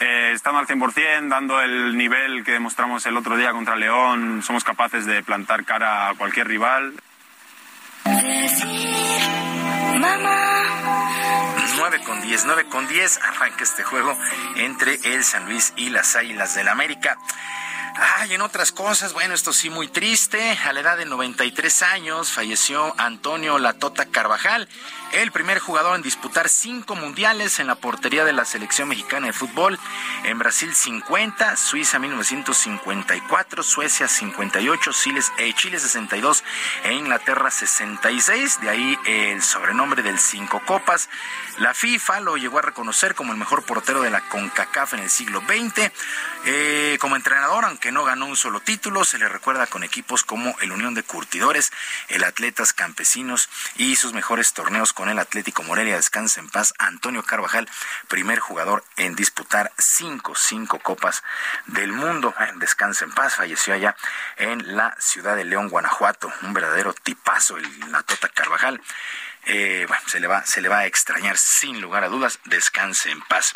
eh, estando al 100%, dando el nivel que demostramos el otro día contra León, somos capaces de plantar cara a cualquier rival. 9 con 10, 9 con 10 arranca este juego entre el San Luis y las Águilas del América. Ay, en otras cosas, bueno, esto sí muy triste. A la edad de 93 años falleció Antonio Latota Carvajal, el primer jugador en disputar cinco mundiales en la portería de la selección mexicana de fútbol. En Brasil 50, Suiza 1954, Suecia 58, Chile, eh, Chile 62 e Inglaterra 66. De ahí el sobrenombre del Cinco Copas. La FIFA lo llegó a reconocer como el mejor portero de la CONCACAF en el siglo XX. Eh, como entrenador, aunque no ganó un solo título, se le recuerda con equipos como el Unión de Curtidores, el Atletas Campesinos y sus mejores torneos con el Atlético Morelia. Descansa en paz Antonio Carvajal, primer jugador en disputar cinco, cinco copas del mundo. Eh, Descansa en paz, falleció allá en la ciudad de León, Guanajuato. Un verdadero tipazo, el Latota Carvajal. Eh, bueno, se le va, se le va a extrañar sin lugar a dudas. Descanse en paz.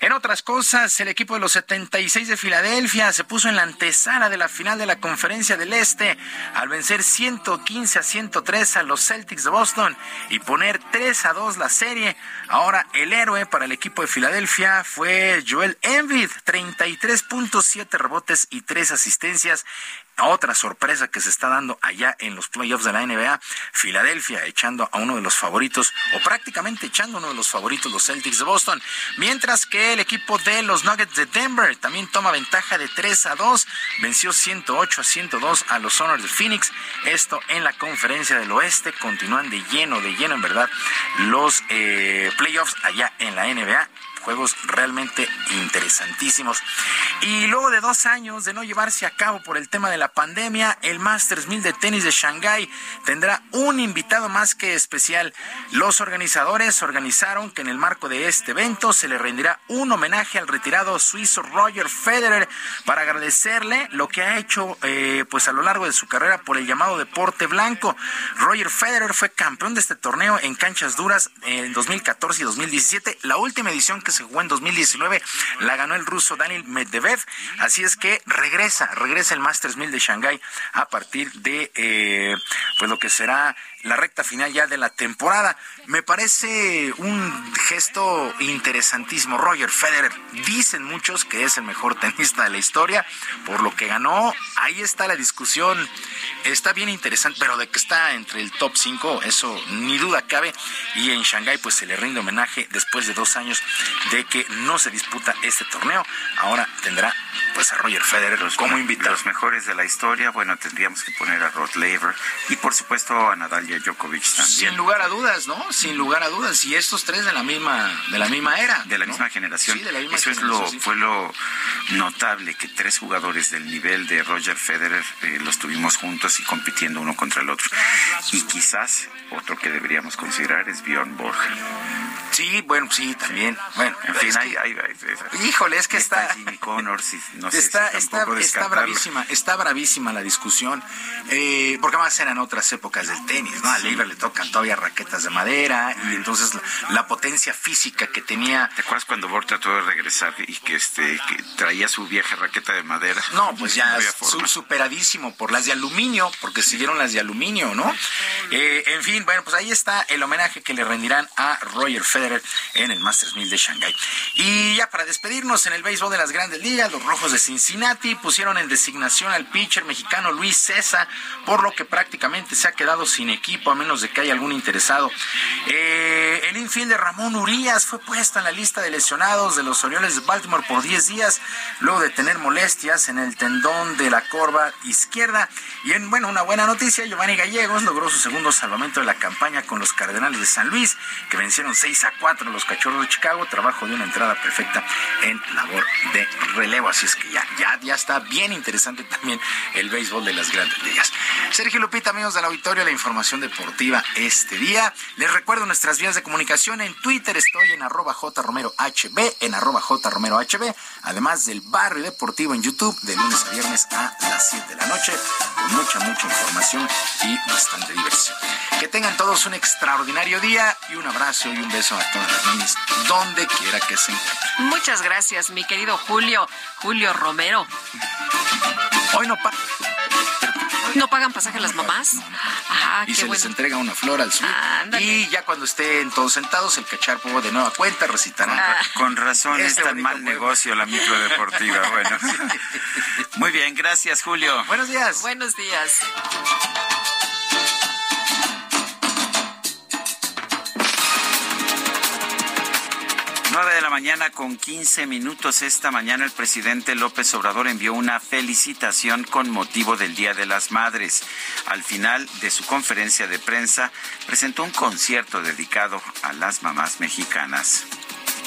En otras cosas, el equipo de los 76 de Filadelfia se puso en la antesala de la final de la Conferencia del Este al vencer 115 a 103 a los Celtics de Boston y poner 3 a 2 la serie. Ahora el héroe para el equipo de Filadelfia fue Joel Embiid, 33.7 rebotes y 3 asistencias. Otra sorpresa que se está dando allá en los playoffs de la NBA, Filadelfia echando a uno de los favoritos, o prácticamente echando a uno de los favoritos, los Celtics de Boston, mientras que el equipo de los Nuggets de Denver también toma ventaja de 3 a 2, venció 108 a 102 a los Soners de Phoenix, esto en la conferencia del oeste, continúan de lleno, de lleno en verdad los eh, playoffs allá en la NBA juegos realmente interesantísimos. Y luego de dos años de no llevarse a cabo por el tema de la pandemia, el Masters 1000 de tenis de Shanghái tendrá un invitado más que especial. Los organizadores organizaron que en el marco de este evento se le rendirá un homenaje al retirado suizo Roger Federer para agradecerle lo que ha hecho eh, pues a lo largo de su carrera por el llamado deporte blanco. Roger Federer fue campeón de este torneo en canchas duras en 2014 y 2017. La última edición que se jugó en 2019 la ganó el ruso Daniel Medvedev. Así es que regresa, regresa el Masters 1000 de Shanghái a partir de eh, pues lo que será la recta final ya de la temporada. Me parece un gesto interesantísimo. Roger Federer, dicen muchos que es el mejor tenista de la historia por lo que ganó. Ahí está la discusión. Está bien interesante, pero de que está entre el top 5, eso ni duda cabe. Y en Shanghái pues se le rinde homenaje después de dos años de que no se disputa este torneo. Ahora tendrá pues a Roger Federer como invitado. Los mejores de la historia, bueno, tendríamos que poner a Rod Laver y por supuesto a Nadal y a Djokovic también. Sin lugar a dudas, ¿no? Sin lugar a dudas. Y estos tres de la misma, de la misma era. De la misma generación. Sí, de la misma Eso es lo, fue lo notable, que tres jugadores del nivel de Roger Federer eh, los tuvimos juntos y compitiendo uno contra el otro. Y quizás otro que deberíamos considerar es Bjorn Borg. Sí, bueno, sí, también. Bueno, en fin, hay, hay, híjole, es que está, está Jimmy Connors, no sé está, si está, está bravísima, está bravísima la discusión, eh, porque además eran otras épocas del tenis, ¿no? A Leiber le tocan todavía raquetas de madera y entonces la, la, potencia física que tenía. ¿Te acuerdas cuando Borg trató de regresar y que este que traía su vieja raqueta de madera? No, pues ya no superadísimo por las de aluminio, porque siguieron las de aluminio, ¿no? Eh, en fin, bueno, pues ahí está el homenaje que le rendirán a Roger Federer en el Masters 1000 de Shanghái. Y ya para despedirnos en el béisbol de las grandes ligas, los Rojos de Cincinnati pusieron en designación al pitcher mexicano Luis César, por lo que prácticamente se ha quedado sin equipo, a menos de que haya algún interesado. Eh, el infielder Ramón Urias fue puesto en la lista de lesionados de los Orioles de Baltimore por 10 días, luego de tener molestias en el tendón de la corva izquierda. Y en, bueno, una buena noticia, Giovanni Gallegos logró su segundo salvamento de la campaña con los Cardenales de San Luis, que vencieron 6 a cuatro los cachorros de Chicago, trabajo de una entrada perfecta en labor de relevo. Así es que ya, ya, ya está bien interesante también el béisbol de las grandes ligas. Sergio Lupita, amigos del auditorio, la información deportiva este día. Les recuerdo nuestras vías de comunicación. En Twitter estoy en arroba jromerohb, en arroba jromerohb, además del barrio deportivo en YouTube de lunes a viernes a las 7 de la noche, con mucha, mucha información y bastante diversión. Que tengan todos un extraordinario día y un abrazo y un beso a todas las niñas, donde quiera que se encuentren. Muchas gracias, mi querido Julio, Julio Romero. Hoy no pa ¿No pagan pasaje las mamás? Ah, y se bueno. les entrega una flor al sur. Y ya cuando estén todos sentados, el cacharpo de nueva cuenta recitará. Ah. Con razón Este es tan mal pueblo. negocio la micro deportiva. Bueno, muy bien, gracias Julio. Buenos días. Buenos días. Nueve de la mañana con 15 minutos. Esta mañana el presidente López Obrador envió una felicitación con motivo del Día de las Madres. Al final de su conferencia de prensa presentó un concierto dedicado a las mamás mexicanas.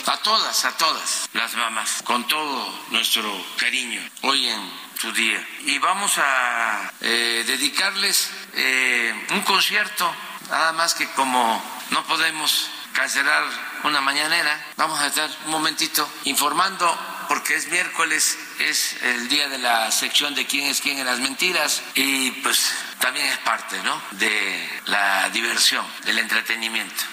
A todas, a todas las mamás, con todo nuestro cariño, hoy en su día. Y vamos a eh, dedicarles eh, un concierto, nada más que como no podemos cancelar una mañanera, vamos a estar un momentito informando, porque es miércoles, es el día de la sección de quién es quién en las mentiras, y pues también es parte, ¿no? De la diversión, del entretenimiento.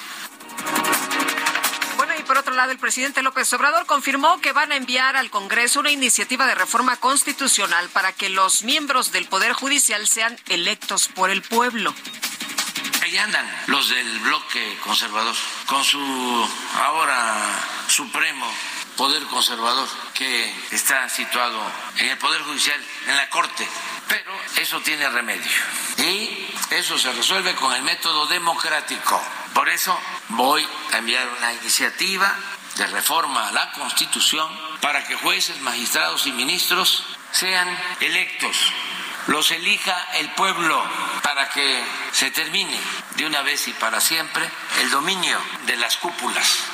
Bueno, y por otro lado, el presidente López Obrador confirmó que van a enviar al Congreso una iniciativa de reforma constitucional para que los miembros del Poder Judicial sean electos por el pueblo. Ahí andan los del bloque conservador, con su ahora supremo poder conservador que está situado en el Poder Judicial, en la Corte. Pero eso tiene remedio. Y eso se resuelve con el método democrático. Por eso voy a enviar una iniciativa de reforma a la Constitución para que jueces, magistrados y ministros sean electos los elija el pueblo para que se termine de una vez y para siempre el dominio de las cúpulas.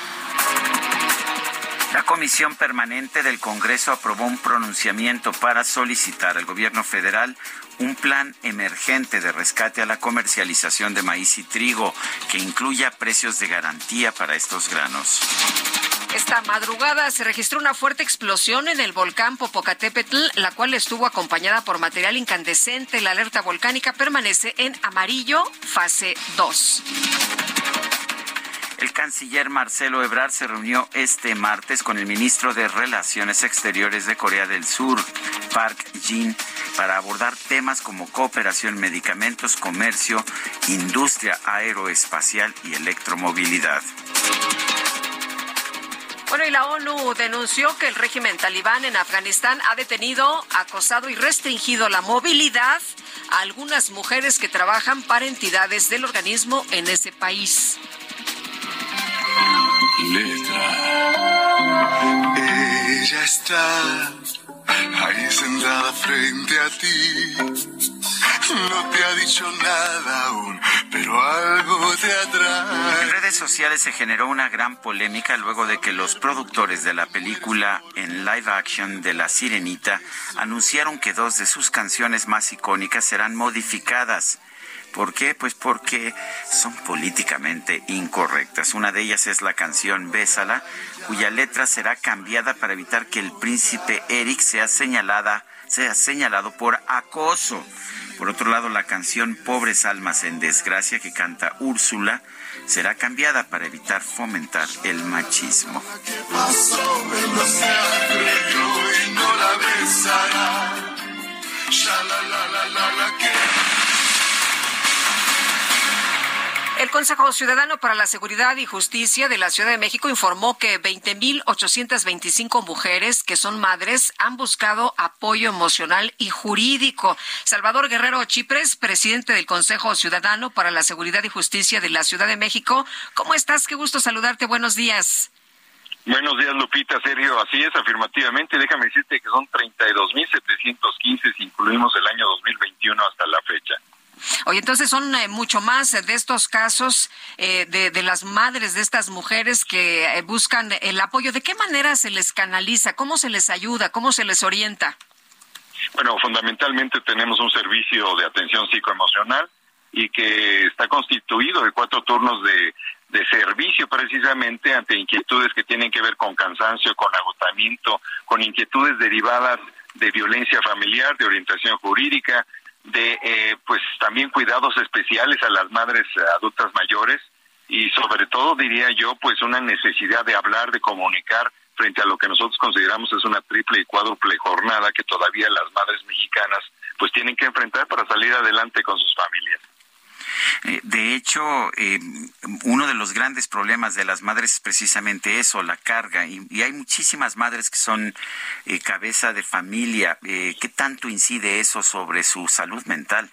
La Comisión Permanente del Congreso aprobó un pronunciamiento para solicitar al gobierno federal un plan emergente de rescate a la comercialización de maíz y trigo que incluya precios de garantía para estos granos. Esta madrugada se registró una fuerte explosión en el volcán Popocatépetl, la cual estuvo acompañada por material incandescente. La alerta volcánica permanece en amarillo, fase 2. El canciller Marcelo Ebrard se reunió este martes con el ministro de Relaciones Exteriores de Corea del Sur, Park Jin, para abordar temas como cooperación, medicamentos, comercio, industria aeroespacial y electromovilidad. Bueno, y la ONU denunció que el régimen talibán en Afganistán ha detenido, acosado y restringido la movilidad a algunas mujeres que trabajan para entidades del organismo en ese país ahí sentada frente a ti. No te ha dicho nada aún, pero algo te atrae. En redes sociales se generó una gran polémica luego de que los productores de la película en live action de La Sirenita anunciaron que dos de sus canciones más icónicas serán modificadas. ¿Por qué? Pues porque son políticamente incorrectas. Una de ellas es la canción Bésala, cuya letra será cambiada para evitar que el príncipe Eric sea señalada, sea señalado por acoso. Por otro lado, la canción Pobres Almas en Desgracia que canta Úrsula será cambiada para evitar fomentar el machismo. El Consejo Ciudadano para la Seguridad y Justicia de la Ciudad de México informó que 20.825 mujeres que son madres han buscado apoyo emocional y jurídico. Salvador Guerrero Chipres, presidente del Consejo Ciudadano para la Seguridad y Justicia de la Ciudad de México. ¿Cómo estás? Qué gusto saludarte. Buenos días. Buenos días, Lupita, Sergio. Así es, afirmativamente. Déjame decirte que son 32.715 si incluimos el año 2021 hasta la fecha. Oye, entonces son eh, mucho más de estos casos eh, de, las madres de estas mujeres que eh, buscan el apoyo. ¿De qué manera se les canaliza? ¿Cómo se les ayuda? ¿Cómo se les orienta? Bueno, fundamentalmente tenemos un servicio de atención psicoemocional y que está constituido de cuatro turnos de, de servicio precisamente ante inquietudes que tienen que ver con cansancio, con agotamiento, con inquietudes derivadas de violencia familiar, de orientación jurídica, de eh, pues también cuidados especiales a las madres adultas mayores y sobre todo diría yo pues una necesidad de hablar, de comunicar frente a lo que nosotros consideramos es una triple y cuádruple jornada que todavía las madres mexicanas pues tienen que enfrentar para salir adelante con sus familias. Eh, de hecho, eh, uno de los grandes problemas de las madres es precisamente eso, la carga. Y, hay muchísimas madres que son eh, cabeza de familia. ¿Qué tanto incide eso sobre su salud mental?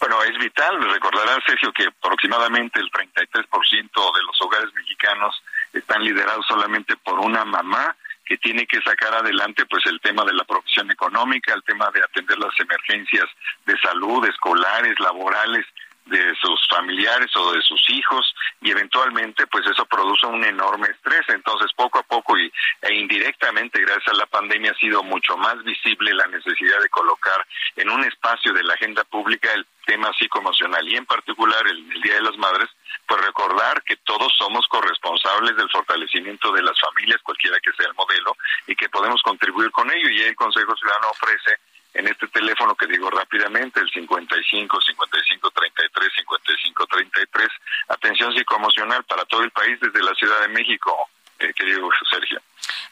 Bueno, es vital. Recordará, Sergio, que aproximadamente el 33% de los hogares mexicanos están liderados solamente por una mamá que tiene que sacar adelante pues el tema de la provisión económica, el tema de atender las emergencias de salud, escolares, laborales de sus familiares o de sus hijos y eventualmente pues eso produce un enorme estrés. Entonces poco a poco y, e indirectamente gracias a la pandemia ha sido mucho más visible la necesidad de colocar en un espacio de la agenda pública el tema psicoemocional y en particular el, el Día de las Madres pues recordar que todos somos corresponsables del fortalecimiento de las familias, cualquiera que sea el modelo, y que podemos contribuir con ello. Y el Consejo Ciudadano ofrece en este teléfono que digo rápidamente, el 55 55 33 55 33, atención psicoemocional para todo el país desde la Ciudad de México, querido Sergio.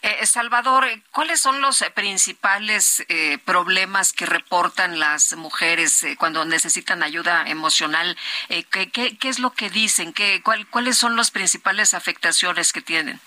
Eh, Salvador, ¿cuáles son los principales eh, problemas que reportan las mujeres eh, cuando necesitan ayuda emocional? Eh, ¿qué, qué, qué, es lo que dicen? ¿Qué, cuál, ¿Cuáles son las principales afectaciones que tienen?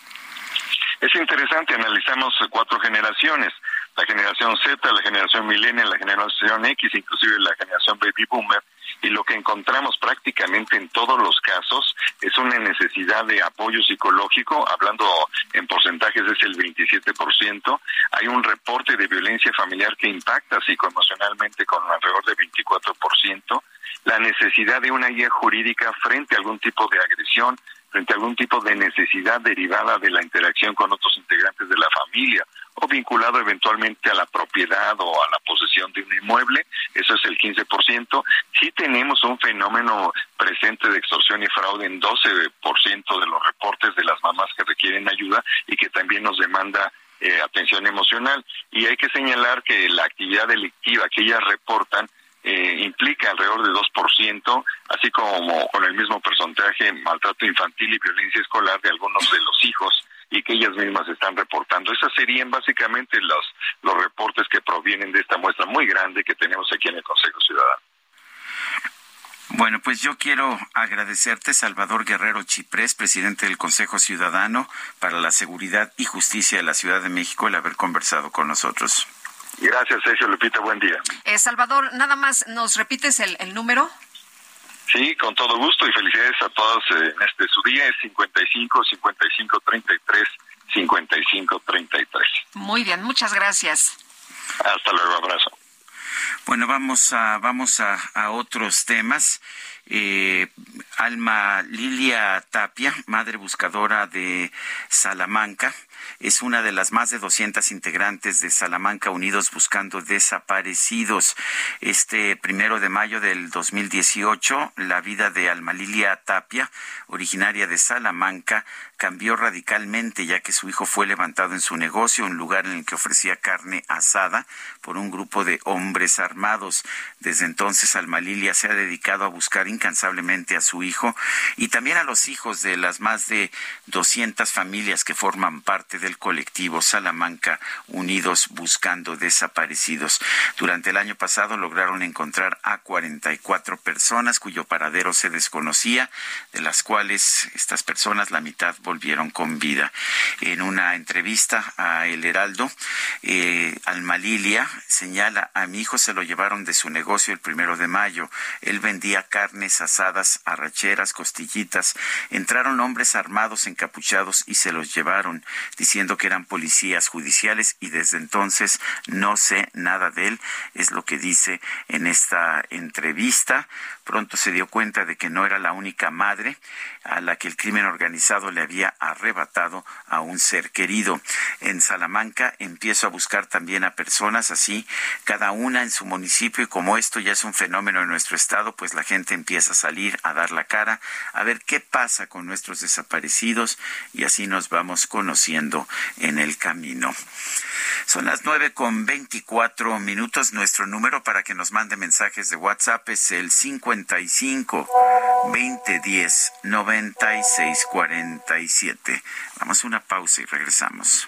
Es interesante, analizamos cuatro generaciones, la generación Z, la generación millennial, la generación X, inclusive la generación baby boomer, y lo que encontramos prácticamente en todos los casos es una necesidad de apoyo psicológico, hablando en porcentajes es el 27%, hay un reporte de violencia familiar que impacta psicoemocionalmente con alrededor de 24%, la necesidad de una guía jurídica frente a algún tipo de agresión, frente a algún tipo de necesidad derivada de la interacción con otros integrantes de la familia o vinculado eventualmente a la propiedad o a la posesión de un inmueble, eso es el 15%. Sí tenemos un fenómeno presente de extorsión y fraude en 12% de los reportes de las mamás que requieren ayuda y que también nos demanda eh, atención emocional. Y hay que señalar que la actividad delictiva que ellas reportan eh, implica alrededor de 2%, así como con el mismo porcentaje maltrato infantil y violencia escolar de algunos de los hijos y que ellas mismas están reportando. Esas serían básicamente los, los reportes que provienen de esta muestra muy grande que tenemos aquí en el Consejo Ciudadano. Bueno, pues yo quiero agradecerte, Salvador Guerrero Chiprés, presidente del Consejo Ciudadano para la Seguridad y Justicia de la Ciudad de México, el haber conversado con nosotros. Gracias, Sergio Lupita, buen día. Eh, Salvador, nada más, ¿nos repites el, el número? Sí, con todo gusto y felicidades a todos en este su día. Es 55 55 33 55 33. Muy bien, muchas gracias. Hasta luego, abrazo. Bueno, vamos a, vamos a, a otros temas. Eh, Alma Lilia Tapia, madre buscadora de Salamanca, es una de las más de 200 integrantes de Salamanca Unidos Buscando Desaparecidos. Este primero de mayo del 2018, la vida de Alma Lilia Tapia, originaria de Salamanca, cambió radicalmente ya que su hijo fue levantado en su negocio, un lugar en el que ofrecía carne asada por un grupo de hombres armados. Desde entonces Alma Lilia se ha dedicado a buscar incansablemente a su hijo y también a los hijos de las más de 200 familias que forman parte del colectivo Salamanca Unidos Buscando Desaparecidos. Durante el año pasado lograron encontrar a 44 personas cuyo paradero se desconocía, de las cuales estas personas la mitad volvieron con vida. En una entrevista a El Heraldo, eh, Alma Lilia señala, a mi hijo se lo llevaron de su negocio el primero de mayo. Él vendía carnes asadas, arracheras, costillitas. Entraron hombres armados, encapuchados y se los llevaron, diciendo que eran policías judiciales y desde entonces no sé nada de él, es lo que dice en esta entrevista. Pronto se dio cuenta de que no era la única madre a la que el crimen organizado le había arrebatado a un ser querido. En Salamanca empiezo a buscar también a personas así, cada una en su municipio y como esto ya es un fenómeno en nuestro estado, pues la gente empieza a salir a dar la cara, a ver qué pasa con nuestros desaparecidos y así nos vamos conociendo en el camino. Son las nueve con veinticuatro minutos. Nuestro número para que nos mande mensajes de WhatsApp es el 55 2010 9647. Vamos a una pausa y regresamos.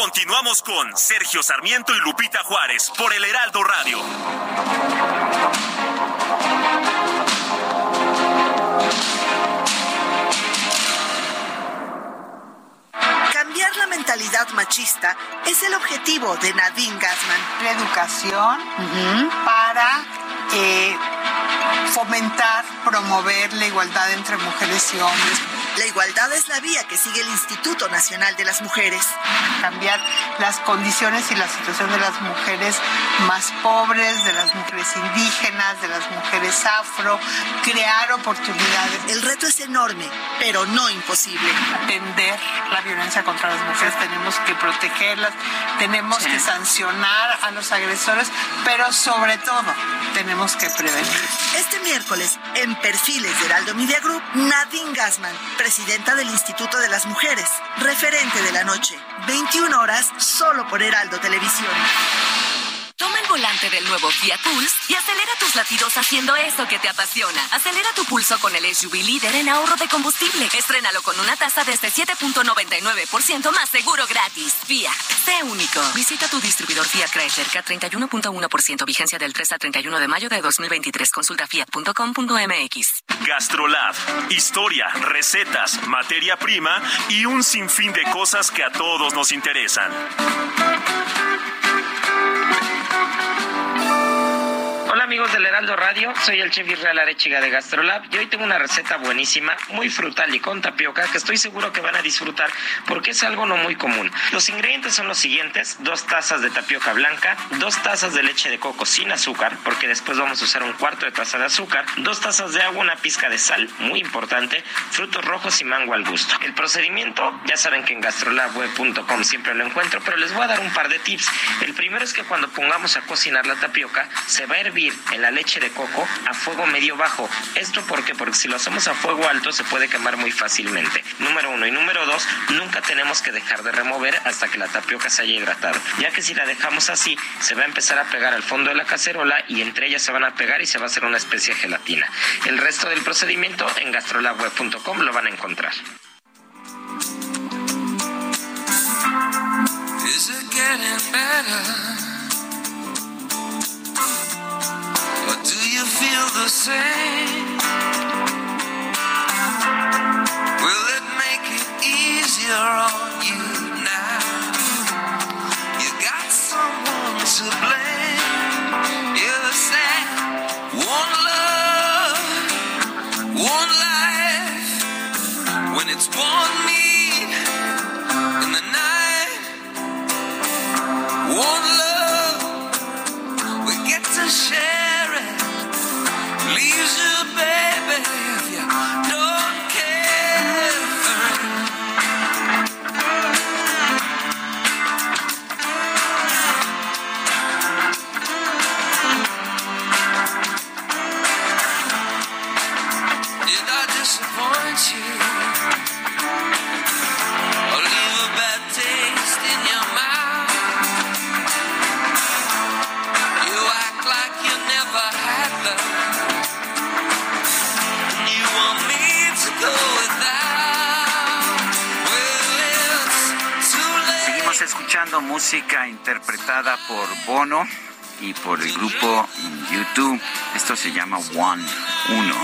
Continuamos con Sergio Sarmiento y Lupita Juárez por el Heraldo Radio. Cambiar la mentalidad machista es el objetivo de Nadine Gassman. La educación para eh, fomentar, promover la igualdad entre mujeres y hombres. La igualdad es la vía que sigue el Instituto Nacional de las Mujeres. Cambiar las condiciones y la situación de las mujeres más pobres, de las mujeres indígenas, de las mujeres afro, crear oportunidades. El reto es enorme, pero no imposible. Atender la violencia contra las mujeres, tenemos que protegerlas, tenemos que sancionar a los agresores, pero sobre todo tenemos que prevenir. Este miércoles, en Perfiles de Heraldo Media Group, Nadine Gassman, presidenta del Instituto de las Mujeres, referente de la noche, 21 horas, solo por Heraldo Televisión. Toma el volante del nuevo Fiat Pulse y acelera tus latidos haciendo eso que te apasiona. Acelera tu pulso con el SUV líder en ahorro de combustible. Estrénalo con una tasa desde 7.99% más seguro gratis. Fiat, sé único. Visita tu distribuidor Fiat Chrysler K31.1% vigencia del 3 al 31 de mayo de 2023. Consulta fiat.com.mx. Gastrolab, historia, recetas, materia prima y un sinfín de cosas que a todos nos interesan. Thank you. Amigos del Heraldo Radio, soy el chef Israel Arechiga de Gastrolab y hoy tengo una receta buenísima, muy frutal y con tapioca que estoy seguro que van a disfrutar porque es algo no muy común. Los ingredientes son los siguientes, dos tazas de tapioca blanca, dos tazas de leche de coco sin azúcar, porque después vamos a usar un cuarto de taza de azúcar, dos tazas de agua, una pizca de sal, muy importante, frutos rojos y mango al gusto. El procedimiento, ya saben que en gastrolabweb.com siempre lo encuentro, pero les voy a dar un par de tips. El primero es que cuando pongamos a cocinar la tapioca, se va a hervir en la leche de coco a fuego medio bajo. ¿Esto? Porque si lo hacemos a fuego alto se puede quemar muy fácilmente. Número uno. Y número dos, nunca tenemos que dejar de remover hasta que la tapioca se haya hidratado. Ya que si la dejamos así, se va a empezar a pegar al fondo de la cacerola y entre ellas se van a pegar y se va a hacer una especie de gelatina. El resto del procedimiento en gastrolabweb.com lo van a encontrar. You feel the same? Will it make it easier on you now? You got someone to blame. You're sad. One love, one life. When it's one me in the night, one música interpretada por Bono y por el grupo YouTube. Esto se llama One, Uno.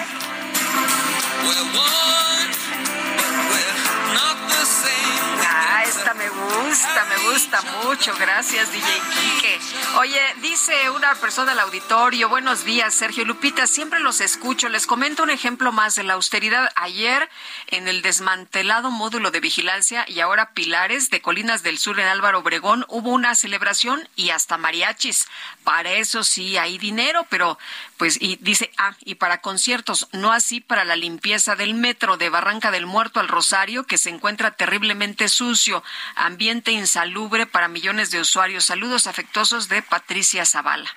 Me gusta, me gusta mucho. Gracias, DJ Quique. Oye, dice una persona al auditorio, buenos días, Sergio Lupita, siempre los escucho. Les comento un ejemplo más de la austeridad. Ayer, en el desmantelado módulo de vigilancia y ahora Pilares de Colinas del Sur en Álvaro Obregón, hubo una celebración y hasta mariachis. Para eso sí hay dinero, pero pues, y dice, ah, y para conciertos, no así para la limpieza del metro de Barranca del Muerto al Rosario, que se encuentra terriblemente sucio, ambiente insalubre para millones de usuarios. Saludos afectuosos de Patricia Zavala.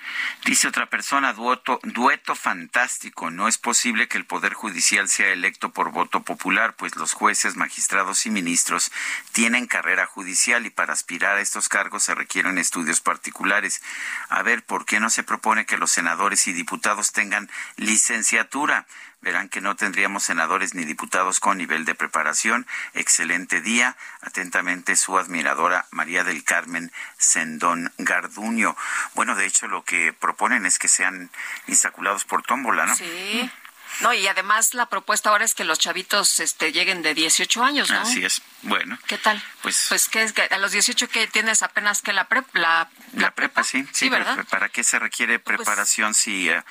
Dice otra persona, dueto, dueto fantástico. No es posible que el Poder Judicial sea electo por voto popular, pues los jueces, magistrados y ministros tienen carrera judicial y para aspirar a estos cargos se requieren estudios particulares. A ver, ¿por qué no se propone que los senadores y diputados tengan licenciatura? Verán que no tendríamos senadores ni diputados con nivel de preparación. Excelente día. Atentamente su admiradora María del Carmen Sendón Garduño. Bueno, de hecho lo que proponen es que sean insaculados por tómbola, ¿no? Sí. No, y además la propuesta ahora es que los chavitos este, lleguen de 18 años, ¿no? Así es. Bueno. ¿Qué tal? Pues, pues que es que a los 18 que tienes apenas que la prep, la, la, prepa, sí, sí, ¿verdad? pero ¿Para qué se requiere preparación si, eh,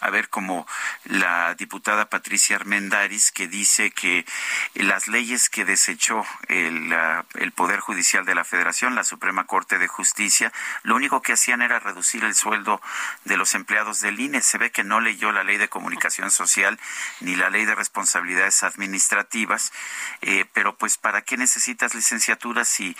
a ver, como la diputada Patricia Armendaris, que dice que las leyes que desechó el, el Poder Judicial de la Federación, la Suprema Corte de Justicia, lo único que hacían era reducir el sueldo de los empleados del INE. Se ve que no leyó la Ley de Comunicación Social ni la Ley de Responsabilidades Administrativas, eh, pero pues ¿para qué necesitas licenciatura si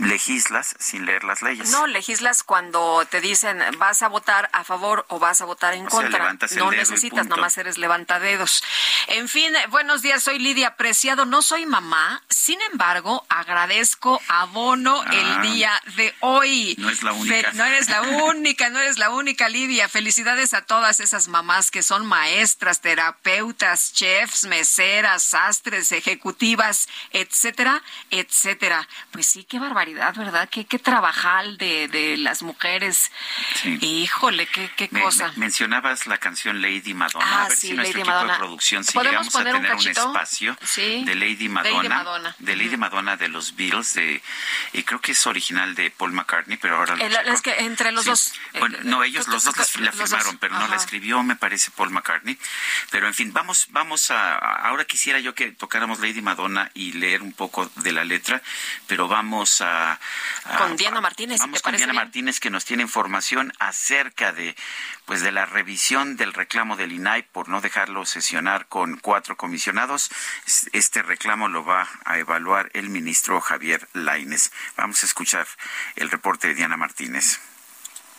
legislas sin leer las leyes. No, legislas cuando te dicen vas a votar a favor o vas a votar en O contra. no necesitas, nomás eres levantadedos. En fin, eh, buenos días, soy Lidia Apreciado. No soy mamá, sin embargo, agradezco abono Ah. el día de hoy. No es la única. Fe- no eres la única, no eres la única, Lidia. Felicidades a todas esas mamás que son maestras, terapeutas, chefs, meseras, sastres, ejecutivas, etcétera, etcétera. Pues sí, qué barbaridad, ¿verdad? Qué, qué trabajal de, de las mujeres. Sí. Híjole, qué, qué Me- cosa. me- mencionabas la canción Lady Madonna. Ah, a ver sí, si nuestro Lady equipo Madonna. de producción, si ¿Podemos llegamos a un tener un, espacio Sí. de Lady Madonna. Lady Madonna. De Lady Madonna de los Beatles, de, y creo que es original de Paul McCartney, pero ahora lo El- es que entre los dos. Bueno, eh, no, ellos eh, los dos la dos. firmaron, pero no la escribió, me parece, Paul McCartney. Pero en fin, vamos, vamos a, ahora quisiera yo que tocáramos Lady Madonna y leer un poco de la letra, pero vamos a... a- Con Diana Martínez, Vamos te con Diana bien. Martínez que nos tiene información acerca de, pues, de la revisión del reclamo del INAI por no dejarlo sesionar con cuatro comisionados. Es- Este reclamo lo va a evaluar el ministro Javier Laines. Vamos a escuchar el reporte de Diana Martínez.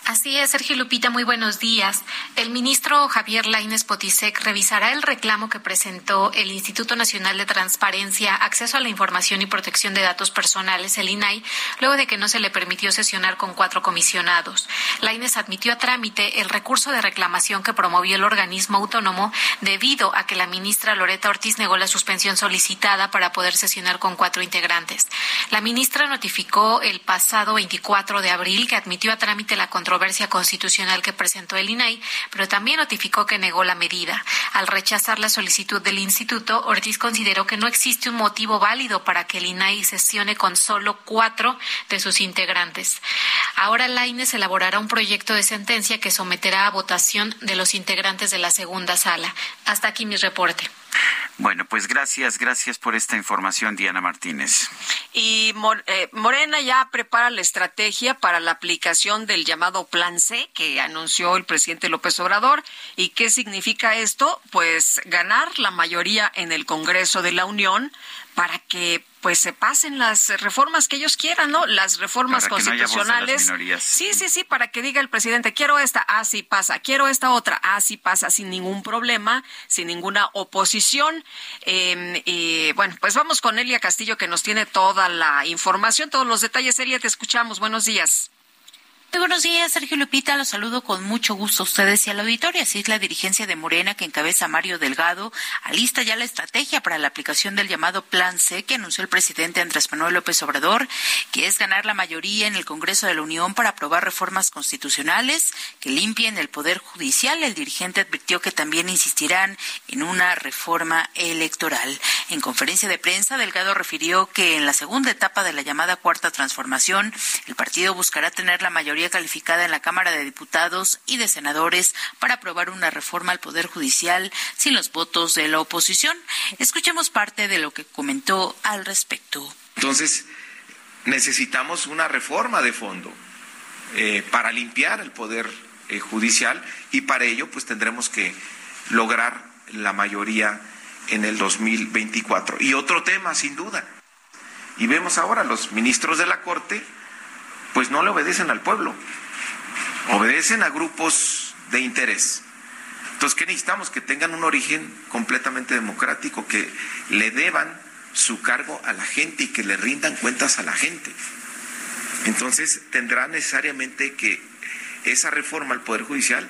Así es, Sergio Lupita, muy buenos días. El ministro Javier Lainez Potisek revisará el reclamo que presentó el Instituto Nacional de Transparencia, Acceso a la Información y Protección de Datos Personales, el INAI, luego de que no se le permitió sesionar con cuatro comisionados. Lainez admitió a trámite el recurso de reclamación que promovió el organismo autónomo debido a que la ministra Loreta Ortiz negó la suspensión solicitada para poder sesionar con cuatro integrantes. La ministra notificó el pasado 24 de abril que admitió a trámite la controversia constitucional que presentó el INAI, pero también notificó que negó la medida. Al rechazar la solicitud del instituto, Ortiz consideró que no existe un motivo válido para que el INAI sesione con solo cuatro de sus integrantes. Ahora Laines elaborará un proyecto de sentencia que someterá a votación de los integrantes de la segunda sala. Hasta aquí mi reporte. Bueno, pues gracias, gracias por esta información, Diana Martínez. Y eh, Morena ya prepara la estrategia para la aplicación del llamado Plan C que anunció el presidente López Obrador. ¿Y qué significa esto? Pues ganar la mayoría en el Congreso de la Unión para que pues se pasen las reformas que ellos quieran, ¿no? Las reformas Para que no haya voz de las constitucionales. minorías. Sí, sí, sí, para que diga el presidente, quiero esta, así pasa, quiero esta otra, así pasa, sin ningún problema, sin ninguna oposición. Eh, y bueno, pues vamos con Elia Castillo que nos tiene toda la información, todos los detalles. Elia, te escuchamos. Buenos días. Muy buenos días, Sergio Lupita. Los saludo con mucho gusto a ustedes y al auditorio. Así es la dirigencia de Morena que encabeza Mario Delgado. Alista ya la estrategia para la aplicación del llamado Plan C que anunció el presidente Andrés Manuel López Obrador, que es ganar la mayoría en el Congreso de la Unión para aprobar reformas constitucionales que limpien el Poder Judicial. El dirigente advirtió que también insistirán en una reforma electoral. En conferencia de prensa, Delgado refirió que en la segunda etapa de la llamada Cuarta Transformación, el partido buscará tener la mayoría calificada en la Cámara de Diputados y de Senadores para aprobar una reforma al Poder Judicial sin los votos de la oposición. Escuchemos parte de lo que comentó al respecto. Entonces, necesitamos una reforma de fondo eh, para limpiar el poder eh, judicial y para ello pues tendremos que lograr la mayoría en el 2024. Y otro tema, sin duda. Y vemos ahora los ministros de la Corte pues no le obedecen al pueblo, obedecen a grupos de interés. Entonces, ¿qué necesitamos? Que tengan un origen completamente democrático, que le deban su cargo a la gente y que le rindan cuentas a la gente. Entonces, tendrá necesariamente que esa reforma al Poder Judicial,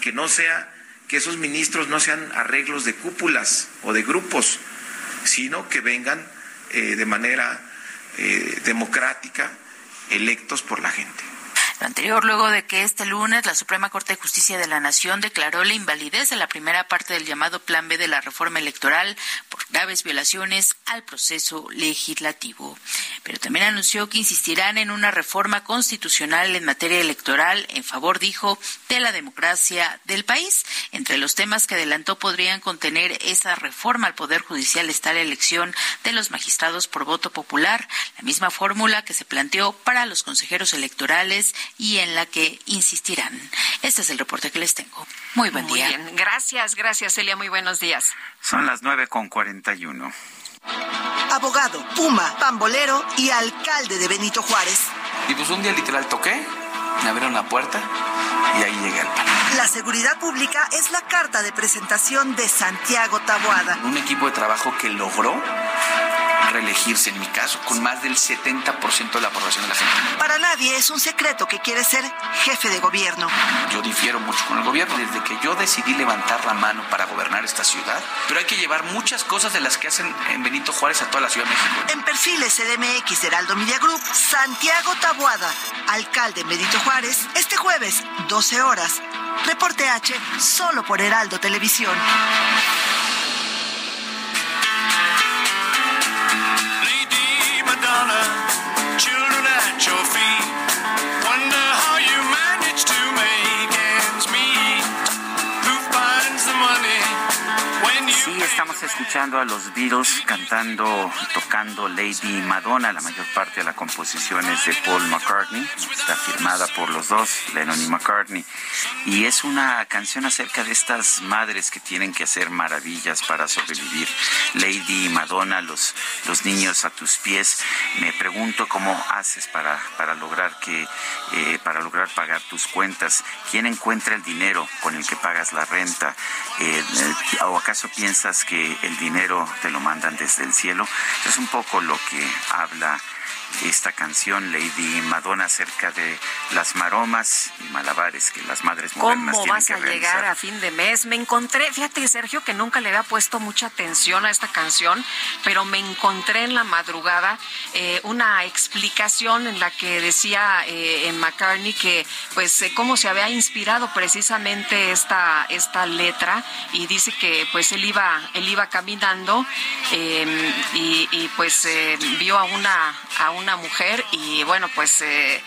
que no sea, que esos ministros no sean arreglos de cúpulas o de grupos, sino que vengan eh, de manera eh, democrática, electos por la gente. Lo anterior, luego de que este lunes la Suprema Corte de Justicia de la Nación declaró la invalidez de la primera parte del llamado Plan B de la reforma electoral por graves violaciones al proceso legislativo. Pero también anunció que insistirán en una reforma constitucional en materia electoral en favor, dijo, de la democracia del país. Entre los temas que adelantó podrían contener esa reforma al Poder Judicial está la elección de los magistrados por voto popular, la misma fórmula que se planteó para los consejeros electorales y en la que insistirán. Este es el reporte que les tengo. Muy buen Muy día. bien. Gracias, gracias, Elia. Muy buenos días. Son las nueve con cuarenta y uno. abogado, puma, pambolero y alcalde de Benito Juárez. Y pues un día literal toqué, me abrieron la puerta y ahí llegué al PAN. La seguridad pública es la carta de presentación de Santiago Taboada. Un equipo de trabajo que logró reelegirse, en mi caso, con más del 70% de la aprobación de la gente. Para nadie es un secreto que quiere ser jefe de gobierno. Yo difiero mucho con el gobierno. Desde que yo decidí levantar la mano para gobernar esta ciudad, pero hay que llevar muchas cosas de las que hacen en Benito Juárez a toda la Ciudad de México. En perfiles CDMX de Heraldo Media Group, Santiago Taboada, alcalde en Benito Juárez, este jueves, 12 horas. Reporte H, solo por Heraldo Televisión. Lady estamos escuchando a los Beatles cantando, tocando Lady Madonna. La mayor parte de la composición es de Paul McCartney. Está firmada por los dos, Lennon y McCartney. Y es una canción acerca de estas madres que tienen que hacer maravillas para sobrevivir. Lady Madonna, los, los niños a tus pies. Me pregunto cómo haces para, para lograr que, eh, para lograr pagar tus cuentas. ¿Quién encuentra el dinero con el que pagas la renta? Eh, eh, ¿O acaso piensas que el dinero te lo mandan desde el cielo? Es un poco lo que habla esta canción Lady Madonna acerca de las maromas y malabares que las madres modernas ¿Cómo tienen vas que a realizar. llegar a fin de mes? Me encontré, fíjate Sergio, que nunca le había puesto mucha atención a esta canción, pero me encontré en la madrugada eh, una explicación en la que decía eh, en McCartney que pues eh, cómo se había inspirado precisamente esta, esta letra y dice que pues él iba, él iba caminando y, y, pues vio a una, a una mujer y bueno pues eh,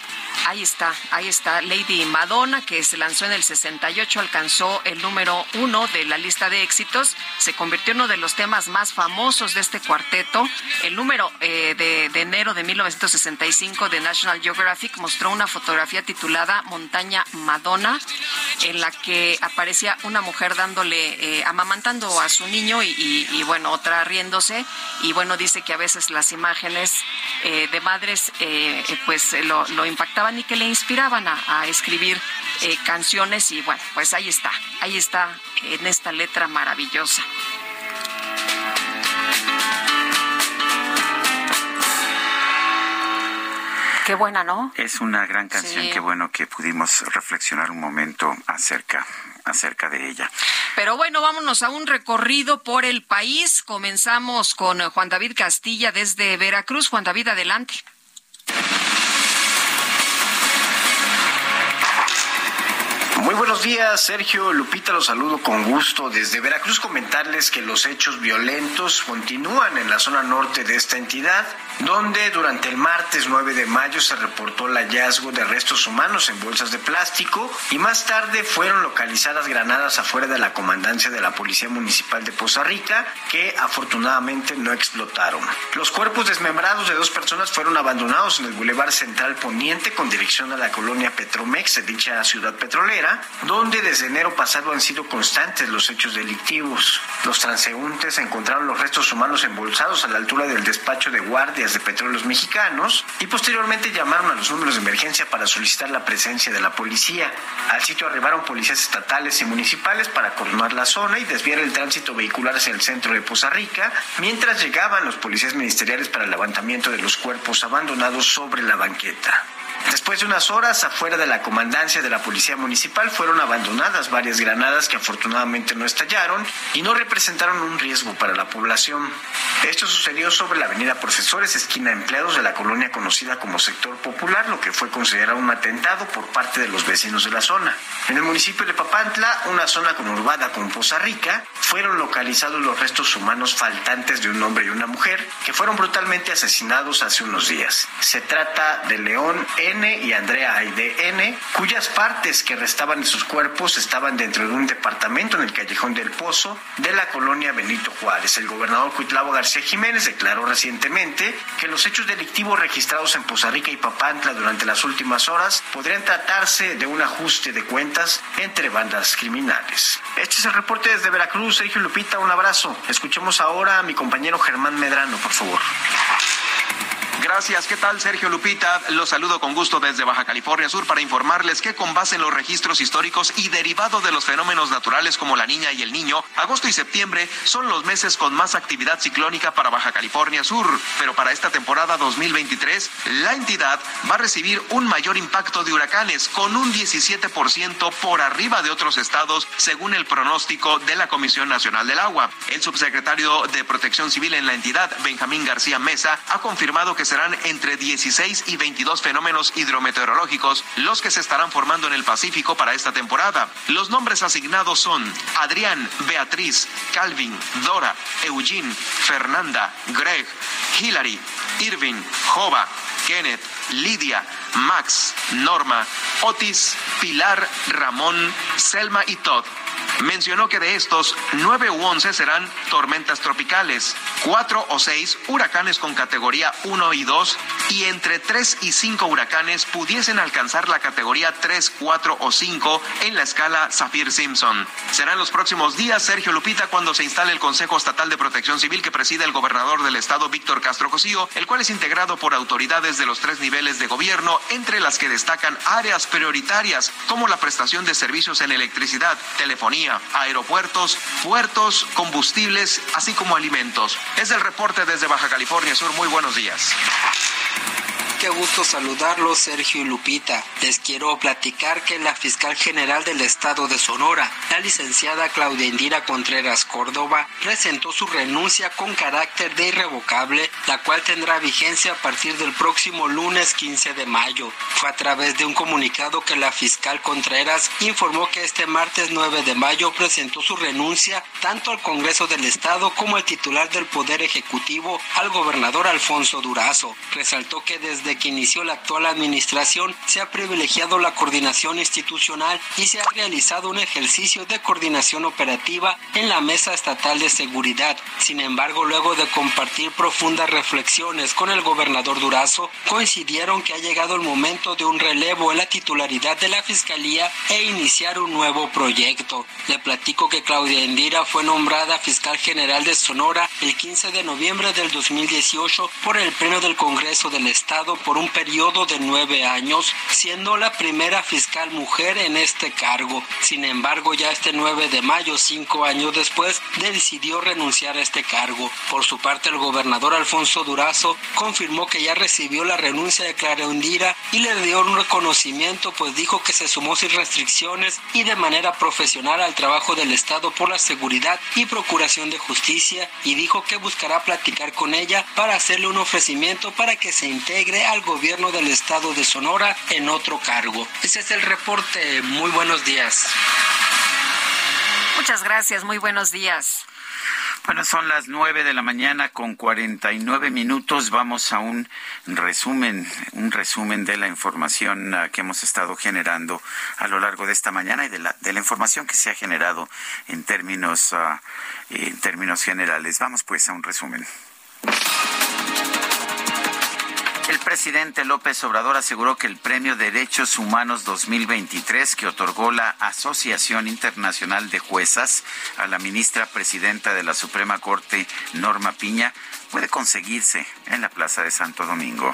Ahí está, ahí está Lady Madonna, que se lanzó en el 68, alcanzó el número uno de la lista de éxitos, se convirtió en uno de los temas más famosos de este cuarteto. El número eh, de, enero de 1965 de National Geographic mostró una fotografía titulada Montaña Madonna, en la que aparecía una mujer dándole, eh, amamantando a su niño y, bueno, otra riéndose. Y bueno, dice que a veces las imágenes eh, de madres pues lo, lo y que le inspiraban a, a escribir eh, canciones. Y bueno, pues ahí está, ahí está en esta letra maravillosa. Qué buena, ¿no? Es una gran canción, Sí. qué bueno que pudimos reflexionar un momento acerca, acerca de ella. Pero bueno, vámonos a un recorrido por el país. Comenzamos con Juan David Castilla desde Veracruz. Juan David, adelante. Muy buenos días, Sergio Lupita, los saludo con gusto desde Veracruz. Comentarles que los hechos violentos continúan en la zona norte de esta entidad, donde durante el martes 9 de mayo se reportó el hallazgo de restos humanos en bolsas de plástico y más tarde fueron localizadas granadas afuera de la comandancia de la Policía Municipal de Poza Rica, que afortunadamente no explotaron. Los cuerpos desmembrados de dos personas fueron abandonados en el Boulevard Central Poniente con dirección a la colonia Petromex de dicha ciudad petrolera, donde desde enero pasado han sido constantes los hechos delictivos. Los transeúntes encontraron los restos humanos embolsados a la altura del despacho de guardias de petróleos mexicanos y posteriormente llamaron a los números de emergencia para solicitar la presencia de la policía. Al sitio arribaron policías estatales y municipales para coordinar la zona y desviar el tránsito vehicular hacia el centro de Poza Rica, mientras llegaban los policías ministeriales para el levantamiento de los cuerpos abandonados sobre la banqueta. Después de unas horas, afuera de la comandancia de la Policía Municipal, fueron abandonadas varias granadas que afortunadamente no estallaron y no representaron un riesgo para la población. Esto sucedió sobre la avenida Profesores, esquina Empleados de la colonia conocida como Sector Popular, lo que fue considerado un atentado por parte de los vecinos de la zona. En el municipio de Papantla, una zona conurbada con Poza Rica, fueron localizados los restos humanos faltantes de un hombre y una mujer que fueron brutalmente asesinados hace unos días. Se trata de León N., N y Andrea Aide N, cuyas partes que restaban de sus cuerpos estaban dentro de un departamento en el callejón del Pozo de la colonia Benito Juárez. El gobernador Cuitlavo García Jiménez declaró recientemente que los hechos delictivos registrados en Poza Rica y Papantla durante las últimas horas podrían tratarse de un ajuste de cuentas entre bandas criminales. Este es el reporte desde Veracruz. Sergio Lupita, un abrazo. Escuchemos ahora a mi compañero Germán Medrano, por favor. Gracias. ¿Qué tal, Sergio Lupita? Los saludo con gusto desde Baja California Sur para informarles que con base en los registros históricos y derivado de los fenómenos naturales como la niña y el niño, agosto y septiembre son los meses con más actividad ciclónica para Baja California Sur. Pero para esta temporada 2023, la entidad va a recibir un mayor impacto de huracanes con un 17% por arriba de otros estados, según el pronóstico de la Comisión Nacional del Agua. El subsecretario de Protección Civil en la entidad, Benjamín García Mesa, ha confirmado que serán entre 16 y 22 fenómenos hidrometeorológicos los que se estarán formando en el Pacífico para esta temporada. Los nombres asignados son Adrián, Beatriz, Calvin, Dora, Eugene, Fernanda, Greg, Hillary, Irving, Jova, Kenneth, Lidia, Max, Norma, Otis, Pilar, Ramón, Selma y Todd. Mencionó que de estos, nueve u once serán tormentas tropicales, cuatro o seis huracanes con categoría 1 y 2 y entre 3 y 5 huracanes pudiesen alcanzar la categoría 3, 4 o 5 en la escala Saffir-Simpson. Serán los próximos días, Sergio Lupita, cuando se instale el Consejo Estatal de Protección Civil que preside el gobernador del estado, Víctor Castro Cosío, el cual es integrado por autoridades de los tres niveles de gobierno, entre las que destacan áreas prioritarias como la prestación de servicios en electricidad, telefonía, aeropuertos, puertos, combustibles, así como alimentos. Es el reporte desde Baja California Sur. Muy buenos días. Qué gusto saludarlos, Sergio y Lupita. Les quiero platicar que la fiscal general del estado de Sonora, la licenciada Claudia Indira Contreras Córdoba, presentó su renuncia con carácter de irrevocable, la cual tendrá vigencia a partir del próximo lunes 15 de mayo. Fue a través de un comunicado que la fiscal Contreras informó que este martes 9 de mayo presentó su renuncia tanto al Congreso del Estado como al titular del Poder Ejecutivo, al gobernador Alfonso Durazo. Resaltó que desde que inició la actual administración se ha privilegiado la coordinación institucional y se ha realizado un ejercicio de coordinación operativa en la Mesa Estatal de Seguridad. Sin embargo, luego de compartir profundas reflexiones con el gobernador Durazo, coincidieron que ha llegado el momento de un relevo en la titularidad de la Fiscalía e iniciar un nuevo proyecto. Le platico que Claudia Endira fue nombrada fiscal general de Sonora el 15 de noviembre del 2018 por el Pleno del Congreso del Estado por un periodo de nueve años, siendo la primera fiscal mujer en este cargo. Sin embargo, ya este 9 de mayo, cinco años después, decidió renunciar a este cargo. Por su parte, el gobernador Alfonso Durazo confirmó que ya recibió la renuncia de Clara Undira y le dio un reconocimiento, pues dijo que se sumó sin restricciones y de manera profesional al trabajo del Estado por la seguridad y procuración de justicia y dijo que buscará platicar con ella para hacerle un ofrecimiento para que se integre al gobierno del estado de Sonora en otro cargo. Ese es el reporte. Muy buenos días. Muchas gracias, muy buenos días. Bueno, son las nueve de la mañana con cuarenta y nueve minutos. Vamos a un resumen, un resumen de la información uh, que hemos estado generando a lo largo de esta mañana y de la, de la información que se ha generado en términos, uh, en términos generales. Vamos pues a un resumen. El presidente López Obrador aseguró que el Premio Derechos Humanos 2023 que otorgó la Asociación Internacional de Juezas a la ministra presidenta de la Suprema Corte, Norma Piña, puede conseguirse en la Plaza de Santo Domingo.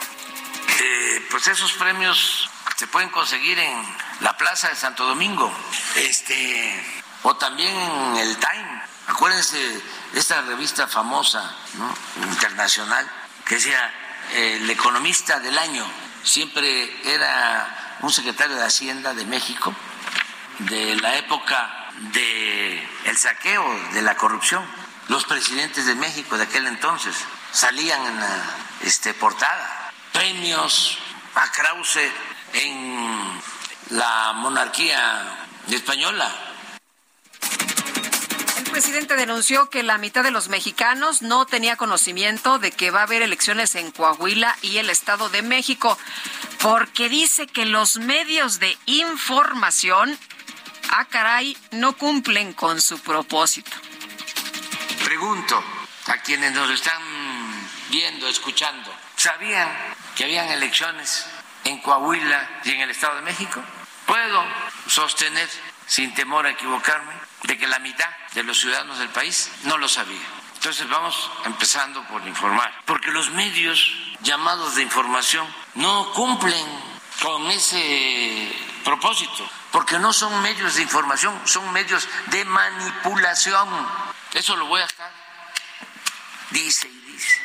Eh, pues esos premios se pueden conseguir en la Plaza de Santo Domingo, este, o también en el Time. Acuérdense esta revista famosa, ¿no? internacional, que decía el economista del año siempre era un secretario de Hacienda de México de la época de el saqueo de la corrupción. Los presidentes de México de aquel entonces salían en la este, portada. Premios a Krause en la monarquía española. El presidente denunció que la mitad de los mexicanos no tenía conocimiento de que va a haber elecciones en Coahuila y el Estado de México. porque dice que los medios de información, ah caray, no cumplen con su propósito. Pregunto a quienes nos están viendo, escuchando, ¿sabían que habían elecciones en Coahuila y en el Estado de México? Puedo sostener, sin temor a equivocarme, de que la mitad de los ciudadanos del país no lo sabía. Entonces vamos empezando por informar, porque los medios llamados de información no cumplen con ese propósito, porque no son medios de información, son medios de manipulación. Eso lo voy a estar. Dice y dice.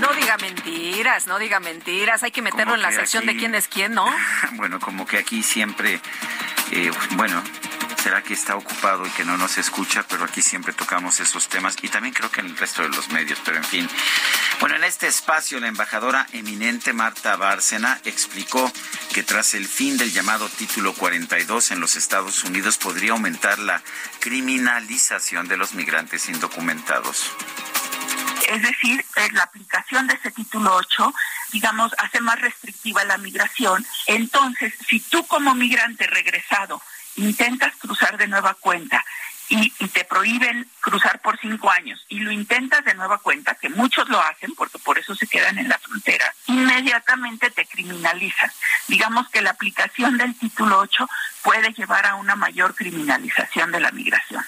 No diga mentiras, no diga mentiras. Hay que meterlo Como en la sección de quién es quién, ¿no? Bueno, como que aquí siempre, eh, bueno, será que está ocupado y que no nos escucha, pero aquí siempre tocamos esos temas y también creo que en el resto de los medios, pero en fin. Bueno, en este espacio la embajadora eminente Marta Bárcena explicó que tras el fin del llamado título 42 en los Estados Unidos podría aumentar la criminalización de los migrantes indocumentados. Es decir, eh, la aplicación de ese título 8, digamos, hace más restrictiva la migración. Entonces, si tú como migrante regresado intentas cruzar de nueva cuenta y, te prohíben cruzar por cinco años y lo intentas de nueva cuenta, que muchos lo hacen porque por eso se quedan en la frontera, inmediatamente te criminalizan. Digamos que la aplicación del título 8 puede llevar a una mayor criminalización de la migración.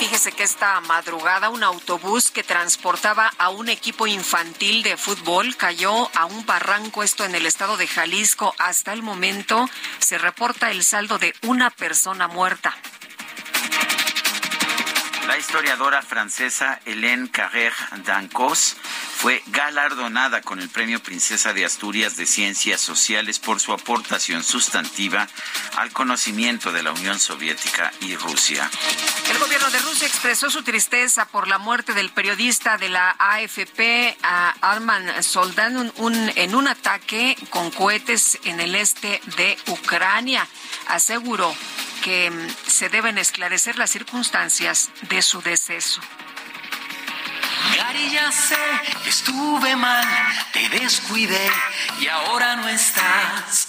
Fíjese que esta madrugada un autobús que transportaba a un equipo infantil de fútbol cayó a un barranco, esto en el estado de Jalisco. Hasta el momento se reporta el saldo de una persona muerta. La historiadora francesa Hélène Carrère d'Ancos fue galardonada con el Premio Princesa de Asturias de Ciencias Sociales por su aportación sustantiva al conocimiento de la Unión Soviética y Rusia. El gobierno de Rusia expresó su tristeza por la muerte del periodista de la AFP, Arman Soldan, en un ataque con cohetes en el este de Ucrania. Aseguró que mm, se deben esclarecer las circunstancias de su deceso. Gary, ya sé que estuve mal, te descuidé y ahora no estás.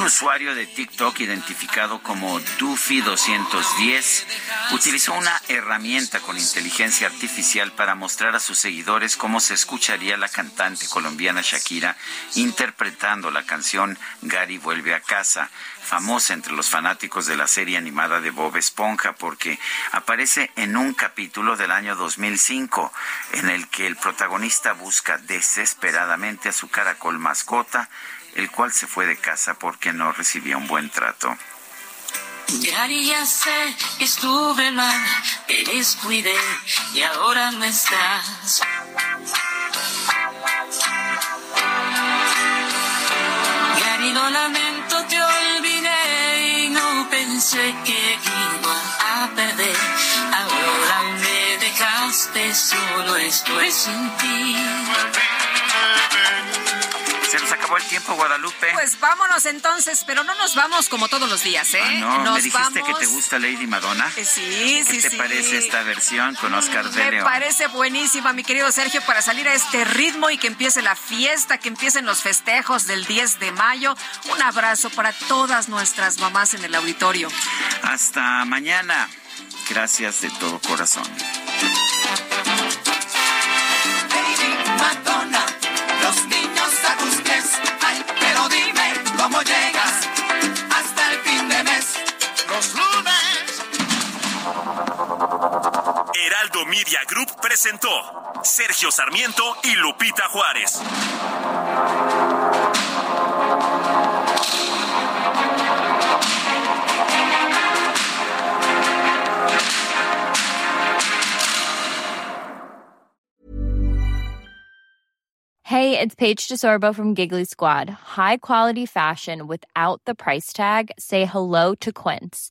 Un usuario de TikTok identificado como Duffy210 utilizó una herramienta con inteligencia artificial para mostrar a sus seguidores cómo se escucharía la cantante colombiana Shakira interpretando la canción Gary vuelve a casa, famosa entre los fanáticos de la serie animada de Bob Esponja porque aparece en un capítulo del año 2005 en el que el protagonista busca desesperadamente a su caracol mascota el cual se fue de casa porque no recibía un buen trato. Gary, ya sé que estuve mal, te descuidé y ahora no estás. Gary, lo lamento, te olvidé y no pensé que iba a perder. Ahora me dejaste, solo estoy sin ti. Se nos acabó el tiempo, Guadalupe. Pues vámonos entonces, pero no nos vamos como todos los días, ¿eh? Ah, no, nos me dijiste vamos- que te gusta Lady Madonna. Eh, Sí, sí, ¿Qué te sí. parece esta versión con Oscar de Me León? parece buenísima, mi querido Sergio, para salir a este ritmo y que empiece la fiesta, que empiecen los festejos del 10 de mayo. Un abrazo para todas nuestras mamás en el auditorio. Hasta mañana. Gracias de todo corazón. Madonna, Heraldo Media Group presentó Sergio Sarmiento y Lupita Juárez. Hey, it's Paige DeSorbo from Giggly Squad. High quality fashion without the price tag. Say hello to Quince.